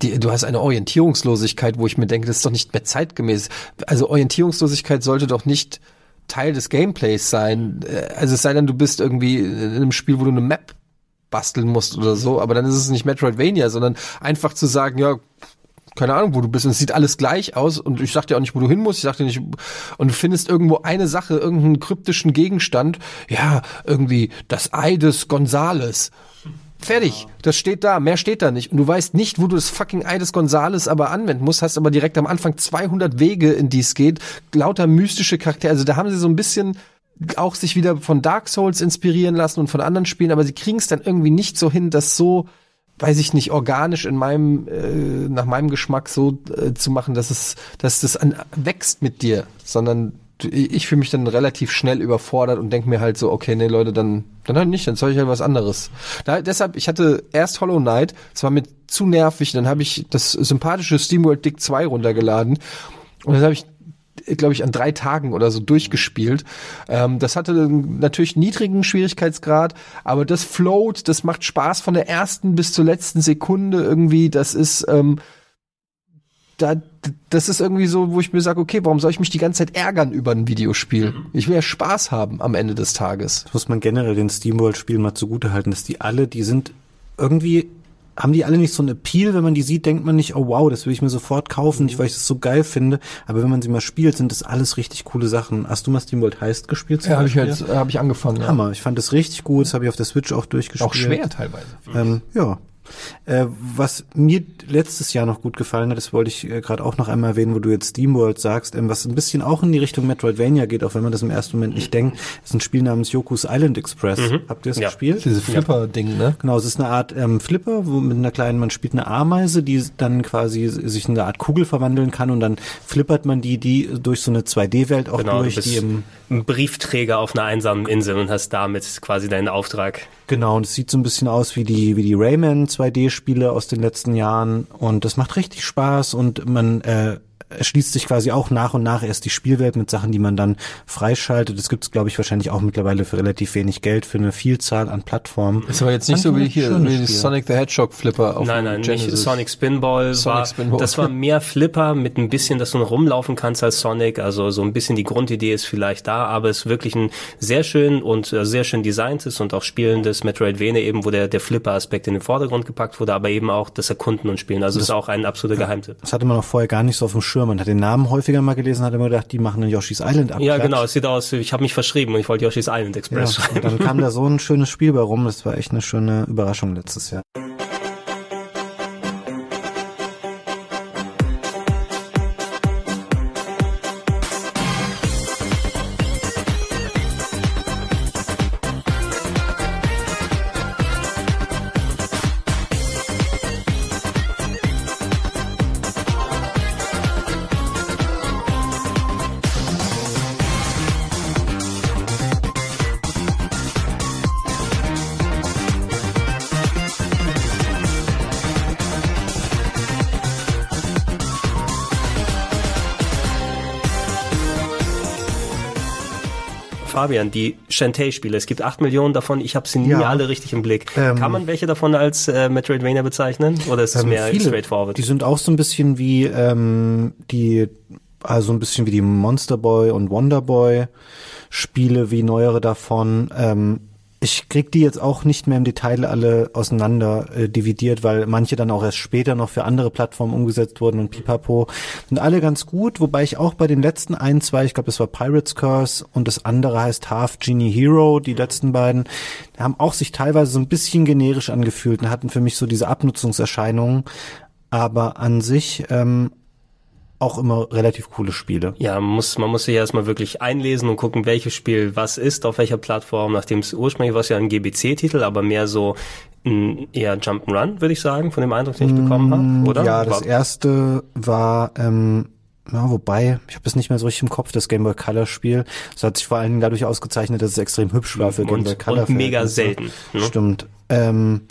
die, du hast eine Orientierungslosigkeit, wo ich mir denke, das ist doch nicht mehr zeitgemäß. Also Orientierungslosigkeit sollte doch nicht Teil des Gameplays sein. Äh, Also es sei denn, du bist irgendwie in einem Spiel, wo du eine Map basteln musst oder so, aber dann ist es nicht Metroidvania, sondern einfach zu sagen, ja, keine Ahnung, wo du bist und es sieht alles gleich aus und ich sag dir auch nicht, wo du hin musst, ich sag dir nicht, und du findest irgendwo eine Sache, irgendeinen kryptischen Gegenstand, ja, irgendwie das Ei des Gonzales. Fertig, das steht da, mehr steht da nicht. Und du weißt nicht, wo du das fucking Ei des Gonzales aber anwenden musst, hast aber direkt am Anfang 200 Wege, in die es geht, lauter mystische Charaktere. Also da haben sie so ein bisschen auch sich wieder von Dark Souls inspirieren lassen und von anderen Spielen, aber sie kriegen es dann irgendwie nicht so hin, das so weiß ich nicht, organisch in meinem, äh, nach meinem Geschmack so äh, zu machen, dass es, dass das an, wächst mit dir, sondern ich fühle mich dann relativ schnell überfordert und denke mir halt so, okay, nee, Leute, dann, dann halt nicht, dann soll ich halt was anderes. Da, deshalb, ich hatte erst Hollow Knight, es war mir zu nervig, dann habe ich das sympathische SteamWorld Dick 2 runtergeladen und dann habe ich glaube ich, an drei Tagen oder so durchgespielt. Ähm, das hatte natürlich niedrigen Schwierigkeitsgrad, aber das float, das macht Spaß von der ersten bis zur letzten Sekunde irgendwie. Das ist, ähm, da, das ist irgendwie so, wo ich mir sage, okay, warum soll ich mich die ganze Zeit ärgern über ein Videospiel? Ich will ja Spaß haben am Ende des Tages. Das muss man generell den SteamWorld-Spielen mal zugutehalten, dass die alle, die sind irgendwie, haben die alle nicht so einen Appeal, wenn man die sieht, denkt man nicht, oh wow, das will ich mir sofort kaufen, nicht weil ich das so geil finde, aber wenn man sie mal spielt, sind das alles richtig coole Sachen. Hast du mal SteamWorld Heist gespielt? Ja, habe ich jetzt, habe ich angefangen. Ja. Hammer, ich fand das richtig gut, das habe ich auf der Switch auch durchgespielt. Auch schwer teilweise. Ähm, ja. Äh, was mir letztes Jahr noch gut gefallen hat, das wollte ich äh, gerade auch noch einmal erwähnen, wo du jetzt SteamWorld sagst, ähm, was ein bisschen auch in die Richtung Metroidvania geht, auch wenn man das im ersten Moment nicht denkt, ist ein Spiel namens Yoku's Island Express. Habt ihr es Ja. gespielt? Diese Flipper-Ding, ne? Genau, es ist eine Art ähm, Flipper, wo mit einer kleinen, man spielt eine Ameise, die dann quasi sich in eine Art Kugel verwandeln kann und dann flippert man die, die durch so eine 2D-Welt auch Genau, du durch, bist die im ein Briefträger auf einer einsamen Insel und hast damit quasi deinen Auftrag. Genau, und es sieht so ein bisschen aus wie die, wie die Rayman 2D-Spiele aus den letzten Jahren. Und das macht richtig Spaß und man äh, erschließt sich quasi auch nach und nach erst die Spielwelt mit Sachen, die man dann freischaltet. Das gibt es, glaube ich, wahrscheinlich auch mittlerweile für relativ wenig Geld für eine Vielzahl an Plattformen. Ist aber jetzt nicht so wie hier, wie Sonic the Hedgehog Flipper auf Nein, nein, Genesis. nicht Sonic Spinball. Sonic war, Spinball. Das war mehr Flipper mit ein bisschen, dass du noch rumlaufen kannst als Sonic. Also so ein bisschen die Grundidee ist vielleicht da, aber es ist wirklich ein sehr schön und äh, sehr schön designtes und auch spielendes Metroidvania eben, wo der, der Flipper-Aspekt in den Vordergrund gepackt wurde, aber eben auch das Erkunden und Spielen. Also es ist auch ein absoluter Geheimtipp. Das hatte man auch vorher gar nicht so auf dem Schirm. Man hat den Namen häufiger mal gelesen, hat immer gedacht, die machen einen Yoshi's Island ab. Ja, genau. Es sieht aus, ich habe mich verschrieben und ich wollte Yoshi's Island Ja, Express schreiben. und dann kam da so ein schönes Spiel bei rum. Das war echt eine schöne Überraschung letztes Jahr. Fabian, die Shantae-Spiele, es gibt acht Millionen davon, ich habe sie nie Ja. alle richtig im Blick. Ähm, Kann man welche davon als äh, Metroidvania bezeichnen? Oder ist es Ähm, mehr viele. straightforward? Die sind auch so ein bisschen wie ähm, die, also ein bisschen wie die Monster Boy und Wonder Boy Spiele, wie neuere davon. Ähm, ich krieg die jetzt auch nicht mehr im Detail alle auseinander äh, dividiert, weil manche dann auch erst später noch für andere Plattformen umgesetzt wurden und pipapo. Sind alle ganz gut, wobei ich auch bei den letzten ein, zwei, ich glaube, das war Pirates Curse und das andere heißt Half Genie Hero, die letzten beiden, haben auch sich teilweise so ein bisschen generisch angefühlt und hatten für mich so diese Abnutzungserscheinungen, aber an sich ähm, auch immer relativ coole Spiele. Ja, man muss, man muss sich erstmal wirklich einlesen und gucken, welches Spiel was ist, auf welcher Plattform, nachdem es ursprünglich war es ja ein GBC-Titel, aber mehr so ein eher Jump'n'Run, würde ich sagen, von dem Eindruck, den ich bekommen habe, oder? Mm, Ja, das erste war ähm, Ja, wobei, ich habe es nicht mehr so richtig im Kopf, das Game Boy Color Spiel. Es hat sich vor allen Dingen dadurch ausgezeichnet, dass es extrem hübsch war für Game Boy Color. Und mega selten. Ne? Stimmt. Ähm,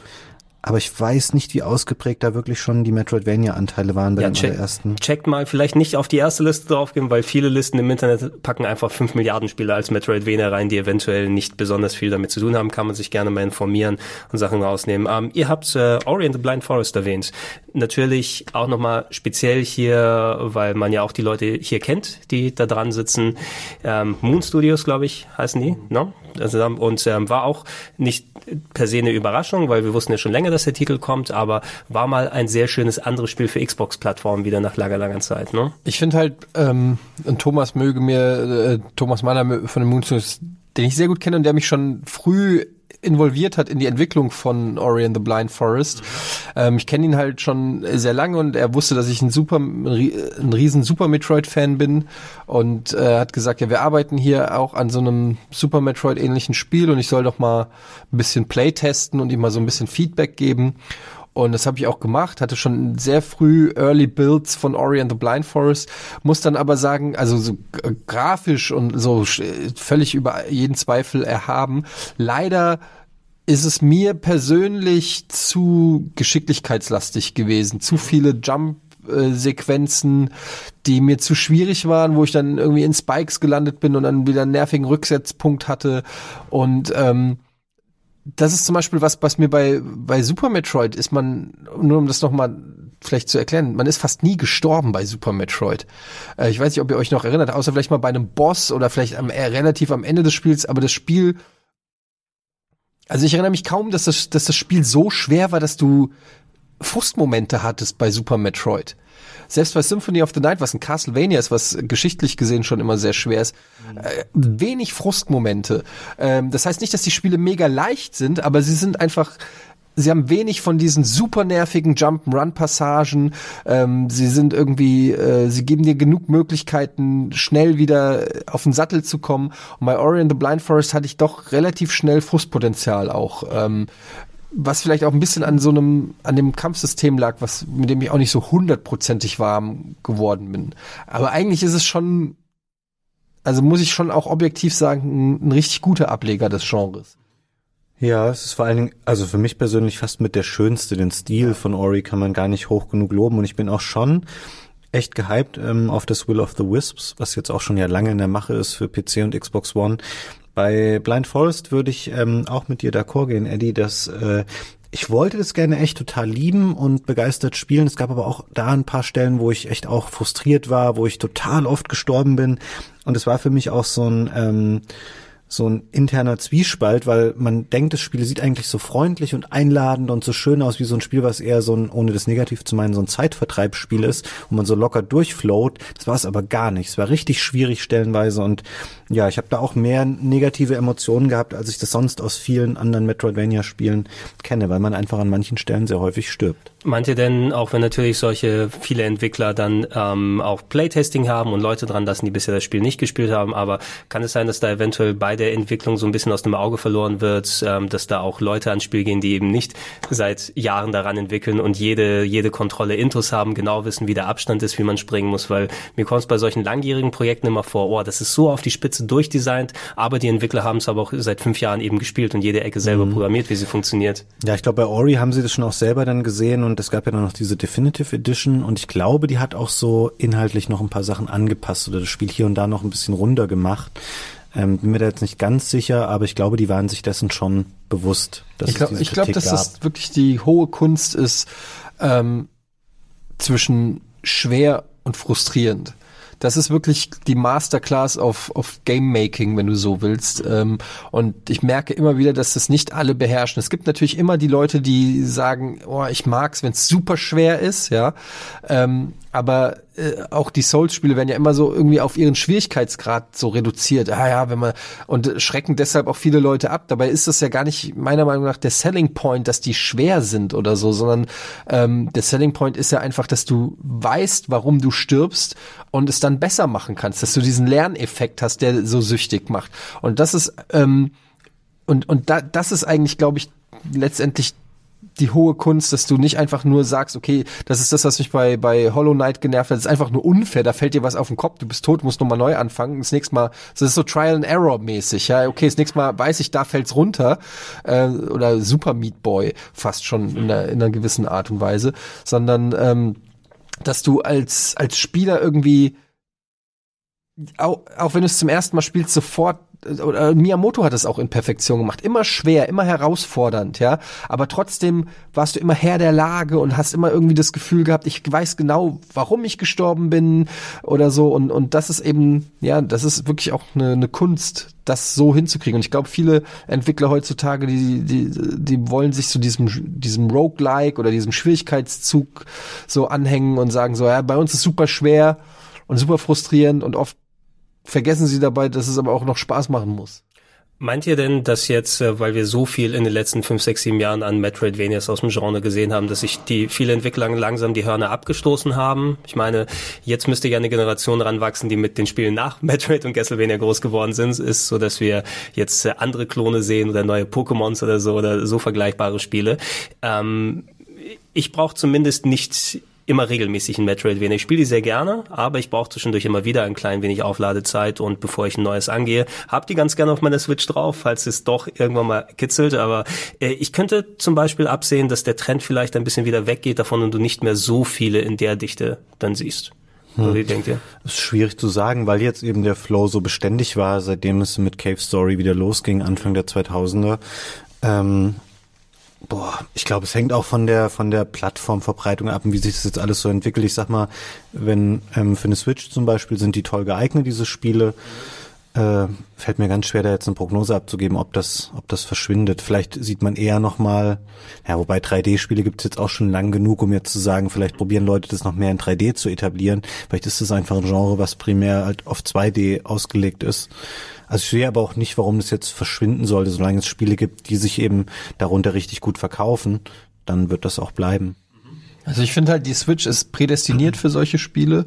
aber ich weiß nicht, wie ausgeprägt da wirklich schon die Metroidvania-Anteile waren bei Ja, den check, allerersten. checkt mal, vielleicht nicht auf die erste Liste draufgehen, weil viele Listen im Internet packen einfach 5 Milliarden Spiele als Metroidvania rein, die eventuell nicht besonders viel damit zu tun haben. Kann man sich gerne mal informieren und Sachen rausnehmen. Ähm, ihr habt äh, Ori and the Blind Forest erwähnt. Natürlich auch nochmal speziell hier, weil man ja auch die Leute hier kennt, die da dran sitzen. Ähm, Moon Studios, glaube ich, heißen die, ne? Also, und ähm, war auch nicht per se eine Überraschung, weil wir wussten ja schon länger, dass der Titel kommt, aber war mal ein sehr schönes anderes Spiel für Xbox-Plattformen wieder nach langer, langer Zeit. Ne? Ich finde halt, ähm, und Thomas möge mir, äh, Thomas Manner mö- von den Moonstones, den ich sehr gut kenne und der mich schon früh involviert hat in die Entwicklung von Ori and the Blind Forest. Ähm, ich kenne ihn halt schon sehr lange und er wusste, dass ich ein super, ein, rie- ein riesen Super Metroid-Fan bin und äh, hat gesagt, ja, wir arbeiten hier auch an so einem Super Metroid-ähnlichen Spiel und ich soll doch mal ein bisschen Playtesten und ihm mal so ein bisschen Feedback geben. Und das habe ich auch gemacht, hatte schon sehr früh Early Builds von Ori and the Blind Forest, muss dann aber sagen, also so äh, grafisch und so völlig über jeden Zweifel erhaben. Leider ist es mir persönlich zu geschicklichkeitslastig gewesen, zu viele Jump Sequenzen, die mir zu schwierig waren, wo ich dann irgendwie in Spikes gelandet bin und dann wieder einen nervigen Rücksetzpunkt hatte und ähm, das ist zum Beispiel was, was mir bei, bei Super Metroid ist man, nur um das nochmal vielleicht zu erklären, man ist fast nie gestorben bei Super Metroid. Äh, ich weiß nicht, ob ihr euch noch erinnert, außer vielleicht mal bei einem Boss oder vielleicht am, äh, relativ am Ende des Spiels, aber das Spiel, also ich erinnere mich kaum, dass das, dass das Spiel so schwer war, dass du Frustmomente hattest bei Super Metroid. Selbst bei Symphony of the Night, was ein Castlevania ist, was geschichtlich gesehen schon immer sehr schwer ist, äh, wenig Frustmomente. Ähm, das heißt nicht, dass die Spiele mega leicht sind, aber sie sind einfach Sie haben wenig von diesen super nervigen Jump-Run-Passagen. Ähm, sie sind irgendwie, äh, sie geben dir genug Möglichkeiten, schnell wieder auf den Sattel zu kommen. Und bei Ori and the Blind Forest hatte ich doch relativ schnell Frustpotenzial auch. Ähm, was vielleicht auch ein bisschen an so einem, an dem Kampfsystem lag, was, mit dem ich auch nicht so hundertprozentig warm geworden bin. Aber eigentlich ist es schon, also muss ich schon auch objektiv sagen, ein, ein richtig guter Ableger des Genres. Ja, es ist vor allen Dingen, also für mich persönlich fast mit der schönste. Den Stil von Ori kann man gar nicht hoch genug loben und ich bin auch schon echt gehypt ähm, auf das Will of the Wisps, was jetzt auch schon ja lange in der Mache ist für PC und Xbox One. Bei Blind Forest würde ich ähm, auch mit dir d'accord gehen, Eddie, dass äh, ich wollte das gerne echt total lieben und begeistert spielen. Es gab aber auch da ein paar Stellen, wo ich echt auch frustriert war, wo ich total oft gestorben bin. Und es war für mich auch so ein ähm, so ein interner Zwiespalt, weil man denkt, das Spiel sieht eigentlich so freundlich und einladend und so schön aus wie so ein Spiel, was eher so ein, ohne das negativ zu meinen, so ein Zeitvertreibsspiel ist, wo man so locker durchfloat. Das war es aber gar nicht. Es war richtig schwierig stellenweise und ja, ich habe da auch mehr negative Emotionen gehabt, als ich das sonst aus vielen anderen Metroidvania-Spielen kenne, weil man einfach an manchen Stellen sehr häufig stirbt. Meint ihr denn, auch wenn natürlich solche viele Entwickler dann ähm, auch Playtesting haben und Leute dran lassen, die bisher das Spiel nicht gespielt haben, aber kann es sein, dass da eventuell bei der Entwicklung so ein bisschen aus dem Auge verloren wird, ähm, dass da auch Leute ans Spiel gehen, die eben nicht seit Jahren daran entwickeln und jede, jede Kontrolle Intros haben, genau wissen, wie der Abstand ist, wie man springen muss, weil mir kommt es bei solchen langjährigen Projekten immer vor, oh, das ist so auf die Spitze durchdesignt, aber die Entwickler haben es aber auch seit fünf Jahren eben gespielt und jede Ecke selber programmiert, wie sie funktioniert. Ja, ich glaube, bei Ori haben sie das schon auch selber dann gesehen und es gab ja dann noch diese Definitive Edition und ich glaube, die hat auch so inhaltlich noch ein paar Sachen angepasst oder das Spiel hier und da noch ein bisschen runder gemacht. Ähm, bin mir da jetzt nicht ganz sicher, aber ich glaube, die waren sich dessen schon bewusst, dass ich glaube, diese ich glaub, dass gab. das wirklich die hohe Kunst ist ähm, zwischen schwer und frustrierend. Das ist wirklich die Masterclass auf, auf Game Making, wenn du so willst. Ähm, und ich merke immer wieder, dass das nicht alle beherrschen. Es gibt natürlich immer die Leute, die sagen, oh, ich mag's, wenn es super schwer ist, ja. Ähm, aber äh, auch die Souls-Spiele werden ja immer so irgendwie auf ihren Schwierigkeitsgrad so reduziert. Ah ja, wenn man und schrecken deshalb auch viele Leute ab. Dabei ist das ja gar nicht meiner Meinung nach der Selling Point, dass die schwer sind oder so, sondern ähm, der Selling Point ist ja einfach, dass du weißt, warum du stirbst und es dann besser machen kannst, dass du diesen Lerneffekt hast, der so süchtig macht. Und das ist ähm, und und da, das ist eigentlich, glaube ich, letztendlich die hohe Kunst, dass du nicht einfach nur sagst, okay, das ist das, was mich bei, bei Hollow Knight genervt hat, das ist einfach nur unfair, da fällt dir was auf den Kopf, du bist tot, musst nochmal neu anfangen, das nächste Mal, das ist so Trial and Error mäßig, ja, okay, das nächste Mal weiß ich, da fällt's runter, äh, oder Super Meat Boy, fast schon in einer, in einer gewissen Art und Weise, sondern, ähm, dass du als, als Spieler irgendwie, auch, auch wenn du es zum ersten Mal spielst, sofort oder Miyamoto hat es auch in Perfektion gemacht. Immer schwer, immer herausfordernd, ja. Aber trotzdem warst du immer Herr der Lage und hast immer irgendwie das Gefühl gehabt, ich weiß genau, warum ich gestorben bin oder so. Und, und das ist eben, ja, das ist wirklich auch eine, eine Kunst, das so hinzukriegen. Und ich glaube, viele Entwickler heutzutage, die, die, die wollen sich zu diesem, diesem Roguelike oder diesem Schwierigkeitszug so anhängen und sagen so, ja, bei uns ist super schwer und super frustrierend und oft vergessen sie dabei, dass es aber auch noch Spaß machen muss. Meint ihr denn, dass jetzt, äh, weil wir so viel in den letzten fünf, sechs, sieben Jahren an Metroidvanias aus dem Genre gesehen haben, dass sich die viele Entwickler langsam die Hörner abgestoßen haben? Ich meine, jetzt müsste ja eine Generation ranwachsen, die mit den Spielen nach Metroid und Castlevania groß geworden sind, ist so, dass wir jetzt äh, andere Klone sehen oder neue Pokémons oder so oder so vergleichbare Spiele. Ähm, ich brauche zumindest nicht immer regelmäßig in Metroidvania. Ich spiele die sehr gerne, aber ich brauche zwischendurch immer wieder ein klein wenig Aufladezeit und bevor ich ein neues angehe, hab die ganz gerne auf meiner Switch drauf, falls es doch irgendwann mal kitzelt. Aber äh, ich könnte zum Beispiel absehen, dass der Trend vielleicht ein bisschen wieder weggeht davon und du nicht mehr so viele in der Dichte dann siehst. Hm. Wie denkt ihr? Das ist schwierig zu sagen, weil jetzt eben der Flow so beständig war, seitdem es mit Cave Story wieder losging, Anfang der 2000er. Ähm, Boah, ich glaube, es hängt auch von der von der Plattformverbreitung ab, wie sich das jetzt alles so entwickelt. Ich sag mal, wenn ähm, für eine Switch zum Beispiel sind die toll geeignet, diese Spiele. Äh, fällt mir ganz schwer, da jetzt eine Prognose abzugeben, ob das, ob das verschwindet. Vielleicht sieht man eher nochmal, ja, wobei 3D-Spiele gibt es jetzt auch schon lang genug, um jetzt zu sagen, vielleicht probieren Leute das noch mehr in 3D zu etablieren. Vielleicht ist das einfach ein Genre, was primär halt auf 2D ausgelegt ist. Also ich sehe aber auch nicht, warum das jetzt verschwinden sollte, solange es Spiele gibt, die sich eben darunter richtig gut verkaufen, dann wird das auch bleiben. Also ich finde halt, die Switch ist prädestiniert für solche Spiele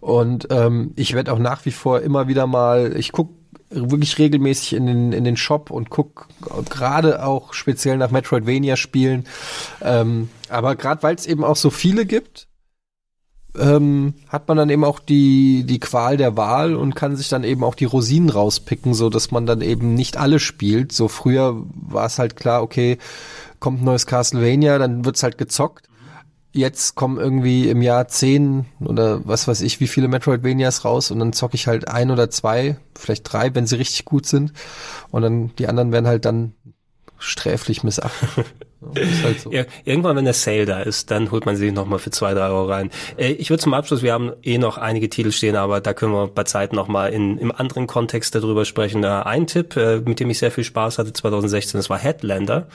und ähm, ich werde auch nach wie vor immer wieder mal, ich guck wirklich regelmäßig in den, in den Shop und guck gerade auch speziell nach Metroidvania-Spielen. Ähm, aber gerade weil es eben auch so viele gibt, ähm, hat man dann eben auch die, die Qual der Wahl und kann sich dann eben auch die Rosinen rauspicken, so dass man dann eben nicht alle spielt. So früher war es halt klar, okay, kommt ein neues Castlevania, dann wird's halt gezockt. Jetzt kommen irgendwie im Jahr zehn oder was weiß ich, wie viele Metroidvanias raus und dann zocke ich halt ein oder zwei, vielleicht drei, wenn sie richtig gut sind. Und dann die anderen werden halt dann sträflich missachtet. Halt so. ja, irgendwann, wenn der Sale da ist, dann holt man sich nochmal für zwei, drei Euro rein. Äh, ich würde zum Abschluss, wir haben eh noch einige Titel stehen, aber da können wir bei Zeit nochmal im anderen Kontext darüber sprechen. Äh, ein Tipp, äh, mit dem ich sehr viel Spaß hatte 2016, das war Headlander.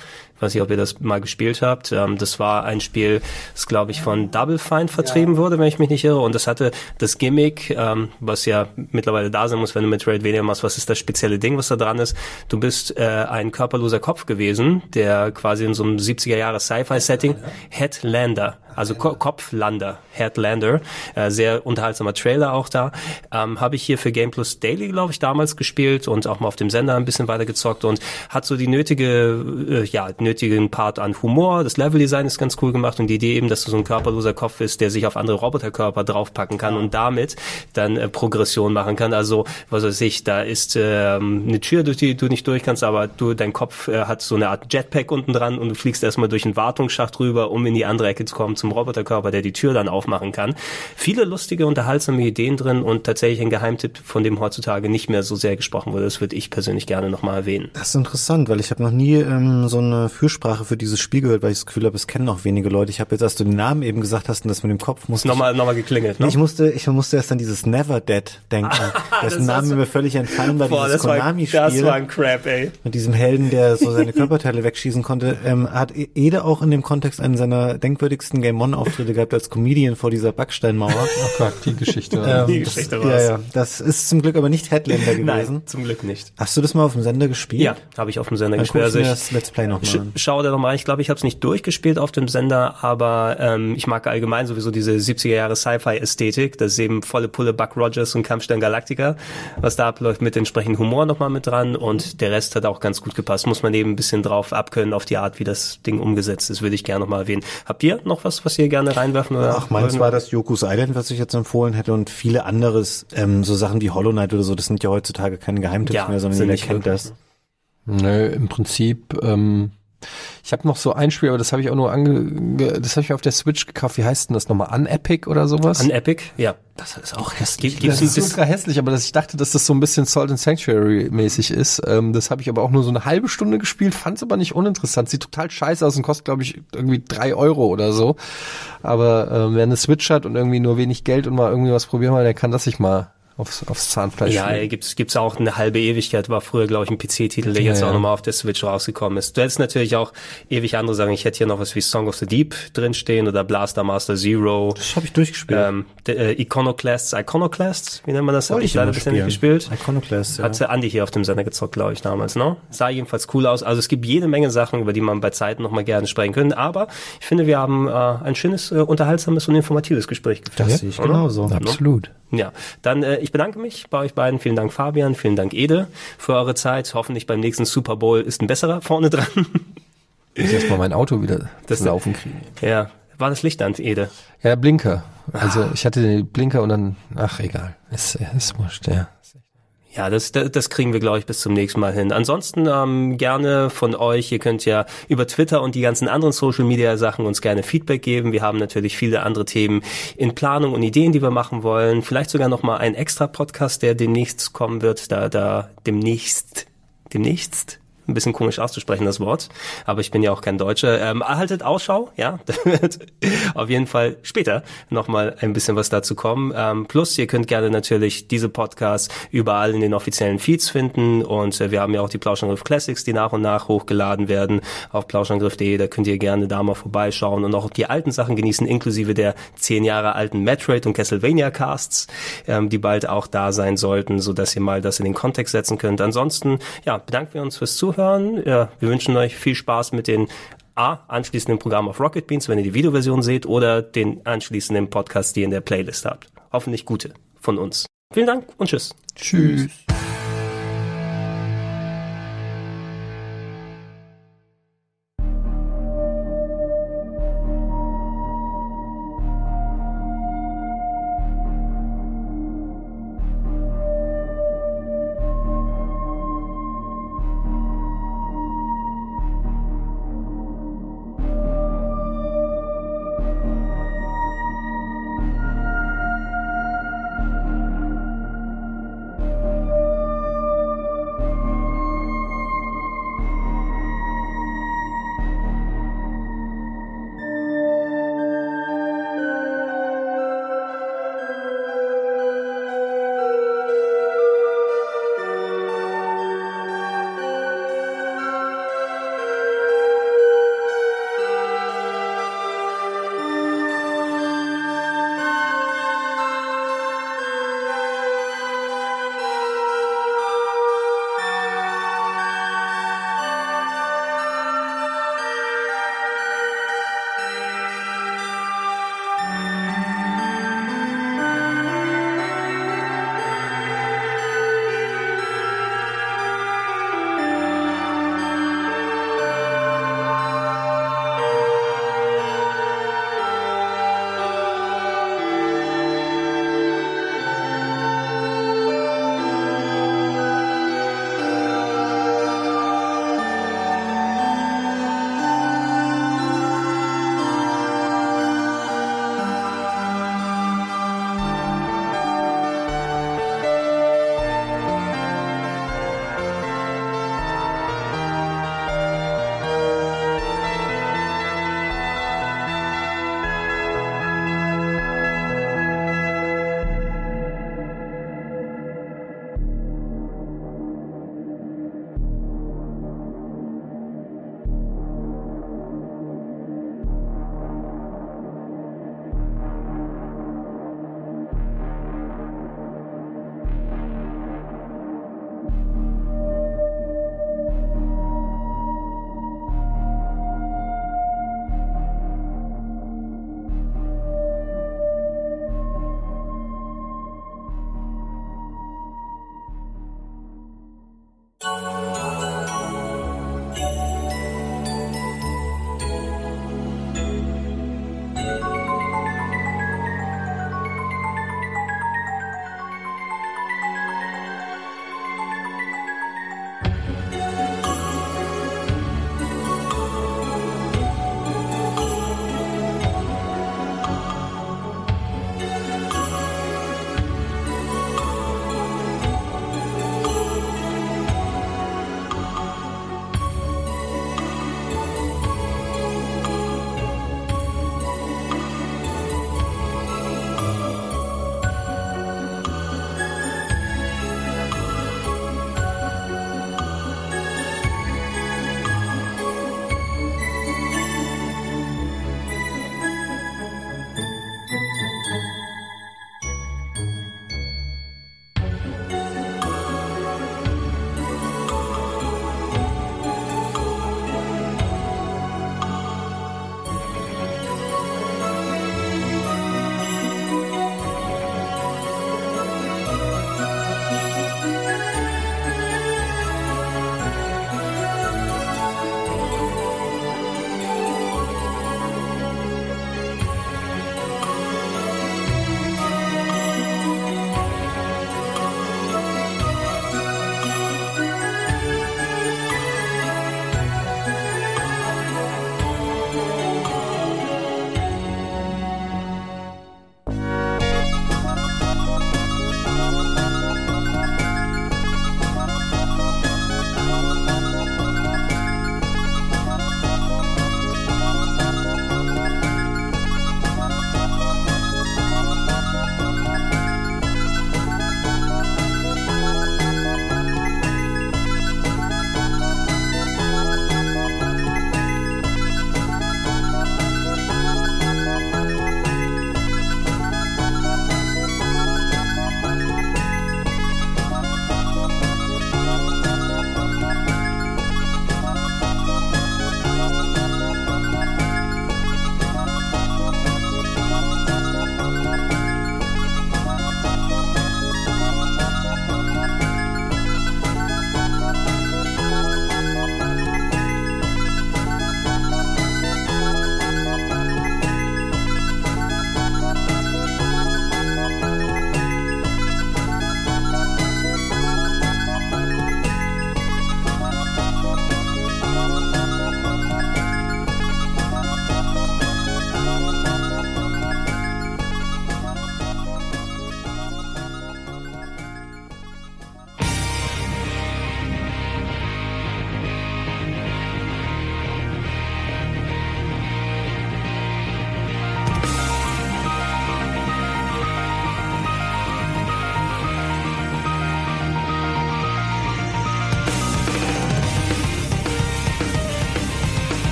Ich weiß nicht, ob ihr das mal gespielt habt. Ähm, das war ein Spiel, das glaube ich von Double Fine vertrieben ja. wurde, wenn ich mich nicht irre. Und das hatte das Gimmick, ähm, was ja mittlerweile da sein muss, wenn du mit Raidvania machst. Was ist das spezielle Ding, was da dran ist? Du bist äh, ein körperloser Kopf gewesen, der quasi in so einem 70er Jahre Sci-Fi-Setting. Headlander, also Ko Kopflander, Headlander. Äh, sehr unterhaltsamer Trailer auch da. Ähm, Habe ich hier für Game Plus Daily, glaube ich, damals gespielt und auch mal auf dem Sender ein bisschen weiter gezockt und hat so die nötige, äh, ja, nötigen Part an Humor. Das Leveldesign ist ganz cool gemacht und die Idee eben, dass du so ein körperloser Kopf bist, der sich auf andere Roboterkörper draufpacken kann und damit dann äh, Progression machen kann. Also, was weiß ich, da ist ähm, eine Tür, durch die du nicht durch kannst, aber du, dein Kopf äh, hat so eine Art Jetpack unten dran und du fliegst erstmal durch einen Wartungsschacht rüber, um in die andere Ecke zu kommen zum Roboterkörper, der die Tür dann aufmachen kann. Viele lustige, unterhaltsame Ideen drin und tatsächlich ein Geheimtipp, von dem heutzutage nicht mehr so sehr gesprochen wurde. Das würde ich persönlich gerne nochmal erwähnen. Das ist interessant, weil ich habe noch nie ähm, so eine Fürsprache für dieses Spiel gehört, weil ich das Gefühl habe, es kennen noch wenige Leute. Ich habe jetzt, als du den Namen eben gesagt hast und das mit dem Kopf musste nochmal nochmal geklingelt. Ne? Ich musste ich musste erst an dieses Never Dead denken. dessen Name mir völlig entfallen war, Boah, dieses Konami-Spiel. Das war ein Crap, ey. Mit diesem Helden, der so seine Körperteile wegschießen konnte. Ähm, hat Ede auch in dem Kontext einen seiner denkwürdigsten Game Mon-Auftritte gehabt als Comedian vor dieser Backsteinmauer. Oh Gott, die Geschichte. Ähm, Die das, Geschichte ja, war's. ja, das ist zum Glück aber nicht Headlander gewesen. Nein, zum Glück nicht. Hast du das mal auf dem Sender gespielt? Ja, habe ich auf dem Sender Dann gespielt. Also mir ich das Let's Play nochmal sch an. schau da nochmal. Ich glaube, ich habe es nicht durchgespielt auf dem Sender, aber ähm, ich mag allgemein sowieso diese 70er Jahre Sci-Fi-Ästhetik. Das ist eben volle Pulle Buck Rogers und Kampfstern Galactica, was da abläuft mit entsprechendem Humor nochmal mit dran und der Rest hat auch ganz gut gepasst. Muss man eben ein bisschen drauf abkönnen auf die Art, wie das Ding umgesetzt ist, würde ich gerne nochmal erwähnen. Habt ihr noch was, was ihr gerne reinwerfen? Oder Ach, meins war das Yoku's Island, was ich jetzt empfohlen hätte und viele anderes, ähm, so Sachen wie Hollow Knight oder so, das sind ja heutzutage keine Geheimtipps Ja, mehr, sondern jeder kennt wirklich. das. Nö, im Prinzip, ähm, ich habe noch so ein Spiel, aber das habe ich auch nur ange, ge- das habe ich auf der Switch gekauft. Wie heißt denn das nochmal? Unepic oder sowas? An Epic? Ja. Das ist auch hässlich. Gibt, das ist ultra hässlich, aber das, ich dachte, dass das so ein bisschen Salt and Sanctuary mäßig ist. Ähm, das habe ich aber auch nur so eine halbe Stunde gespielt, fand es aber nicht uninteressant. Sieht total scheiße aus und kostet, glaube ich, irgendwie drei Euro oder so. Aber ähm, wer eine Switch hat und irgendwie nur wenig Geld und mal irgendwie was probieren will, der kann das sich mal aufs, aufs Zahnfleisch Ja, ey, gibt's gibt's auch eine halbe Ewigkeit. War früher, glaube ich, ein PC-Titel, der Ja, jetzt ja. auch nochmal auf der Switch rausgekommen ist. Du hättest natürlich auch ewig andere Sachen. Ich hätte hier noch was wie Song of the Deep drinstehen oder Blaster Master Zero. Das habe ich durchgespielt. Ähm, der, äh, Iconoclasts, Iconoclasts, wie nennt man das? Hab Wollte ich leider bisher nicht gespielt. Iconoclast, ja. Hatte Andi hier auf dem Sender gezockt, glaube ich, damals, ne? Sah jedenfalls cool aus. Also es gibt jede Menge Sachen, über die man bei Zeiten nochmal gerne sprechen können. Aber ich finde, wir haben äh, ein schönes, äh, unterhaltsames und informatives Gespräch geführt. Das sehe ich genauso. Absolut. Ja, dann äh, ich bedanke mich bei euch beiden. Vielen Dank Fabian, vielen Dank Ede für eure Zeit. Hoffentlich beim nächsten Super Bowl ist ein besserer vorne dran. Ich muss erstmal mein Auto wieder Das- Laufen kriegen. ja, war das Licht an, Ede? Ja, Blinker. Also ich hatte den Blinker und dann, ach egal. Ist, ist wurscht, ja. Ja, das, das, kriegen wir, glaube ich, bis zum nächsten Mal hin. Ansonsten ähm, gerne von euch. Ihr könnt ja über Twitter und die ganzen anderen Social-Media-Sachen uns gerne Feedback geben. Wir haben natürlich viele andere Themen in Planung und Ideen, die wir machen wollen. Vielleicht sogar noch mal ein extra Podcast, der demnächst kommen wird. Da, da demnächst, demnächst. Ein bisschen komisch auszusprechen, das Wort. Aber ich bin ja auch kein Deutscher. Ähm, haltet Ausschau, ja. Auf jeden Fall später nochmal ein bisschen was dazu kommen. Ähm, plus, ihr könnt gerne natürlich diese Podcasts überall in den offiziellen Feeds finden. Und äh, wir haben ja auch die Plauschangriff Classics, die nach und nach hochgeladen werden auf plauschangriff.de. Da könnt ihr gerne da mal vorbeischauen und auch die alten Sachen genießen, inklusive der zehn Jahre alten Metroid und Castlevania Casts, ähm, die bald auch da sein sollten, so dass ihr mal das in den Kontext setzen könnt. Ansonsten, ja, bedanken wir uns fürs Zuhören. Ja, wir wünschen euch viel Spaß mit den A, anschließenden Programm auf Rocket Beans, wenn ihr die Videoversion seht, oder den anschließenden Podcast, die ihr in der Playlist habt. Hoffentlich gute von uns. Vielen Dank und tschüss. Tschüss.